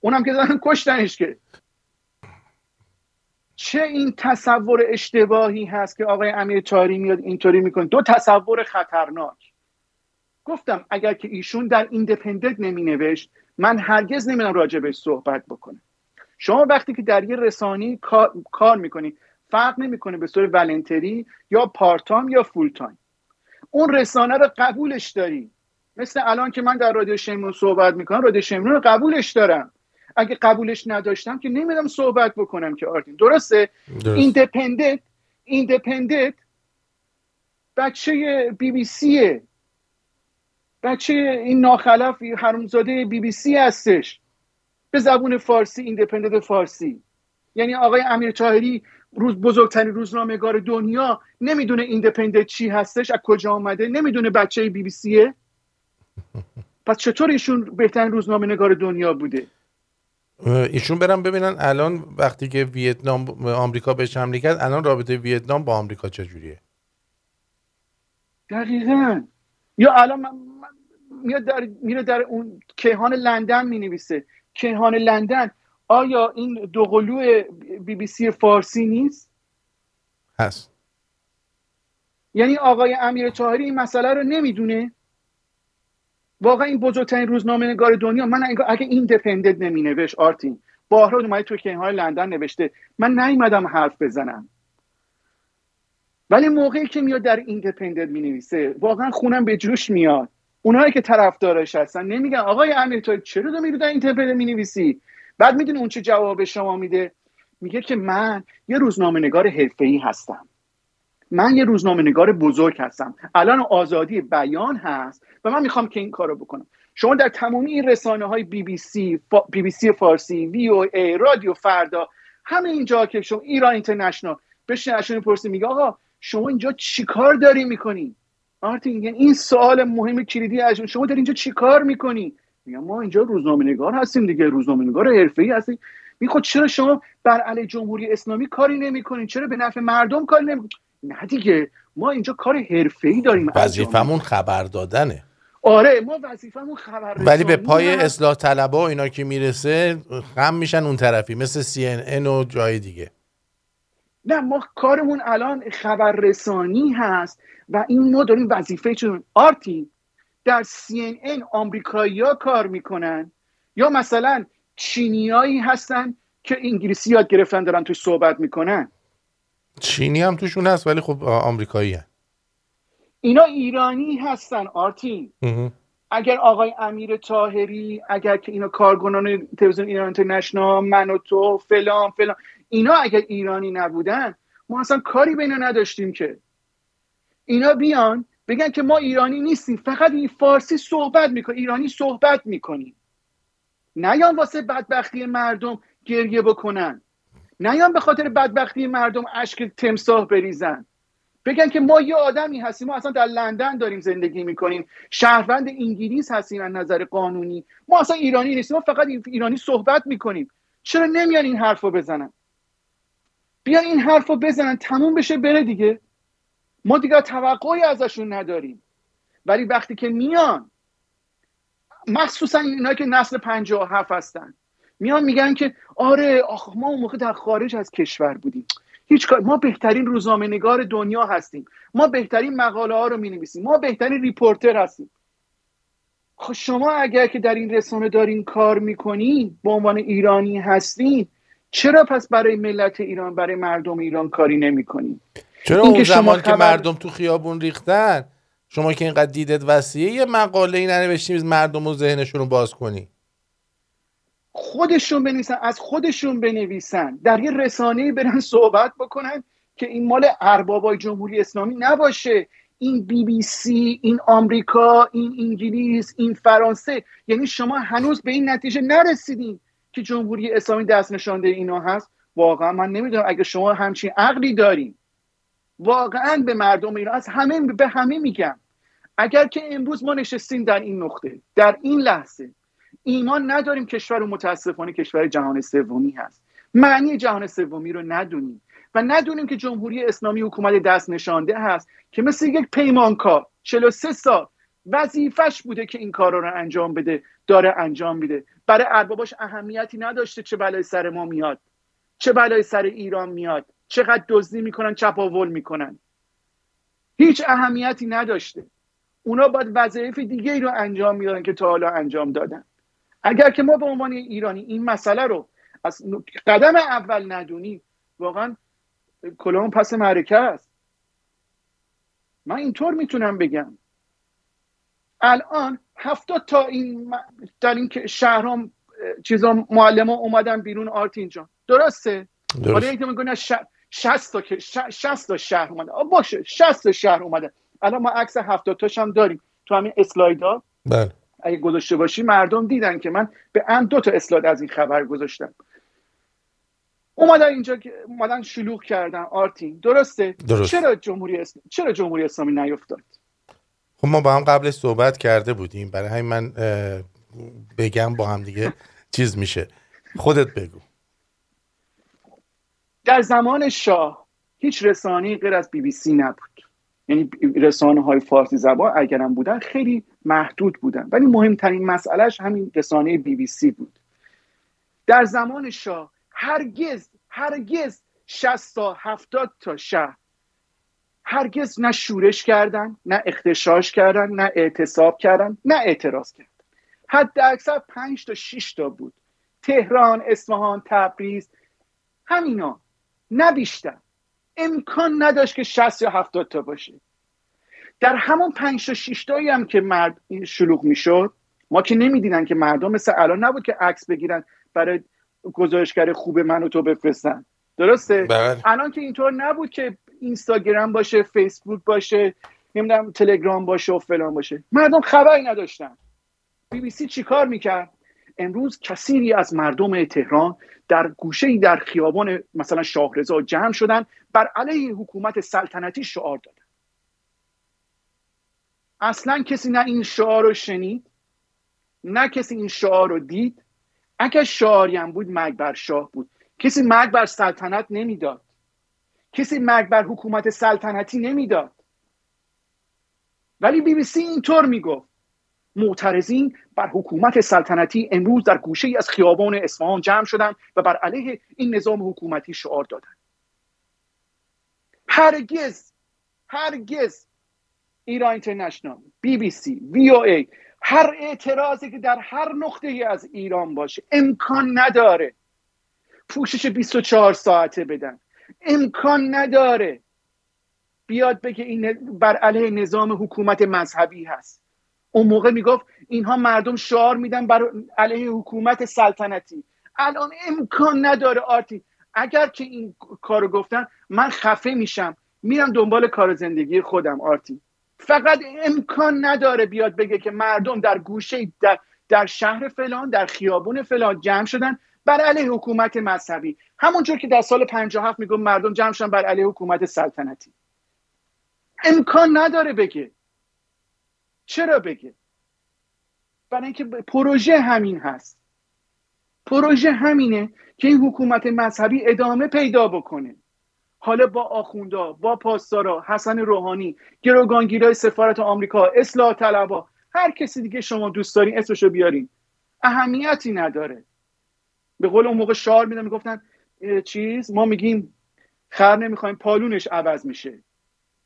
اونم که دارن کشتنش که. چه این تصور اشتباهی هست که آقای امیر طاهری میاد اینطوری می‌کنه؟ دو تصور خطرناک. گفتم اگر که ایشون در ایندپندنت نمی نوشت من هرگز نمیومدم راجع بهش صحبت بکنم. شما وقتی که در یه رسانه‌ای کار, کار می‌کنی فرق نمی‌کنه به صورت voluntary یا part-time یا full-time اون رسانه رو قبولش داری. مثل الان که من در رادیو شمرون صحبت می‌کنم رادیو شمرون رو قبولش دارم. اگه قبولش نداشتم که نمیومدم صحبت بکنم که آرتین. درسته؟ ایندپندنت ایندپندنت بچه بی بی سیه. بچه این ناخلف حرومزاده بی بی سی هستش. به زبون فارسی ایندپندنت فارسی. یعنی آقای امیر طاهری روز بزرگترین روزنامهگار دنیا نمی‌دونه ایندپندنت چی هستش از کجا آمده نمی‌دونه بچه بی بی سیه پس چطور ایشون بهترین روزنامه نگار دنیا بوده؟ ایشون برم ببینن الان وقتی که ویتنام آمریکا بهش حمله کرد الان رابطه ویتنام با آمریکا چجوریه؟ دقیقا. یا الان میاد در میره در اون کیهان لندن می نویسه کیهان لندن. آیا این دوقلو بی بی سی فارسی نیست؟ هست. یعنی آقای امیر طاهری این مسئله رو نمی‌دونه؟ واقعا این بزرگترین روزنامه نگار دنیا من اگه ایندپندنت نمی نوشت آرتین. بارها اومده تو کیهان لندن نوشته. من نیومدم حرف بزنم. ولی موقعی که میاد در ایندپندنت می نویسه واقعا خونم به جوش میاد. اونایی که طرفدارش هستن نمیگن آقای امیر تو چرا تو میرو در اینترپل می نویسی بعد می‌دونی اون چه جواب شما میده؟ میگه که من یه روزنامه نگار حرفه‌ای هستم. من یه روزنامه نگار بزرگ هستم. الان آزادی بیان هست و من می‌خوام که این کارو بکنم. شما در تمامی این رسانه های بی بی سی, بی بی سی فارسی وی او ای رادیو فردا همه اینجا که شما ایران اینترنشنال بهش نشون پرسی میگه آقا شما اینجا چیکار داری می‌کنی؟ آرتین یعنی این سوال مهم کلیدی از شما در اینجا چیکار می‌کنی؟ میگم ما اینجا روزنامه نگار هستیم دیگه روزنامه نگار ای هستیم. می خود چرا شما بر علیه جمهوری اسلامی کاری نمی‌کنین؟ چرا به نفع مردم کاری نمی‌کنین نه دیگه ما اینجا کار ای داریم وظیفمون خبر دادنه. آره ما وظیفمون خبر ولی به پای اصلاح طلبا و اینا که می‌رسه غم میشن اون طرفی مثل سی ان و جای دیگه. نه ما کارمون الان خبررسانی هست و این ما داریم وظیفه چون آرتی در CNN آمریکایی ها کار می‌کنن. یا مثلا چینیایی هستن که انگلیسی یاد گرفتن دارن توی صحبت می‌کنن. چینی هم توشون هست ولی خب آمریکایی هست اینا ایرانی هستن آرتین اگر آقای امیر تاهری اگر که اینا کارگنان تلویزیون ایران اینترنشنال من و تو فلان فلان. اینا اگر ایرانی نبودن ما اصلا کاری به اینا نداشتیم که. اینا بیان بگن که ما ایرانی نیستیم فقط این فارسی صحبت می‌کنیم ایرانی صحبت می‌کنیم. نیان واسه بدبختی مردم گریه بکنن. نیان به خاطر بدبختی مردم اشک تمساه بریزن. بگن که ما یه آدمی هستیم ما اصلا در لندن داریم زندگی می‌کنیم. شهروند انگلیس هستیم از نظر قانونی. ما اصلا ایرانی نیستیم ما فقط ایرانی صحبت می‌کنیم. چرا نمیان این حرف رو بزنن؟ بیان این حرف رو بزنن تموم بشه بره دیگه. ما دیگه توقعی ازشون نداریم. ولی وقتی که میان مخصوصا اینا که نسل 57 هستن. میان میگن که آره آخ ما اون موقع در خارج از کشور بودیم. هیچ کار ما بهترین روزنامه نگار دنیا هستیم. ما بهترین مقاله ها رو می نویسیم ما بهترین ریپورتر هستیم. خب شما اگر که در این رسانه دارین کار می‌کنین به عنوان ایرانی هستین چرا پس برای ملت ایران برای مردم ایران کاری نمی‌کنین چرا اون زمان که مردم تو خیابون ریختن شما که اینقدر دیدت وسیعه یه مقاله ای ننوشتیم مردم و ذهنشون رو باز کنی. خودشون بنویسن از خودشون بنویسن. در یه رسانه برن صحبت بکنن که این مال اربابای جمهوری اسلامی نباشه. این بی بی سی این آمریکا این انگلیس این فرانسه. یعنی شما هنوز به این نتیجه نرسیدین. که جمهوری اسلامی دست نشانده اینا هست. واقعا من نمی‌دونم اگه شما همچین عقلی دارین واقعا به مردم ایران از همه به همه میگم. اگر که امروز ما نشستیم در این نقطه در این لحظه ایمان نداریم کشور رو متاسفانه کشور جهان سومی هست. معنی جهان سومی رو ندونیم و ندونیم که جمهوری اسلامی حکومت دست نشانده هست که مثل یک پیمانکار 43 سال وظیفش بوده که این کارا رو انجام بده داره انجام میده. برای ارباباش اهمیتی نداشته چه بلای سر ما میاد. چه بلای سر ایران میاد. چقدر دزدی می‌کنن چپاول می‌کنن. هیچ اهمیتی نداشته. اونا باید وظایف دیگه ای رو انجام می‌دادن که تا حالا انجام دادن. اگر که ما به عنوان ایرانی این مسئله رو از قدم اول ندونیم واقعا کلام پس معرکه است. من اینطور می‌تونم بگم. الان هفتاد تا این در این شهرام چیزا معلم ها اومدن بیرون آرتین جان. درسته؟ حالا اینکه میگن 60 تا 60 تا شهر اومده. باشه 60 تا شهر اومده. الان ما عکس 70 تاش هم داریم. تو همین اسلایدا؟ بله. اگه گذاشته باشی مردم دیدن که من به ان دو تا اسلاید از این خبر گذاشتم. اومدن اینجا اومدن شلوغ کردن آرتین. درسته؟ درست. چرا جمهوری اسلام چرا جمهوری اسلامی نیفتاد؟ خب ما با هم قبلش صحبت کرده بودیم. برای همین من بگم با هم دیگه چیز میشه. خودت بگو. در زمان شاه هیچ رسانه‌ای غیر از بی بی سی نبود. یعنی رسانه های فارسی زبان اگرم بودن خیلی محدود بودن. ولی مهمترین مسئلهش همین رسانه بی بی سی بود. در زمان شاه هرگز هرگز 60 تا 70 تا شهر هرگز نه شورش کردن نه اختشاش کردن نه اعتصاب کردن نه اعتراض کردن. حد اکثر 5 تا 6 تا بود. تهران اصفهان تبریز همینا. نه بیشتر. امکان نداشت که 60 یا 70 تا باشه. در همون 5 تا 6 تایی هم که مرد شلوغ می‌شد ما که نمی‌دیدن که مردم مثل الان نبود که عکس بگیرن برای گزارشگر خوب من و تو بفرستن. درسته؟ بله. الان که اینطور نبود که اینستاگرام باشه فیسبوک باشه نمی‌دونم تلگرام باشه و فلان باشه. مردم خبری نداشتن بی بی سی چیکار می‌کرد؟ امروز کثیری از مردم تهران در گوشه در خیابان مثلا شاهرضا جمع شدن بر علیه حکومت سلطنتی شعار دادن. اصلا کسی نه این شعار رو شنید نه کسی این شعار رو دید. اگر شعاری هم بود مرگ بر شاه بود. کسی مرگ بر سلطنت نمی‌داد. کسی مرگ بر حکومت سلطنتی نمی‌داد. ولی بی بی سی اینطور می‌گفت. معترضین بر حکومت سلطنتی امروز در گوشه از خیابان اصفهان جمع شدند و بر علیه این نظام حکومتی شعار دادند هرگز هرگز ایران اینترنشنال بی بی سی وی او ای هر اعتراضی که در هر نقطه ای از ایران باشه امکان نداره پوشش 24 ساعته بدن. امکان نداره بیاد بگه این بر علیه نظام حکومت مذهبی هست. اون موقع می‌گفت اینها مردم شعار میدن بر علیه حکومت سلطنتی. الان امکان نداره آرتی. اگر که این کارو گفتن من خفه میشم. میرم دنبال کار زندگی خودم آرتی. فقط امکان نداره بیاد بگه که مردم در گوشه در, در شهر فلان در خیابون فلان جمع شدن. بر علیه حکومت مذهبی. همونجور که در سال 57 میگم مردم جمع شدن بر علیه حکومت سلطنتی. امکان نداره بگه. چرا بگه؟ برای اینکه پروژه همین هست. پروژه همینه که این حکومت مذهبی ادامه پیدا بکنه. حالا با آخوندا با پاسدارا حسن روحانی گروگانگیرای سفارت آمریکا اصلاح طلبا هر کسی دیگه شما دوست دارین اسمشو بیارین. اهمیتی نداره. به قول اون موقع شعار میدن می‌گفتن چیز؟ ما میگیم خر نمی‌خوایم پالونش عوض میشه.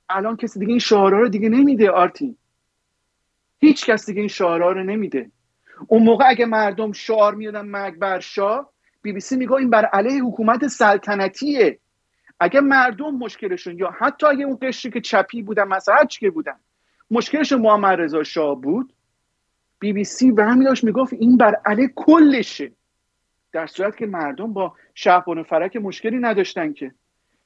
الان کسی دیگه این شعارها رو دیگه نمیده آرتین. هیچ کس دیگه این شعارها رو نمیده. اون موقع اگه مردم شعار می‌دادن مرگ بر شاه بی بی سی میگه این بر علیه حکومت سلطنتیه. اگه مردم مشکلشون یا حتی اگه اون قشری که چپی بودن مثلا چی که بودن مشکلشون محمد رضا شاه بود بی بی سی و همین داشت می‌گفت این بر علیه کلشه. در صورت که مردم با شهبان فرک مشکلی نداشتن که.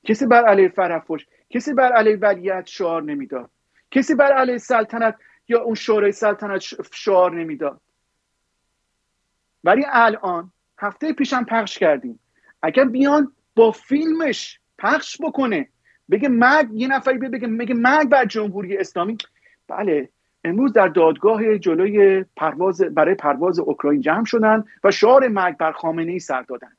کسی بر علیه فرفوش کسی بر علیه ولیت شعار نمی‌داد. کسی بر علیه سلطنت یا اون شورای سلطنت شعار نمی‌داد. ولی الان هفته پیشم پخش کردیم. اگر بیان با فیلمش پخش بکنه بگه مرگ یه نفری بگه بگه مرگ بر جمهوری اسلامی. بله امروز در دادگاه جلوی پرواز برای پرواز اوکراین جمع شدن و شعار مرگ بر خامنه ای سر دادن.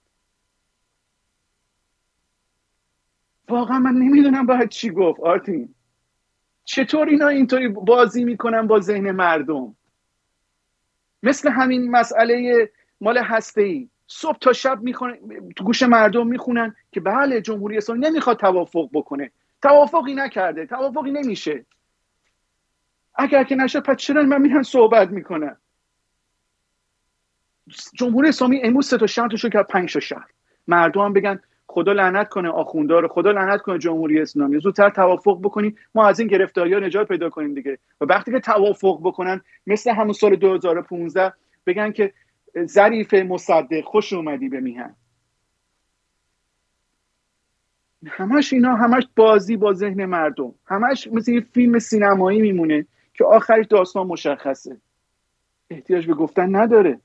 واقعا من نمی‌دونم باید چی گفت آرتین. چطور اینا اینطوری بازی می‌کنن با ذهن مردم؟ مثل همین مسئله مال هسته ای صبح تا شب می‌خونن تو گوش مردم می‌خونن که بله جمهوری اسلامی نمی‌خواد توافق بکنه. توافقی نکرده توافقی نمیشه. اگر که نشه پس چرا من میرن صحبت می‌کنن؟ جمهوری اسلامی امروز سه تا تو کرد پنج تا شهر. مردم بگن خدا لعنت کنه آخوندار خدا لعنت کنه جمهوری اسلامی. زودتر توافق بکنیم ما از این گرفتاری ها نجات پیدا کنیم دیگه. و وقتی که توافق بکنن مثل همون سال 2015 بگن که ظریف مصدق خوش اومدی به میهن. همش اینا همش بازی با ذهن مردم. همش مثل یه فیلم سینمایی میمونه. که آخرش داستان مشخصه. احتیاج به گفتن نداره.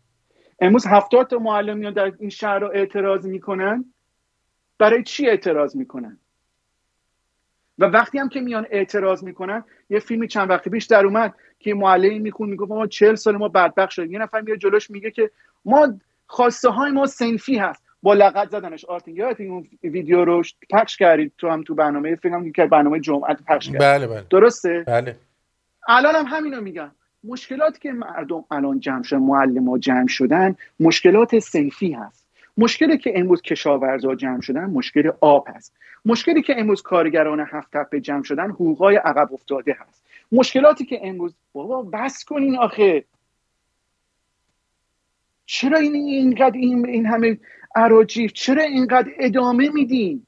امروز هفتاد تا معلم در این شهر رو اعتراض می‌کنن. برای چی اعتراض می‌کنن؟ و وقتی هم که میان اعتراض می‌کنن یه فیلمی چند وقت پیش در اومد که معلمی میخون می‌گفت ما چهل سال ما بدبخت شدیم. یه نفر میاد جلوش میگه که ما خواسته های ما سنفی هست. با لغت زدنش. آرتین یادت اون ویدیو رو پخش کردید تو هم تو برنامه؟ فیلم که برنامه جمعه پخش کردید بله بله. درسته؟ بله. الان هم همینو میگن مشکلاتی که مردم الان جمع شدن معلم ها جمع شدن مشکلات سنفی هست. مشکلی که امروز کشاورزا جمع شدن مشکل آب هست. مشکلی که امروز کارگران هفت تپه جمع شدن حقوقای عقب افتاده هست. مشکلاتی که امروز بابا بس کنین آخه. چرا این اینقدر این, این همه عراجیف چرا اینقدر ادامه میدین؟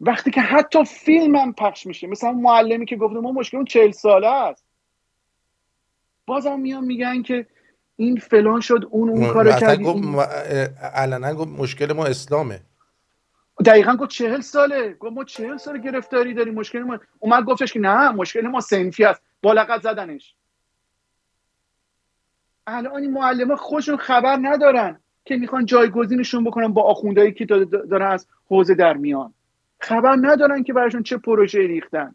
وقتی که حتی فیلم هم پخش میشه. مثلا معلمی که گفته ما مشکل اون چهل ساله است. بازم میان میگن که این فلان شد اون اون کارو کرد علنا گفت مشکل ما اسلامه. دقیقا گفت چهل ساله. گفت ما چهل سال گرفتاری داریم مشکل ما اومد گفتش که نه مشکل ما سنفی است. با زدنش. الان این معلم خودشون خبر ندارن که می‌خوان جایگزینشون بکنن با آخوندهایی که دارن از حوزه در میان. خبر ندارن که براشون چه پروژه ریختن.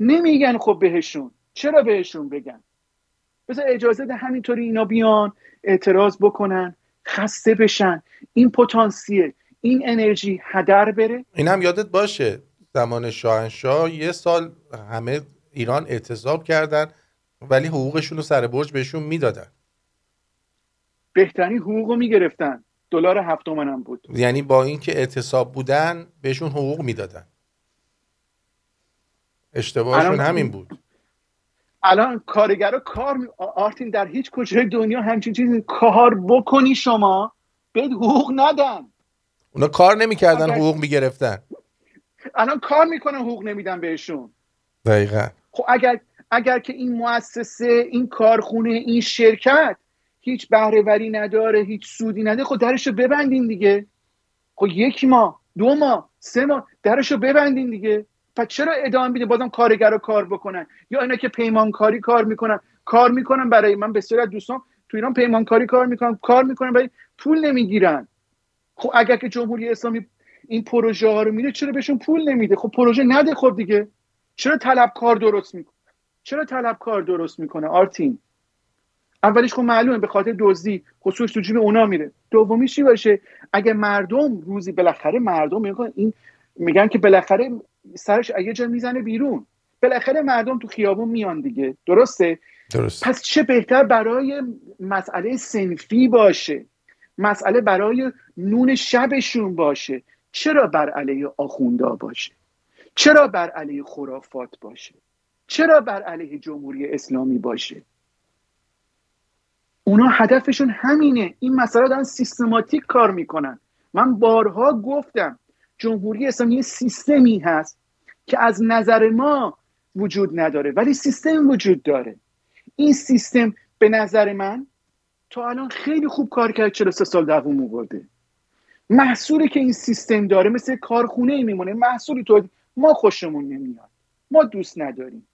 نمیگن خب بهشون. چرا بهشون بگن؟ بذار اجازه ده همینطوری اینا بیان اعتراض بکنن خسته بشن. این پتانسیل این انرژی هدر بره. این هم یادت باشه زمان شاهنشاه یه سال همه ایران اعتصاب کردن ولی حقوقشون رو سر برج بهشون می‌دادن. بهترین حقوق رو می‌گرفتن. دلار هفت هم بود. یعنی با اینکه اعتصاب بودن بهشون حقوق می‌دادن. اشتباهشون همین بود. الان کارگرا کار می... آرتین در هیچ کجای دنیا همچین چیزی کار بکنی شما؟ بهت حقوق ندن. اونا کار نمی‌کردن اگر... حقوق می‌گرفتن. الان کار می‌کنن حقوق نمیدن بهشون. دقیقا. خب اگر اگر که این مؤسسه این کارخونه این شرکت هیچ بهرهوری نداره هیچ سودی نداره. خب درشو ببندین دیگه. خب یک ماه دو ماه سه ماه درشو ببندین دیگه. پس چرا ادامه میده؟ بازم کارگر رو کار بکنن. یا اینا که پیمانکاری کار می‌کنن. کار می‌کنن برای من بسیار از دوستان تو ایران پیمانکاری کار می‌کنن کار می‌کنن برای پول نمی‌گیرن. خب اگر که جمهوری اسلامی این پروژه ها رو میده چرا بهشون پول نمیده؟ خب پروژه نده خب دیگه. چرا طلبکار درست می‌کنه؟ چرا طلبکار درست می‌کنه آرتین؟ اولیش خب معلومه به خاطر دزدی خصوص تو جیب اونا میره. دومی چی باشه؟ اگه مردم روزی بالاخره مردم میگن این میگن که بالاخره سرش یه جا می‌زنه بیرون. بالاخره مردم تو خیابون میان دیگه. درسته؟ درست پس چه بهتر برای مسئله سنفی باشه؟ مسئله برای نون شبشون باشه. چرا بر علیه آخوندا باشه؟ چرا بر علیه خرافات باشه؟ چرا بر علیه جمهوری اسلامی باشه؟ اونا هدفشون همینه. این مسئله دارن سیستماتیک کار می‌کنن. من بارها گفتم جمهوری اسلامی سیستمی هست که از نظر ما وجود نداره ولی سیستم وجود داره. این سیستم به نظر من تا الان خیلی خوب کار کرد 43 سال دووم آورده. محصولی که این سیستم داره مثل کارخونه ای میمونه محصولی تو ما خوشمون نمیاد. ما دوست نداریم.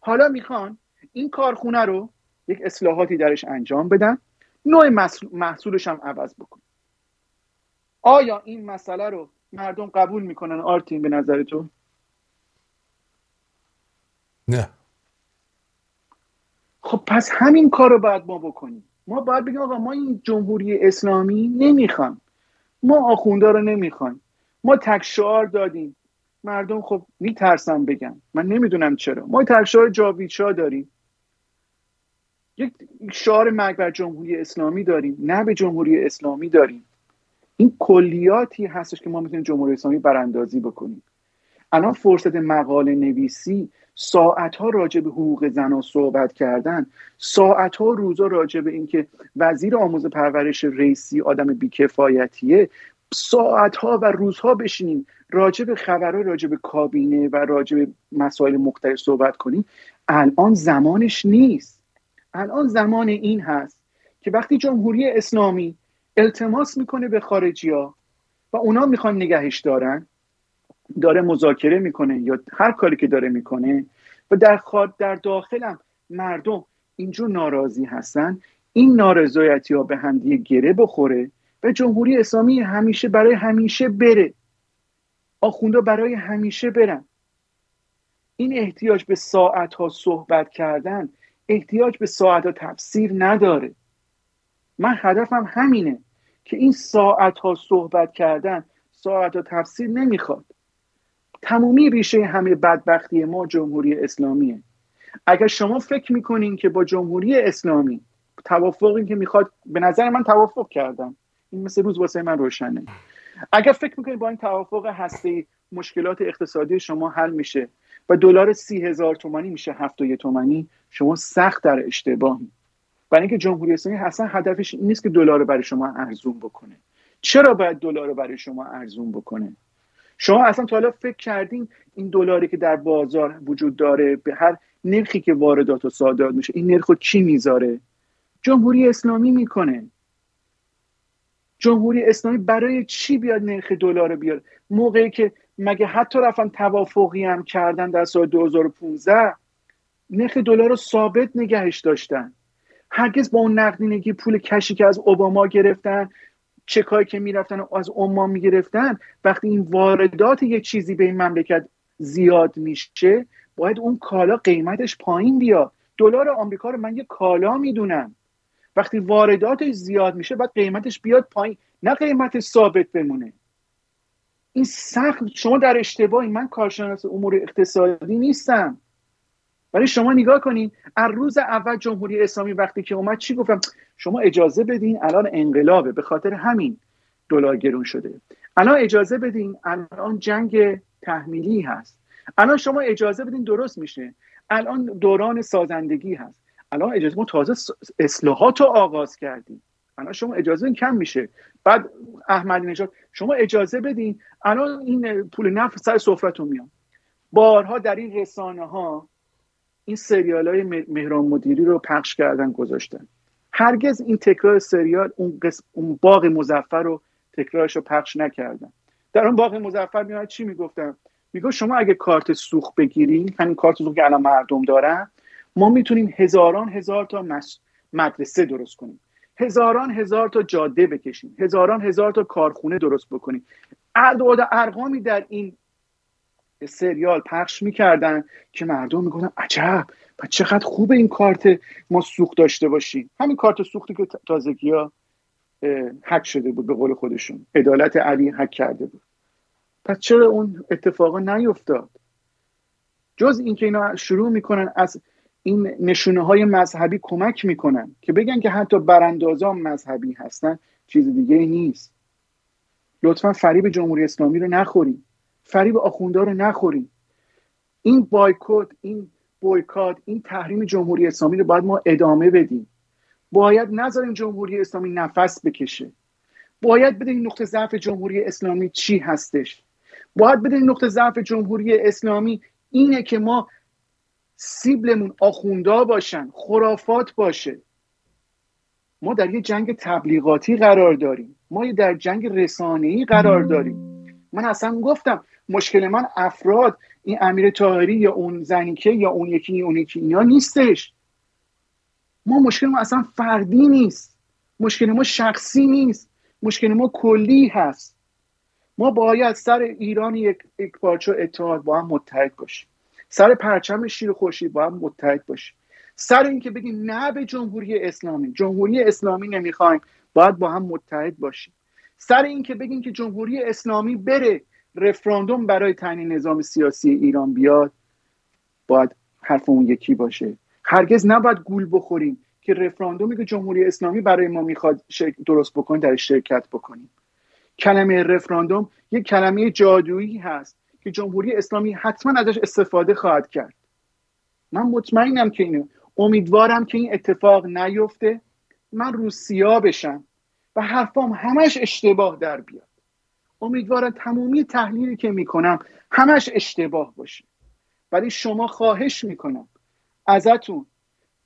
حالا می‌خوان این کارخونه رو یک اصلاحاتی درش انجام بدن. نوع محصولش هم عوض بکن. آیا این مسئله رو مردم قبول می‌کنن؟ آرتین به نظر تو؟ نه. خب پس همین کار رو باید ما بکنیم. ما باید بگیم آقا ما این جمهوری اسلامی نمی‌خوام ما آخونده رو نمی‌خوایم. ما تک شعار دادیم. مردم خب میترسن بگن. من نمی‌دونم چرا. ما تک شعار جاویدشاه داریم. یک شعار مرگ بر جمهوری اسلامی داریم نه به جمهوری اسلامی داریم. این کلیاتی هستش که ما می‌تونیم جمهوری اسلامی براندازی بکنیم. الان فرصت مقاله نویسی ساعت ها راجع به حقوق زنان صحبت کردن ساعت ها روزا راجع به اینکه وزیر آموز پرورش ریسی آدم بیکفایتیه ساعت ها و روزها بشینیم راجع به خبرها راجع به کابینه و راجع به مسائل مختلف صحبت کنیم. الان زمانش نیست. الان زمان این هست که وقتی جمهوری اسلامی التماس می‌کنه به خارجی ها و اونا می‌خوان نگهش دارن داره مذاکره می‌کنه یا هر کاری که داره می‌کنه و در در داخلم مردم اینجور ناراضی هستن این نارضایتی ها به همدیگه گره بخوره و جمهوری اسلامی همیشه برای همیشه بره. آخوندا برای همیشه برن. این احتیاج به ساعت ها صحبت کردن احتیاج به ساعت ها تفسیر نداره. من هدفم همینه که این ساعت ها صحبت کردن ساعت ها تفسیر نمی‌خواد. تمومی ریشه همه بدبختی ما جمهوری اسلامیه. اگر شما فکر می‌کنین که با جمهوری اسلامی توافقی که می‌خواد به نظر من توافق کردم. این مثل روز واسه من روشنه. اگر فکر می‌کنید با این توافق هسته مشکلات اقتصادی شما حل میشه. و دلار سی هزار تومانی میشه هفت و تومانی شما سخت در اشتباهی برای اینکه جمهوری اسلامی اصلا هدفش این نیست که دلار برای شما ارزون بکنه. چرا باید دلار برای شما ارزون بکنه؟ شما اصلا تا حالا فکر کردین این دلاری که در بازار وجود داره به هر نرخی که واردات و صادرات میشه این نرخ کی می‌ذاره؟ جمهوری اسلامی می‌کنه. جمهوری اسلامی برای چی بیاد نرخ دلار رو بیاد موقعی که مگه حتی رفتن توافقی هم کردن در سال 2015 نرخ دلار رو ثابت نگهش داشتن. هرگز با اون نقدینگی پول کشی که از اوباما گرفتن چکایی که می‌رفتن و از عمان می‌گرفتن وقتی این واردات یه چیزی به این مملکت زیاد میشه باید اون کالا قیمتش پایین بیاد. دلار آمریکا رو من یه کالا می‌دونم. وقتی وارداتش زیاد میشه باید قیمتش بیاد پایین. نه قیمت ثابت بمونه. این سخت شما در اشتباهی. من کارشناس امور اقتصادی نیستم. ولی شما نگاه کنین از روز اول جمهوری اسلامی وقتی که اومد چی گفتم؟ شما اجازه بدین الان انقلابه. به خاطر همین دلار گرون شده. الان اجازه بدین الان جنگ تحمیلی هست. الان شما اجازه بدین درست میشه. الان دوران سازندگی هست. الان اجازه ما تازه اصلاحات رو آغاز کردیم. الان شما اجازه کم میشه. بعد احمدی نژاد شما اجازه بدین الان این پول نفت سر سفرتون میان بارها در این رسانه ها این سریال های مهران مدیری رو پخش کردن گذاشتن. هرگز این تکرار سریال اون, قسم، اون باغ مزفر رو تکرارش رو پخش نکردن. در اون باغ مزفر میاد چی می‌گفتن؟ میگه شما اگه کارت سوخت بگیریم همین کارت سوخت که الان مردم دارن ما می‌تونیم هزاران هزار تا مدرسه درست کنیم. هزاران هزار تا جاده بکشیم. هزاران هزار تا کارخونه درست بکنیم. اعداد ارقامی در این سریال پخش می‌کردن که مردم می‌گفتن عجب! و چقدر خوب این کارت ما سوخت داشته باشیم. همین کارت سوختی که تازگی ها حک شده بود به قول خودشون. عدالت علی حک کرده بود. پس چرا اون اتفاقا نیفتاد؟ جز اینکه اینا شروع می‌کنن از این نشونه های مذهبی کمک می‌کنن که بگن که حتی براندازان مذهبی هستن چیز دیگه نیست. لطفا فریب جمهوری اسلامی رو نخوریم. فریب آخونده رو نخوریم. این بایکوت این بویکات این تحریم جمهوری اسلامی رو باید ما ادامه بدیم. باید نذاریم جمهوری اسلامی نفس بکشه. باید بدیم نقطه ضعف جمهوری اسلامی چی هستش. باید بدیم نقطه ضعف جمهوری اسلامی اینه که ما سیبلمون آخوندا باشن خرافات باشه. ما در یه جنگ تبلیغاتی قرار داریم. ما در جنگ رسانه‌ای قرار داریم. من اصلا گفتم مشکل من افراد این امیر تاهری یا اون زنیکه یا اون یکی اون یکی اینا نیستش. ما مشکل ما اصلا فردی نیست. مشکل ما شخصی نیست. مشکل ما کلی هست. ما باید سر ایران یک, یک پارچه اتحاد با هم متحد باشیم. سر پرچم شیر خورشید با هم متحد باشیم. سر اینکه بگیم نه به جمهوری اسلامی جمهوری اسلامی نمی‌خوایم باید با هم متحد باشیم. سر اینکه بگیم که جمهوری اسلامی بره رفراندوم برای تعیین نظام سیاسی ایران بیاد باید حرف اون یکی باشه. هرگز نباید گول بخوریم که رفراندومی که جمهوری اسلامی برای ما می‌خواد درست بکنه در شرکت بکنیم. کلمه رفراندوم یک کلمه جادویی هست. که جمهوری اسلامی حتما ازش استفاده خواهد کرد. من مطمئنم که اینو امیدوارم که این اتفاق نیفته. من روسیا بشم و حرفام همش اشتباه در بیاد. امیدوارم تمامی تحلیلی که می‌کنم همش اشتباه باشه. ولی شما خواهش می‌کنم ازتون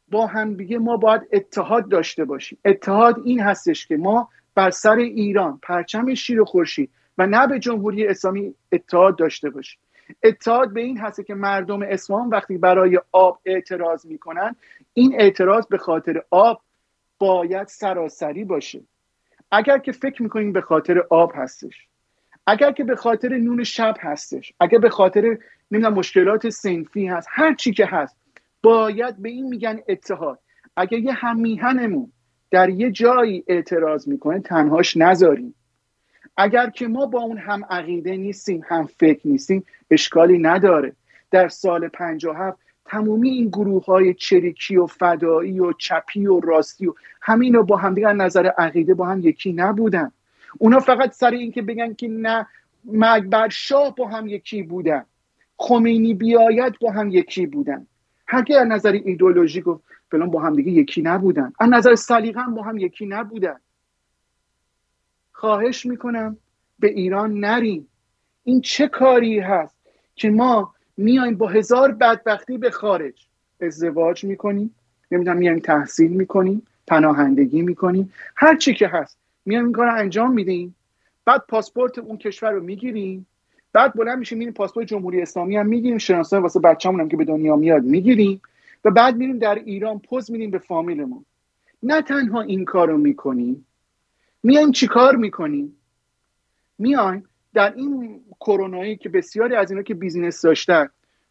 با هم دیگه ما باید اتحاد داشته باشیم. اتحاد این هستش که ما بر سر ایران پرچم شیر و خورشید و نه به جمهوری اسلامی اتحاد داشته باشیم اتحاد به این هست که مردم اسلام وقتی برای آب اعتراض می‌کنن این اعتراض به خاطر آب باید سراسری باشه. اگر که فکر می‌کنین به خاطر آب هستش اگر که به خاطر نون شب هستش اگر به خاطر نمی‌دونم مشکلات سنفی هست هر چی که هست باید به این میگن اتحاد. اگر یه همیهنمون در یه جایی اعتراض می‌کنه تنهاش نذاریم. اگر که ما با اون هم عقیده نیستیم هم فکر نیستیم اشکالی نداره. در سال 57 تمامی این گروه های چریکی و فدایی و چپی و راستی و همین رو با هم دیگر نظر عقیده با هم یکی نبودن. اونا فقط سر اینکه بگن که نه مکبر شاه با هم یکی بودن. خمینی بیاید با هم یکی بودن. هرگه از نظر ایدولوژی گفت فلان با هم دیگه یکی نبودن. از نظر سلیقه با هم یکی نبودن. خواهش می‌کنم به ایران نریم این چه کاری هست که ما میایم با هزار بدبختی به خارج؟ ازدواج می‌کنیم نمی‌دونم میایم تحصیل می‌کنیم پناهندگی می‌کنیم. هر چی که هست میایم این کار انجام میدیم. بعد پاسپورت اون کشور رو می‌گیریم. بعد بلند میشیم میریم پاسپورت جمهوری اسلامی هم می‌گیریم. شناسنامه واسه بچه‌مون هم که به دنیا میاد می‌گیریم. و بعد میریم در ایران پوز میدیم به فامیلمون. نه تنها این کار رو می‌کنیم میایم چیکار می‌کنیم؟ میایم در این کرونایی که بسیاری از اینا که بیزینس داشتن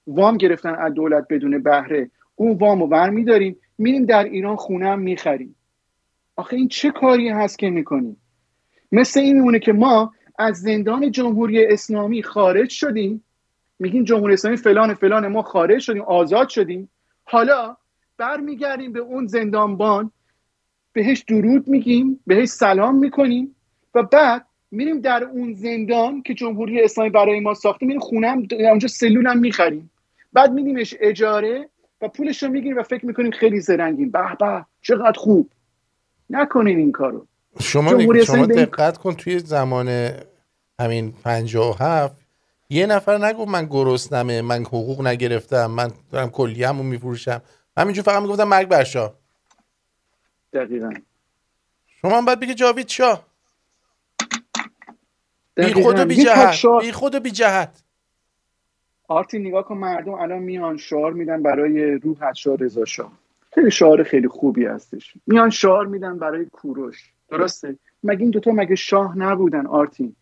وام گرفتن از دولت بدون بهره اون وام رو ور میداریم میریم در ایران خونه هم می‌خریم. آخه این چه کاری هست که می‌کنیم؟ مثل این میمونه که ما از زندان جمهوری اسلامی خارج شدیم. میگیم جمهوری اسلامی فلان فلان ما خارج شدیم آزاد شدیم. حالا برمیگردیم به اون زندانبان بهش درود میگیم بهش سلام می‌کنیم و بعد میریم در اون زندان که جمهوری اسلامی برای ما ساخته میریم خونم اونجا سلول هم می‌خریم. بعد میدیمش اجاره و پولش رو می‌گیریم و فکر می‌کنیم خیلی زرنگیم. به به چقدر خوب. نکنین این کارو. شما, شما دقت کن توی زمان همین هفت یه نفر نگفت من گرسنمه من حقوق نگرفتم من دارم کلیه‌مو میفروشم. همینجور فقط می‌گفتم مرگ برشا دقیقا. شما هم باید بگه جاوید شاه. بی خود و بی جهت بی خود و بی جهت. آرتی نگاه کن مردم الان میان شعار میدن برای روح از شاه رضا شاه. خیلی شعار خیلی خوبی هستش. میان شعار میدن برای کوروش. درسته؟ مگه این دوتا مگه شاه نبودن آرتین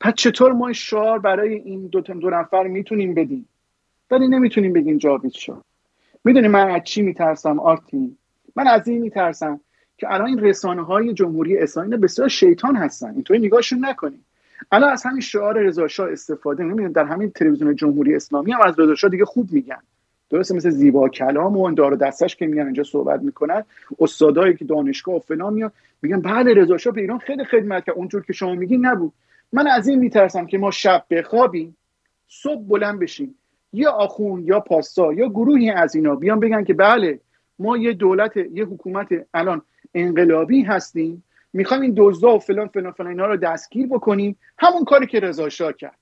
پس چطور ما شعار برای این دو, دو نفر می‌تونیم بدیم؟ ولی نمی‌تونیم بگیم جاوید شاه. می‌دونی من از چی میترسم آرتین من از این میترسم که الان این رسانه های جمهوری اسلامی بسیار شیطان هستن. اینطوری نگاهشون نکنیم الان از همین شعار رضا استفاده نمی‌دونم در همین تلویزیون جمهوری اسلامی هم از رضا دیگه خوب میگن. درسته مثل زیبا کلام و اون دار دستش که میان اینجا صحبت می‌کنن. استادایی که دانشگاه و فلان میان میگن بله رضا شاه به ایران خیلی خدمت کرد. اونجور که شما میگی نبود. من از این میترسم که ما شب بخوابیم صبح بلند بشیم. یا آخون یا پاستا یا گروهی از اینا بیان بگن که بله ما یه دولت یه حکومت الان انقلابی هستیم می‌خوایم این دزدا و فلان فلان فلان اینا رو دستگیر بکنیم. همون کاری که رضا شاه کرد.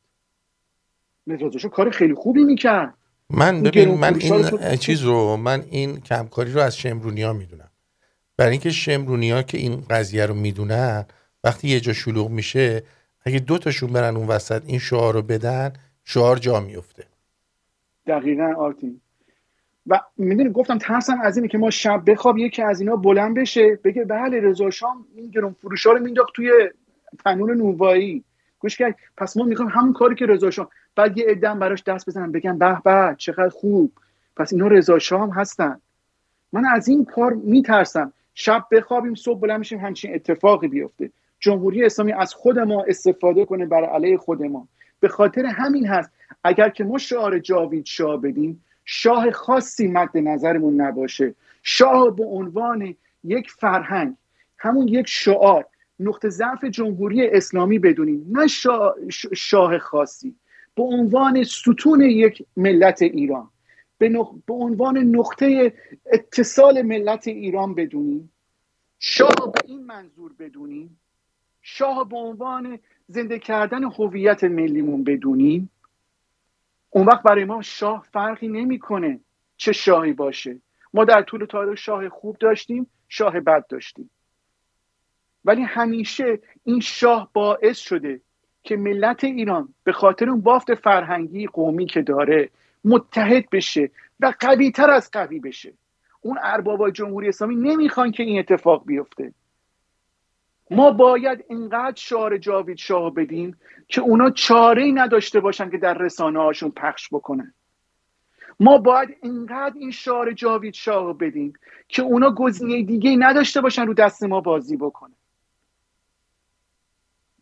رضا شاه کار خیلی خوبی می‌کرد. من ببین من این چیز رو من این کمکاری رو از شمرونی ها می‌دونم. برای اینکه شمرونی ها که این قضیه رو می‌دونن وقتی یه جا شلوغ میشه اگه دو تاشون برن اون وسط این شعار رو بدن شعار جا میفته دقیقا آرتین. و می‌دونی گفتم ترسم از اینه که ما شب بخواب یکی از اینا بلند بشه بگه بله رضا شام این گرون فروشا رو مینداخت توی تنور نوایی گوش کرد پس ما می‌خوایم همون کاری که رضا شام بعد یه عدم براش دست بزنن بگن به به چقدر خوب. پس اینا رضا شام هستن. من از این کار میترسم. شب بخوابیم صبح بلند میشیم همچین اتفاقی بیفته. جمهوری اسلامی از خود ما استفاده کنه برای علیه خود ما. به خاطر همین هست اگر که ما شعار جاوید شاه بدیم شاه خاصی مد نظرمون نباشه. شاه به عنوان یک فرهنگ همون یک شعار نقطه ضعف جمهوری اسلامی بدونیم نه شاه, شاه خاصی. به عنوان ستون یک ملت ایران به, به عنوان نقطه اتصال ملت ایران بدونیم. شاه به این منظور بدونیم. شاه به عنوان زنده کردن هویت ملیمون بدونیم. اون وقت برای ما شاه فرقی نمی‌کنه چه شاهی باشه. ما در طول تاریخ شاه خوب داشتیم شاه بد داشتیم. ولی همیشه این شاه باعث شده که ملت ایران به خاطر اون بافت فرهنگی قومی که داره متحد بشه و قوی تر از قوی بشه. اون اربابای جمهوری اسلامی نمی‌خوان که این اتفاق بیفته. ما باید اینقدر شعار جاوید شاه بدیم که اونا چاره ای نداشته باشن که در رسانه هاشون پخش بکنن. ما باید اینقدر این شعار جاوید شاه بدیم که اونا گزینه دیگه نداشته باشن رو دست ما بازی بکنن.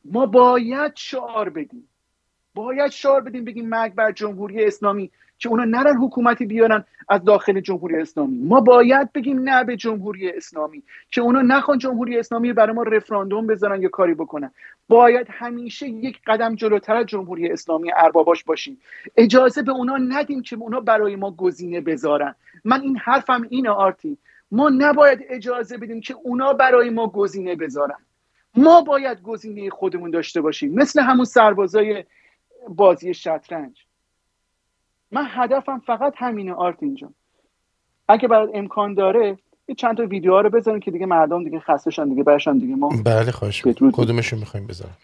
ما باید شعار بدیم. باید شعار بدیم بگیم مرگ بر جمهوری اسلامی که اونا نرن حکومتی بیارن از داخل جمهوری اسلامی. ما باید بگیم نه به جمهوری اسلامی. که اونا نخوان جمهوری اسلامی برای ما رفراندوم بذارن یا کاری بکنن. باید همیشه یک قدم جلوتر از جمهوری اسلامی ارباباش باشیم. اجازه به اونا ندیم که اونا برای ما گزینه بذارن. من این حرفم اینه آرتی. ما نباید اجازه بدیم که اونا برای ما گزینه بذارن. ما باید گزینه خودمون داشته باشیم. مثل همون سربازای بازی شطرنج. من هدفم فقط همینه آرت اینجا. اگه برات امکان داره یه چند تا ویدیوها رو بذاریم که دیگه مردم دیگه خستشن دیگه برشن دیگه ما بله خواهش کدومشو می‌خوایم بذارم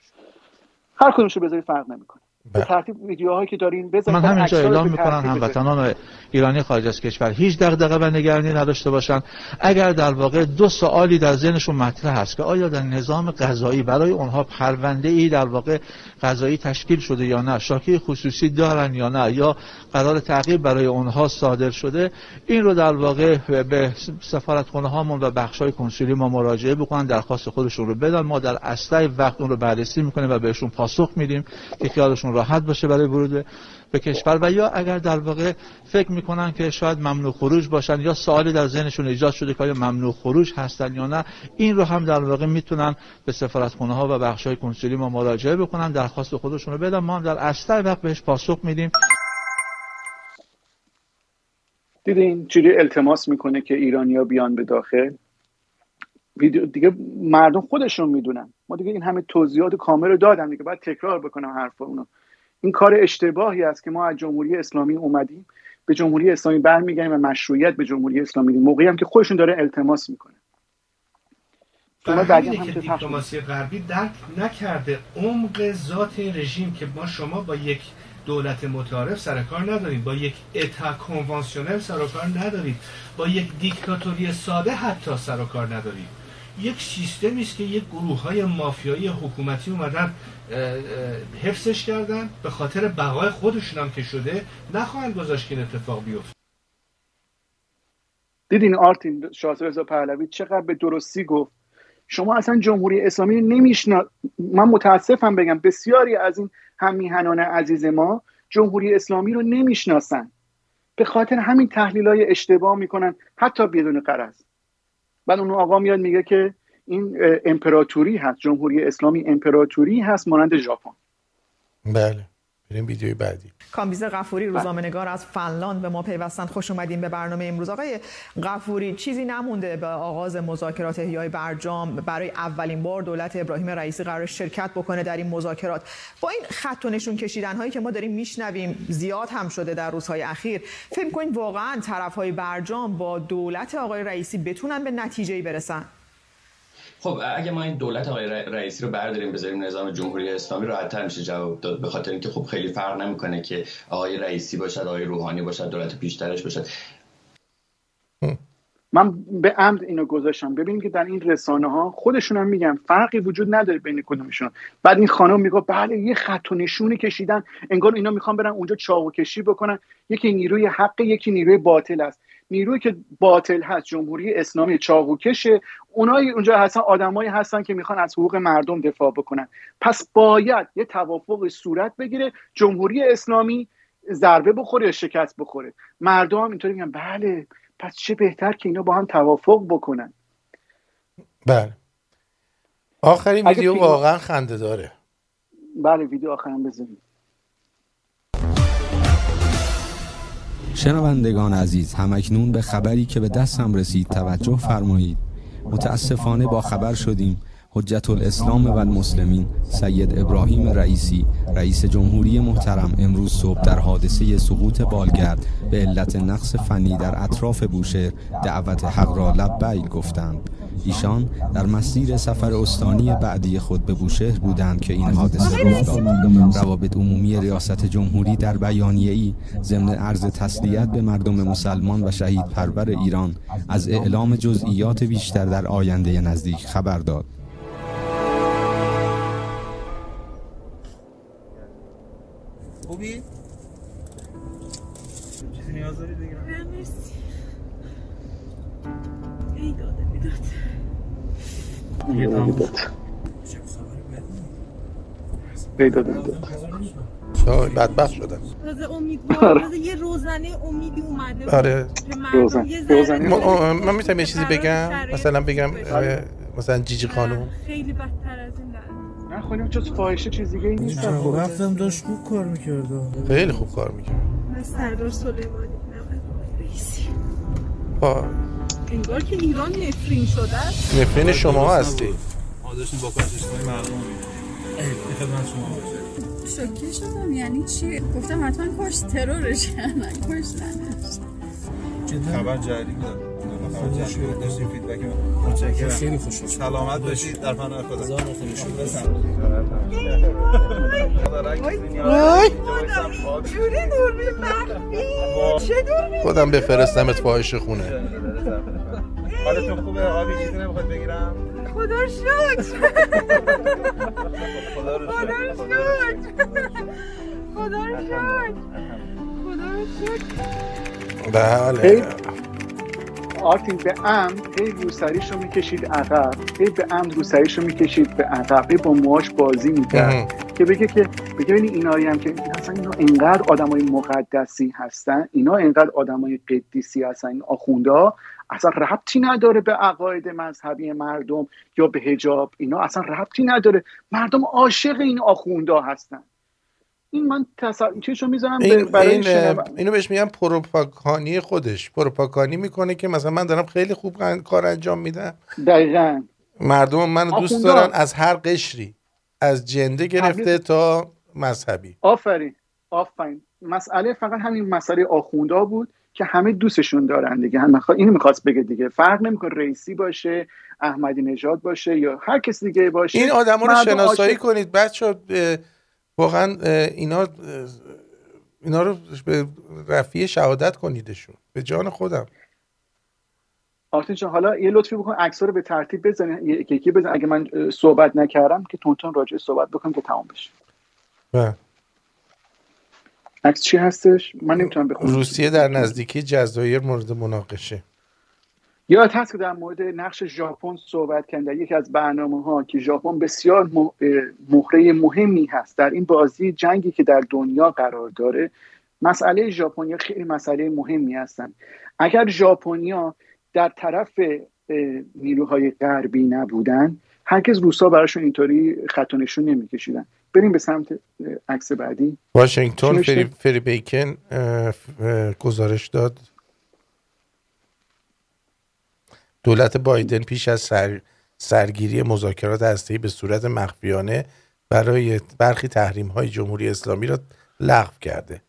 هر کدومشو بذاری فرق نمی‌کنه. به. ترتیب ویدیوهایی که دارین من همینجا اعلام می‌کنم هموطنان ایرانی خارج از کشور هیچ دغدغه و نگرانی نداشته باشند اگر در واقع دو سوالی در ذهنشون مطرح هست که آیا در نظام قضایی برای اونها پرونده ای در واقع قضایی تشکیل شده یا نه شاکی خصوصی دارن یا نه یا قرار تعقیب برای اونها صادر شده این رو در واقع به سفارتخانه هامون و بخش های کنسولی ما مراجعه بکنن درخواست خودشون رو بدن ما در اصل وقت اون رو بررسی می‌کنیم و بهشون پاسخ میدیم که خیالشون راحت باشه برای ورود به کشور و یا اگر در واقع فکر می‌کنن که شاید ممنوع خروج باشن یا سوالی در ذهنشون ایجاد شده که آیا ممنوع خروج هستن یا نه این رو هم در واقع می‌تونن به سفارتخونه ها و بخش های کنسولی ما مراجعه بکنن درخواست خودشون رو بدن. ما هم در اصل وقت بهش پاسخ میدیم. دیدین چجوری التماس می‌کنه که ایرانیا بیان به داخل؟ دیگه مردم خودشون می‌دونن. ما دیگه این همه توضیحات کامل رو دادم دیگه. باید تکرار بکنم حرف اونو. این کار اشتباهی است که ما از جمهوری اسلامی اومدیم به جمهوری اسلامی برمیگردیم و مشروعیت به جمهوری اسلامی میدیم. موقعی هم که خودشون داره التماس می‌کنه. که دیپلماسی غربی درک نکرده. عمق ذات رژیم که ما شما با یک دولت متعارف سر کار ندارید با یک اتا کنوانسیونل سر کار ندارید با یک دیکتاتوری ساده حتی سر کار ندارید. یک سیستمی است که یک گروه های مافیایی حکومتی اومدن حفظش کردن. به خاطر بقای خودشون هم که شده نخواهند گذاشت که این اتفاق بیفته. دیدین آرتین شاه رضا پهلوی چقدر به درستی گفت؟ شما اصلا جمهوری اسلامی نمیشنا من متاسفم بگم بسیاری از این همیهنان عزیز ما جمهوری اسلامی رو نمی‌شناسن. به خاطر همین تحلیل های اشتباه می‌کنن حتی بدون قرض. بعد اون آقا میاد میگه که این امپراتوری هست جمهوری اسلامی امپراتوری هست مانند ژاپن. بله. بریم ویدیوی بعدی. کامبیز غفوری روزنامه‌نگار از فنلاند به ما پیوستن خوش اومدین به برنامه امروز. آقای غفوری چیزی نمونده به آغاز مذاکرات احیای برجام؟ برای اولین بار دولت ابراهیم رئیسی قرار شرکت بکنه در این مذاکرات. با این خط و نشون کشیدن هایی که ما داریم میشنویم زیاد هم شده در روزهای اخیر. فکر کنید واقعا طرف های برجام با دولت آقای رئیسی بتونن به نتیجه برسن؟ خب اگه ما این دولت آقای رئیسی رو برداریم بذاریم نظام جمهوری اسلامی راحت‌تر میشه جواب داد. به خاطر اینکه خب خیلی فرق نمی‌کنه که آقای رئیسی باشد آقای روحانی باشد دولت پیشترش باشد. من به عمد اینو گذاشتم. ببینید که در این رسانه ها خودشون هم میگن فرقی وجود نداره بین کدومشون. بعد این خانم میگه بله یه خط و نشونی کشیدن انگار اینا می‌خوان برن اونجا چاقو کشی بکنن. یکی نیروی حق یکی نیروی باطل است. نیروی که باطل هست جمهوری اسلامی چاقوکشه اونایی اونجا هستن آدمایی هستن که می‌خوان از حقوق مردم دفاع بکنن. پس باید یه توافق صورت بگیره جمهوری اسلامی ضربه بخوره یا شکست بخوره. مردم هم اینطوری میگن بله پس چه بهتر که اینا با هم توافق بکنن؟ بله. آخرین ویدیو واقعا خنده داره. بله ویدیو آخرین بزنید شنوندگان عزیز همکنون به خبری که به دستم رسید توجه فرمایید. متاسفانه با خبر شدیم حجت الاسلام و المسلمین سید ابراهیم رئیسی رئیس جمهوری محترم امروز صبح در حادثه سقوط بالگرد به علت نقص فنی در اطراف بوشهر دعوت حق را لبیک گفتند. ایشان در مسیر سفر استانی بعدی خود به بوشهر بودند که این حادثه رخ داد. روابط عمومی ریاست جمهوری در بیانیه ای ضمن عرض تسلیت به مردم مسلمان و شهید پرور ایران از اعلام جزئیات بیشتر در آینده نزدیک خبر داد. خوبی؟ چیزی نیاز داری؟ نه مرسی. ای داده بیداد بیداد بیداد بدبخت شدن تازه امیدوار تازه یه روزنه امیدی اومده آره. روزن روزنه. من می‌تونم یه چیزی بگم؟ مثلا بگم مثلا جیجی خانم. خیلی بدتر از این نه خودم جز فاحشه چیز دیگه ای نیست. رفتم داشت خوب کار می‌کرد. خیلی خوب کار می‌کرد. سردار سلیمانی رئیسی انگار که ایران نفرین شده است. نفرین شما هستی؟ داشتیم با کارش مردم خدمت شما شوکه شدم یعنی چی؟ گفتم حتما کاش ترورش کردن کشتنش خبر جدی بود. داشتیم فیدبک متشکرم. خیلی خوش سلامت باشید. در پناه خدا. خودم بفرستمت فاحش خونه. حالتون خوبه؟ آبی چیزی نمی‌خواد بگیرم؟ خدا شکر. خدا رو خدا شکر. خدا رو شکر. خدا رو شکر. بله. آرتین به عمد هی روسریش رو می‌کشید عقب. هی به عمد روسریش رو می‌کشید به عقب. هی با موهاش بازی می‌کرد. که بگه که بگه ببین اینایی هم که اصلا اینا اینقدر آدمای مقدسی هستن. اینا اینقدر آدمای قدیسی هستن. این آخونده اصلا ربطی نداره به عقاید مذهبی مردم یا به هجاب اینا اصلا ربطی نداره. مردم عاشق این آخونده هستن. این من تصور چیشو می‌ذارم این برای این. اینو بهش میگن پروپاگانی خودش. پروپاگانی می‌کنه که مثلا من دارم خیلی خوب کار انجام میدم. دقیقا. مردم من دوست. دارن از هر قشری. از جنده گرفته تا مذهبی. آفرین. آفرین. مسئله فقط همین مسئله آخوندا بود. که همه دوستشون دارن دیگه. هم. اینو می‌خواست بگه دیگه. فرق نمی‌کنه رئیسی باشه احمدی نژاد باشه یا هر کس دیگه باشه. این آدما رو شناسایی عاشق- کنید. بچه واقعا اینا اینا رو به رفیع شهادت کنیدشون. به جان خودم. آرتین حالا یه لطفی بکن عکس رو به ترتیب بزن یکی بزن. اگه من صحبت نکردم که تونتون راجع صحبت بکنم که تمام بشه. و عکس چی هستش؟ من نمی‌تونم بخونم. روسیه در نزدیکی جزایر مورد مناقشه. یاد هست که در مورد نقش ژاپن صحبت کردن در یکی از برنامه ها که ژاپن بسیار مهره مهمی هست. در این بازی جنگی که در دنیا قرار داره مسئله ژاپنیا خیلی مسئله مهمی هستن. اگر ژاپنیا در طرف نیروهای غربی نبودن هرگز روسا براشون اینطوری خط و نشون نمیکشیدن. بریم به سمت عکس بعدی. واشنگتن؟ فری, فری بیکن اه، اه، گزارش داد. دولت بایدن پیش از سر سرگیری مذاکرات هسته‌ای به صورت مخفیانه برای برخی تحریم های جمهوری اسلامی را لغو کرده.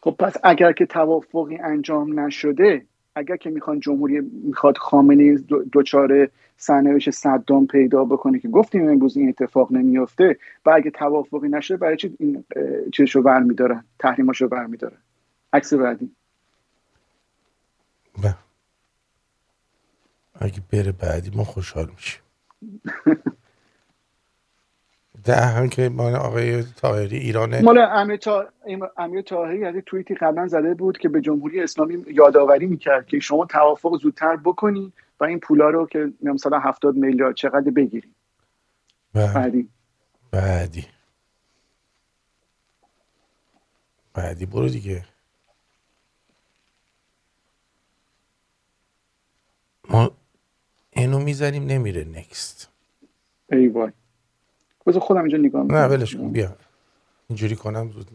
خب پس اگر که توافقی انجام نشده اگر که می‌خوان جمهوری می‌خواد خامنه دو- دچار سرنوشت صدام پیدا بکنه که گفتیم امروز این اتفاق نمیفته و اگه توافقی نشده برای چی این چیزشو برمیدارن؟ تحریماشو برمیدارن. عکس بعدی. اگه بره بعدی ما خوشحال میشیم. ده هم که ما آقای طاهری ایران. مال امیر تا... امیر طاهری از توییتی قبلا زده بود که به جمهوری اسلامی یادآوری می‌کرد که شما توافق زودتر بکنی و این پولا رو که مثلا 70 میلیارد چقدر بگیری بعدی. بعدی. بعدی برو دیگه. ما اینو می‌زنیم نمیره نکست ای وای. بذار خودم اینجا نگاه نه ولش کن. بیا. اینجوری کنم زود.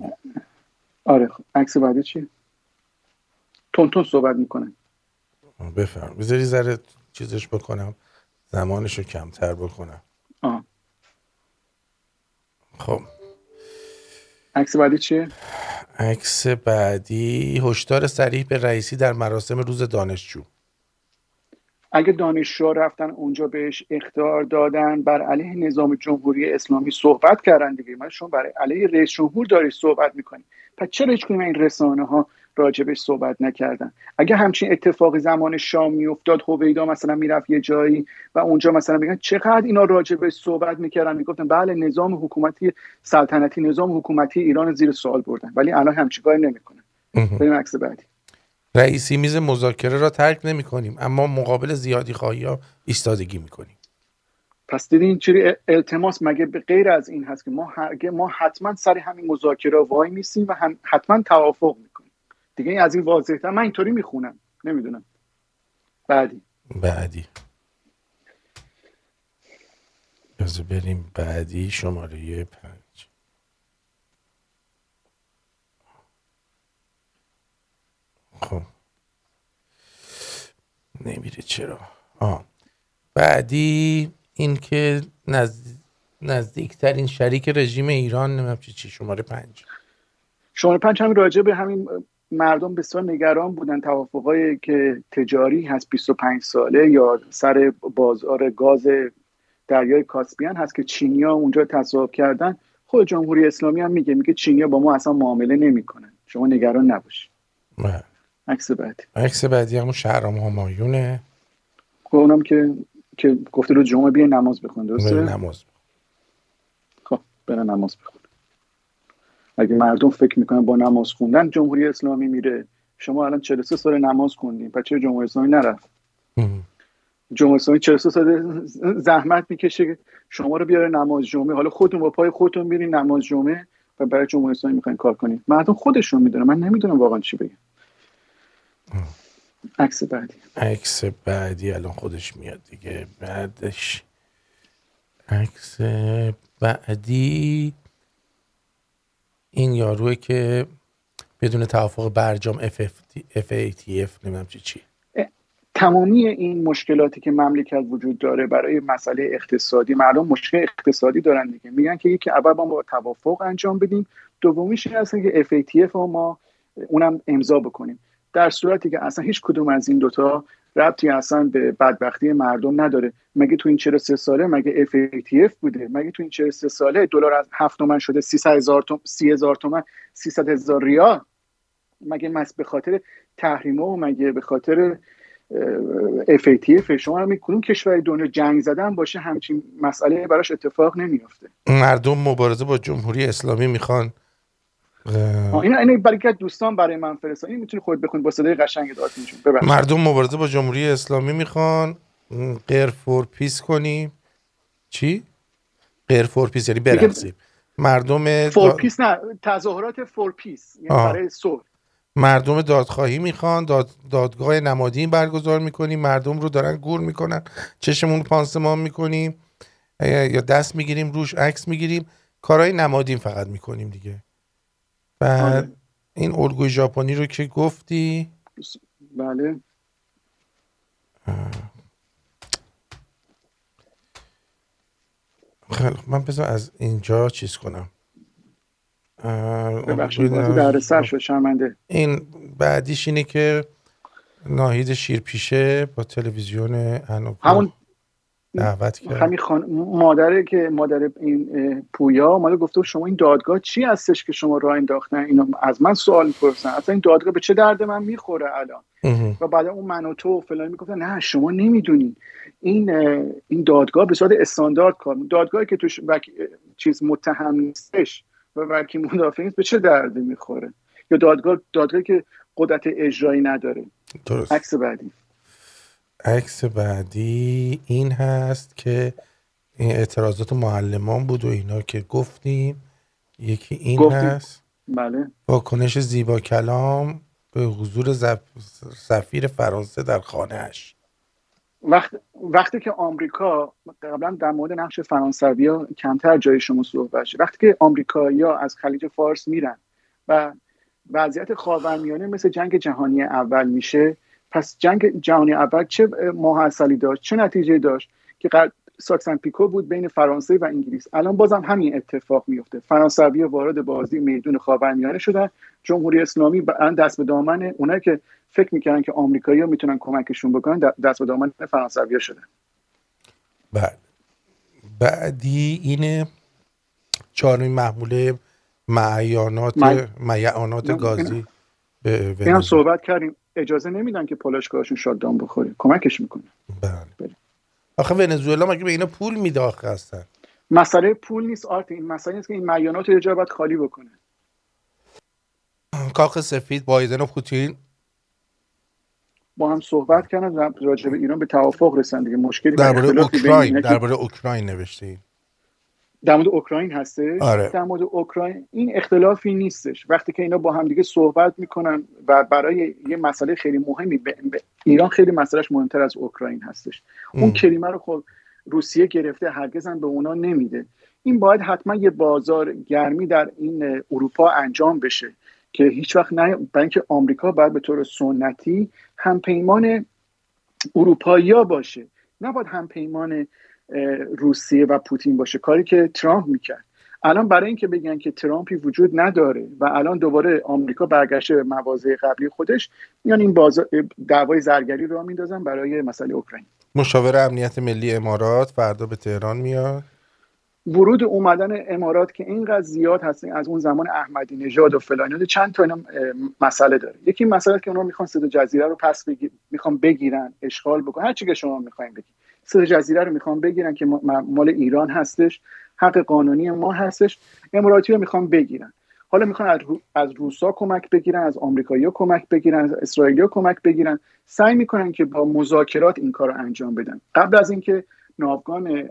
آره خب. عکس بعدی چی تون صحبت می‌کنن بفرم بذاری ذره چیزش بکنم. زمانش رو کمتر بکنم. آه. خب. عکس بعدی چیه؟ عکس بعدی هشدار صریح به رئیسی در مراسم روز دانشجو. اگه دانشجو رفتن اونجا بهش اختار دادن بر علیه نظام جمهوری اسلامی صحبت کردن دیگه. من شما برای علیه رئیس جمهور داری صحبت می‌کنی پس چرا هیچ این رسانه ها راجبش صحبت نکردن. اگه همچین اتفاقی زمان شام میافتاد هویدا مثلا می‌رفت یه جایی و اونجا مثلا میگن چقدر اینا راجبش صحبت می‌کردن؟ می‌گفتن بله نظام حکومتی سلطنتی نظام حکومتی ایران زیر سوال بردن. ولی الان همچین کاری نمی‌کنن. بریم عکس بعدی. رئیسی میز مذاکره را ترک نمی کنیم اما مقابل زیادی خواهی ها ایستادگی می‌کنیم. پس دیدین چوری التماس مگه به غیر از این هست که ما هرگه ما حتما سر همین مذاکره وای میسیم و هم حتما توافق می‌کنیم. دیگه این از این واضحتر من اینطوری می‌خونم. نمی‌دونم. بعدی. بعدی. بذار بریم بعدی. شماره پنج. خب. نمیره چرا؟ آه. بعدی این که نزد... نزدیکترین شریک رژیم ایران نمیم چی چی. شماره پنج. شماره پنج همین راجع به همین مردم بسیار نگران بودن توافقایی که تجاری هست 25 ساله یا سر بازار گاز دریای کاسپیان هست که چینیا اونجا تصاحب کردن. خود جمهوری اسلامی هم میگه میگه چینیا با ما اصلا معامله نمی‌کنن. شما نگران نباشید. بله. عکس بعدی. عکس بعدی همون شهرام همایونه. اونم که که گفته رو جمعه بیا نماز بخون درسته؟ بره نماز. خب بره نماز بخون. اگه مردم فکر می‌کنن با نماز خوندن جمهوری اسلامی میره. شما الان 43 سال نماز خوندین پس چرا جمهوری اسلامی نرفت؟ جمهوری اسلامی 43 سال زحمت می‌کشه شما رو بیاره نماز جمعه. حالا خودتون با پای خودتون میرین نماز جمعه و برای جمهوری اسلامی می‌خواین کار کنین. مردم خودشون می‌دونن. من نمی‌دونم واقعا چی بگم. عکس بعدی. عکس بعدی الان خودش میاد دیگه. بعدش. عکس بعدی. این یاروه که بدون توافق برجام FATF نمی‌دونم چی چی. تمامی این مشکلاتی که مملکت وجود داره برای مسئله اقتصادی مردم مشکل اقتصادی دارن دیگه. میگن که یکی اول ما با توافق انجام بدیم دومیش این هست که FATF رو ما اونم امضا بکنیم. در صورتی که اصلا هیچ کدوم از این دوتا ربطی اصلا به بدبختی مردم نداره. مگه تو این 43 ساله مگه FATF بوده؟ مگه تو این 43 ساله دلار از 7 تومن شده 300 هزار تومن 30 هزار تومن 300 هزار ریال؟ مگه مس به خاطر تحریما و مگه به خاطر FATF شما هم کدوم کشور دنیا جنگ زدن باشه همچین مسئله براش اتفاق نمیافته. مردم مبارزه با جمهوری اسلامی می‌خوان. این این برای که دوستان برای من فرستاد این می‌تونی خود بخونید با صدای قشنگ ببخشید. مردم مبارزه با جمهوری اسلامی می‌خوان. قر for peace کنیم. چی؟ قر for peace یعنی برقصیم مردم for peace نه تظاهرات for peace یعنی آه. برای صلح. مردم دادخواهی می‌خوان داد، دادگاه نمادین برگزار می‌کنیم مردم رو دارن گور می‌کنن چشمون پانسمان می‌کنیم یا دست می‌گیریم روش عکس می‌گیریم. کارهای نمادین فقط می‌کنیم دیگه. بعد این الگوی ژاپنی رو که گفتی. بله. خیلی من بذار از اینجا چیز کنم. اه، ببخشید الگوی بازی در سر شد شرمنده. این بعدیش اینه که ناهید شیرپیشه با تلویزیون انوپو همون دعوت کرد. همین خان... مادره که مادر این پویا اومده گفته شما این دادگاه چی هستش که شما راه انداختن؟ اینو از من سوال می‌پرسن. اصلا این دادگاه به چه درد من می‌خوره الان. و بعد اون من و تو فلان می‌گفتن نه شما نمی‌دونین این این دادگاه به صورت استاندارد کار دادگاهی که توش وک... چیز متهم نیستش و وکیل مدافع نیست به چه دردی می‌خوره؟ یا دادگاه دادگاهی که قدرت اجرایی نداره. درست. عکس بعدی. عکس بعدی این هست که این اعتراضات معلمان بود و اینا که گفتیم. یکی این گفتیم. هست. بله. واکنش زیبا کلام به حضور زف- سفیر فرانسه در خانهش وقت وقتی که آمریکا قبلا در مورد نقش فرانسوی ها کمتر جای شما صحبت شد وقتی که آمریکایی ها از خلیج فارس میرن و وضعیت خاورمیانه مثل جنگ جهانی اول میشه پس جنگ جهانی اول چه محصلی داشت؟ چه نتیجه داشت که قد- ساکسن پیکو بود بین فرانسه و انگلیس. الان بازم همین اتفاق میفته فرانسوی وارد بازی میدون خاورمیانه شدن. جمهوری اسلامی الان دست به دامن اونایی که فکر می‌کردن که آمریکایی‌ها می‌تونن کمکشون بکنن دست به دامن فرانسوی‌ها شدن. بعد. بعدی اینه چهارمین محموله معیانات معیانات گازی به هم صحبت کردیم. اجازه نمیدن که پالایشگاهشون شاددان بخوره. کمکش می‌کنه. آخه ونزوئلا مگه به اینا پول میده آخه هستن مسئله پول نیست آرت. این مسئله نیست که این معیانات رو جا باید خالی بکنه. کاخ سفید بایدن و پوتین. با هم صحبت کردن راجع به ایران به توافق رسن دیگه مشکلی درباره اوکراین درباره اوکراین نوشته در مورد اوکراین هستش؟ آره. در مورد اوکراین این اختلافی نیستش. وقتی که اینا با هم دیگه صحبت می‌کنن و برای یه مسئله خیلی مهمی به ایران خیلی مسئلهش مهمتر از اوکراین هستش. اون ام. کلمه رو خب روسیه گرفته هرگز هم به اونا نمیده. این باید حتما یه بازار گرمی در این اروپا انجام بشه که هیچ وقت نه اینکه آمریکا باید به طور سنتی هم پیمان اروپایی باشه. نباید هم پیمان روسیه و پوتین باشه. کاری که ترامپ می‌کرد. الان برای اینکه بگن که ترامپی وجود نداره و الان دوباره آمریکا برگشته به مواضع قبلی خودش میان این بازار دعوای زرگری رو میندازن برای مسئله اوکراین. مشاور امنیت ملی امارات فردا به تهران میاد. ورود اومدن امارات که اینقدر زیاد هست از اون زمان احمدی نژاد و فلان چند تا اینا مسئله داره. یکی مسئله که اونا می‌خوان سد جزیره رو پس بگیر می‌خوان بگیرن اشغال بکنن هر چی که شما می‌خواین بگید سد جزیره رو می‌خوان بگیرن که ما- مال ایران هستش حق قانونی ما هستش اماراتی رو می‌خوان بگیرن. حالا می‌خوان از, رو... از روسا کمک بگیرن از آمریکایی‌ها کمک بگیرن از اسرائیلیا کمک بگیرن. سعی می‌کنن که با مذاکرات این کار رو انجام بدن. قبل از اینکه ناوگان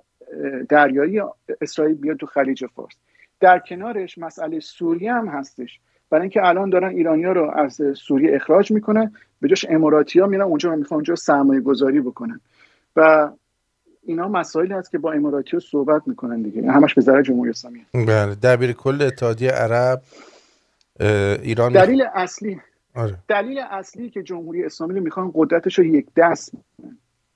دریایی اسرائیل بیاد تو خلیج فارس. در کنارش مسئله سوریه هم هستش. برای اینکه الان دارن ایرانیا رو از سوریه اخراج می‌کنن به جاش اماراتی ها میرن اونجا می‌خوان اونجا سرمایه گذاری بکنن. و اینا مسائلی هست که با اماراتی ها صحبت می‌کنن دیگه. همش به ضرر جمهوری اسلامی. بله. دبیر کل اتحادیه عرب ایران دلیل اصلی آره. دلیل اصلی که جمهوری اسلامی رو می‌خوان قدرتش رو یک دست.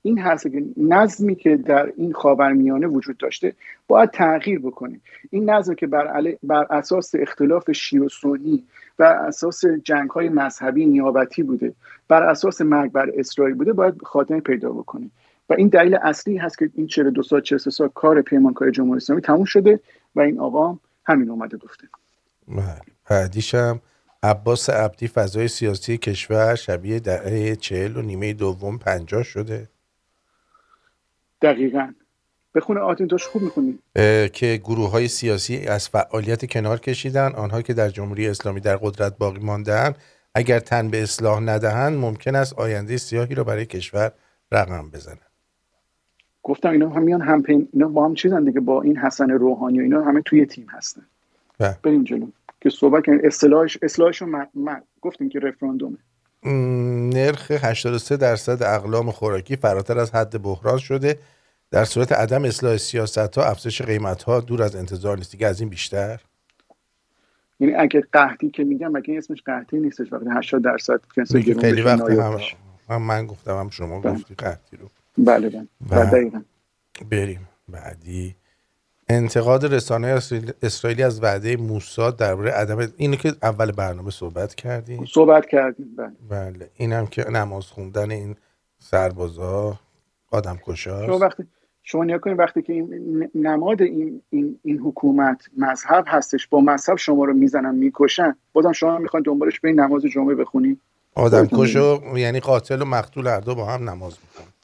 این هست که نظمی که در این خاورمیانه وجود داشته باید تغییر بکنه. این نظم که بر, علی... بر اساس اختلاف شیعه و سنی بر اساس جنگ های مذهبی نیابتی بوده بر اساس مرگ بر اسرائیل بوده باید خاتمه پیدا بکنه. و این دلیل اصلی هست که این 42 سال 43 سال کار پیمانکار جمهوری اسلامی تموم شده و این آقا همین اومده گفته. بله. بعدیشم عباس عبدی فضای سیاسی کشور شبیه دهه چهل و نیمه دوم پنجاه شده. دقیقا. بخونه آتین توش خوب می‌خونی. که گروه های سیاسی از فعالیت کنار کشیدن آنها که در جمهوری اسلامی در قدرت باقی ماندن اگر تن به اصلاح ندهند ممکن است آینده سیاهی را برای کشور رقم بزنند. گفتم اینا هم میان هم پین اینا با هم چیزن دیگه با این حسن روحانی و اینا همه توی تیم هستن. بله. بریم جلو. که صحبت کنیم. اصلاحش اصلاحش رو من, من. گفتیم که رفراندومه. نرخ 83 درصد اقلام خوراکی فراتر از حد بحران شده. در صورت عدم اصلاح سیاست ها افزایش قیمت ها دور از انتظار نیست. دیگه از این بیشتر. یعنی اگه قحطی که میگم مگه اسمش قحطی نیستش؟ وقتی 80 درصد خیلی وقت هم, هم من گفتم هم شما بله. گفتی قحطی رو. بله بله. و دقیقاً. بریم. بعدی. انتقاد رسانه اسرائیلی از وعده موساد درباره عدم اینو که اول برنامه صحبت کردیم. صحبت کردیم بله. بله. اینم که نماز خوندن این سربازا آدم شما کشاست وقتی شما نیا کنید وقتی که این نماد این, این, این حکومت مذهب هستش با مذهب شما رو می‌زنن می‌کشن بازم شما می‌خواین دنبالش به نماز جمعه بخونی آدم کشو یعنی قاتل و مقتول هر دو با هم نماز می‌کنن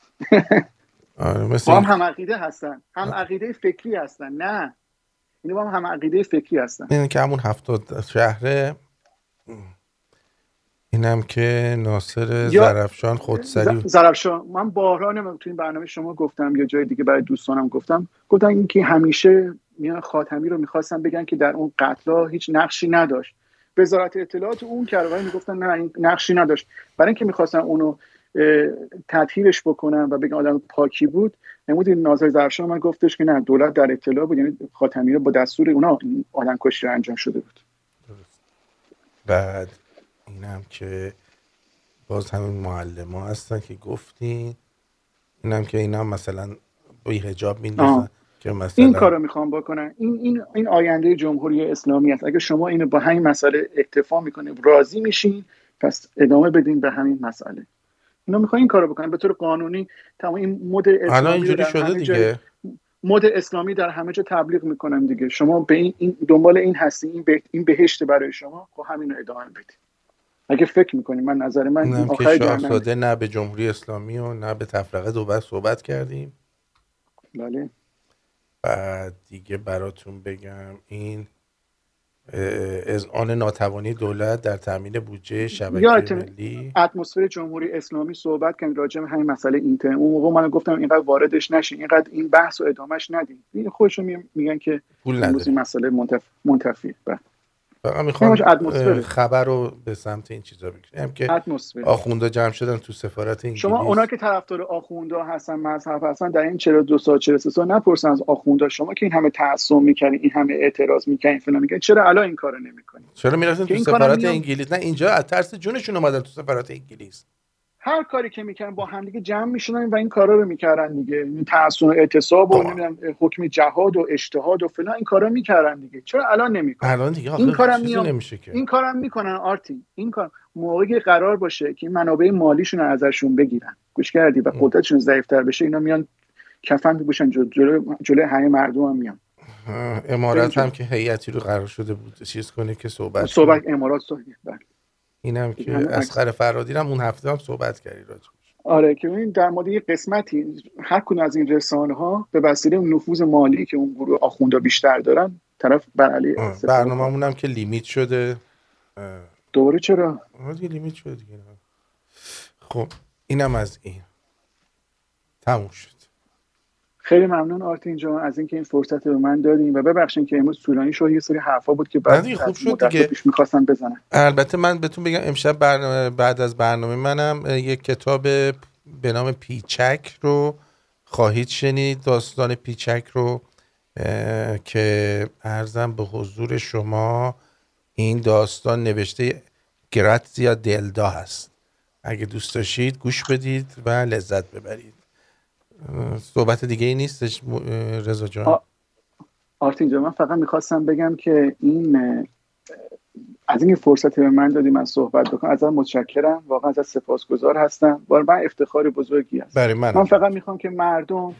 آره مثل با هم هم عقیده هستن. هم عقیده فکری هستن. نه. اینو با هم هم عقیده فکری هستن. این که همون هفتاد شهره اینم که ناصر یا- زرفشان خودسری زرفشان. من بارها نمیم تو این برنامه شما گفتم یا جای دیگه برای دوستانم گفتم. گفتم اینکه همیشه میان خاتمی رو می‌خواستن بگن که در اون قتلا هیچ نقشی نداشت. وزارت اطلاعات اون ولی می‌گفتن نه این نقشی نداشت. برای اینکه می‌خواستن اونو تطهیرش بکنن و بگن آدم پاکی بود نمود این ناظر زرفشان من گفتش که نه دولت در اطلاع بود یعنی خاتمی رو با دستور اونا آدم کشی رو انجام شده بود. بعد اینم که باز همین معلم ها هستن که گفتین. اینم که اینا مثلا با هجاب میندازن. که مثلا این کار رو می‌خوام بکنن. این این این آینده جمهوری اسلامی است. اگه شما اینو با همین مسئله اکتفا می‌کنه راضی میشین پس ادامه بدین به همین مسئله. اینا می‌خوان این کارو بکنن. به طور قانونی تمام این مد اسلامی الان اینجوری در شده دیگه. مد اسلامی در همه جا تبلیغ می‌کنن دیگه. شما به این, این دنبال این هستی این, به این بهشت برای شما خب همین رو ادامه بدید. اگه فکر می‌کنیم من نظر من اینم که آخر نه به جمهوری اسلامی و نه به تفرقه دو بس صحبت کردیم. بله. بعد دیگه براتون بگم این از آن ناتوانی دولت در تامین بودجه شبکه ملی؟ اتمسفر جمهوری اسلامی صحبت کردیم راجع به همین مسئله اینترنت اون موقع من گفتم اینقدر واردش نشین اینقدر این بحث و ادامهش ندیم این خودشون می- میگن که پول این مسئله منتف... منتفی بله. فقط می‌خوام. خبر رو به سمت این چیزا بگیرم که اتمسفر. آخونده جمع شدن تو سفارت انگلیس. شما اونا که طرفدار آخونده هستن مذهب هستن در این 42 سال 43 سال نپرسن از آخونده. شما که این همه تعصب می‌کنین این همه اعتراض می‌کنین فلان می‌کنین چرا الان این کارو نمی‌کنین چرا می‌رفتن که تو سفارت انگلیس؟ نه اینجا از ترس جونشون اومدن تو سفارت انگلیس. هر کاری که می‌کنن با همدیگه جمع می‌شدن و این کارا رو می‌کردن دیگه. این تعصب و اعتصاب و نمی‌دونم حکم جهاد و اجتهاد و فلان این کارا می‌کردن دیگه. چرا الان نمی‌کنن؟ الان دیگه این کارم میام نمیشه که. این کارم می‌کنن آرتین. این کار موقعی قرار باشه که این منابع مالیشون رو ازشون بگیرن. گوش کردی؟ و قدرتشون ضعیفتر بشه اینا میان کفن بپوشن جلو جلو جلوی همه مردم هم میان. بریم هم که هیئتی رو قرار شده بود چیز کنه که صحبت صحبت امارات صحبت بله. اینم که عکس. اسقر فرادی هم اون هفته هم صحبت کردی راجع آره که این در مورد یه قسمتی هر کدوم از این رسانه ها به وسیله نفوذ مالی که اون گروه آخوندا بیشتر دارن طرف بر کنه. برنامه‌مون هم که لیمیت شده. دوباره چرا؟ آره دیگه لیمیت شده دیگه. خب اینم از این. تموم شد. خیلی ممنون آرتین جان از اینکه این فرصت رو به من دادین و ببخشید که امروز طولانی شد یه سری حرفا بود که بعد خوب شد دیگه. پیش می‌خواستم بزنم. البته من بهتون بگم امشب برنامه بعد از برنامه منم یک کتاب به نام پیچک رو خواهید شنید داستان پیچک رو که ارزم به حضور شما این داستان نوشته گراتزیا دلدا هست. اگه دوست داشتید گوش بدید و لذت ببرید. صحبت دیگه ای نیستش رضا جان. آرتین جان من فقط می‌خواستم بگم که این از این فرصت به من دادی من صحبت بکنم از متشکرم. واقعا از سپاسگزار هستم. بار من افتخار بزرگی هست. برای من من فقط می‌خوام که مردم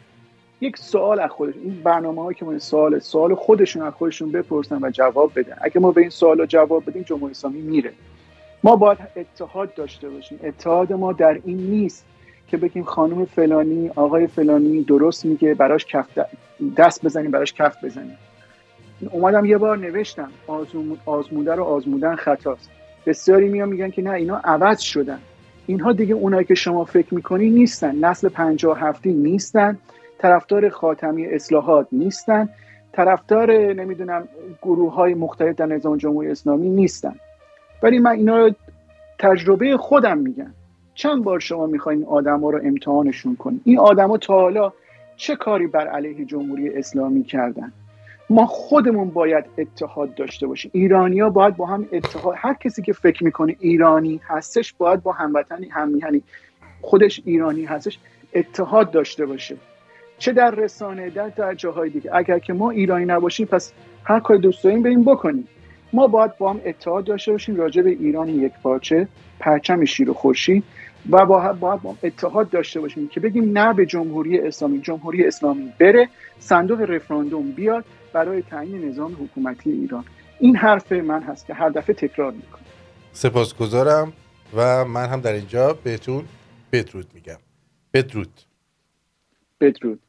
یک سوال از خودش این برنامه هایی که ما سوال سوال خودشون از خودشون بپرسن و جواب بدن. اگه ما به این سوال جواب بدیم جمهوری اسلامی میره. ما باید اتحاد داشته باشیم. اتحاد ما در این نیست که بگیم خانم فلانی آقای فلانی درست میگه براش کف دست بزنیم براش کف بزنیم. اومدم یه بار نوشتم آزموده رو آزمودن خطاست. بسیاری میان میگن که نه اینا عوض شدن. اینها دیگه اونایی که شما فکر می‌کنی نیستن. نسل پنجاه هفتی نیستن. طرفدار خاتمی اصلاحات نیستن. طرفدار نمی‌دونم گروه های مختلف در نظام جمهوری اسلامی نیستن. ولی من اینا رو تجربه خودم میگم. چند بار شما می‌خواین آدما رو امتحانشون کنید این آدما تا حالا چه کاری بر علیه جمهوری اسلامی کردن؟ ما خودمون باید اتحاد داشته باشیم. ایرانیا باید با هم اتحاد هر کسی که فکر می‌کنه ایرانی هستش باید با هموطنی هم یعنی خودش ایرانی هستش اتحاد داشته باشه. چه در رسانه در در جاهای دیگه. اگر که ما ایرانی نباشیم پس هر کار دوست داریم بریم بکنیم. ما باید با هم اتحاد داشته باشیم راجع به ایران یک پارچه پرچم شیر و خورشید و باید با اتحاد داشته باشیم که بگیم نه به جمهوری اسلامی جمهوری اسلامی بره صندوق رفراندوم بیاد برای تعیین نظام حکومتی ایران. این حرف من هست که هر دفعه تکرار می‌کنم. سپاسگزارم و من هم در اینجا بهتون بدرود میگم. بدرود. بدرود.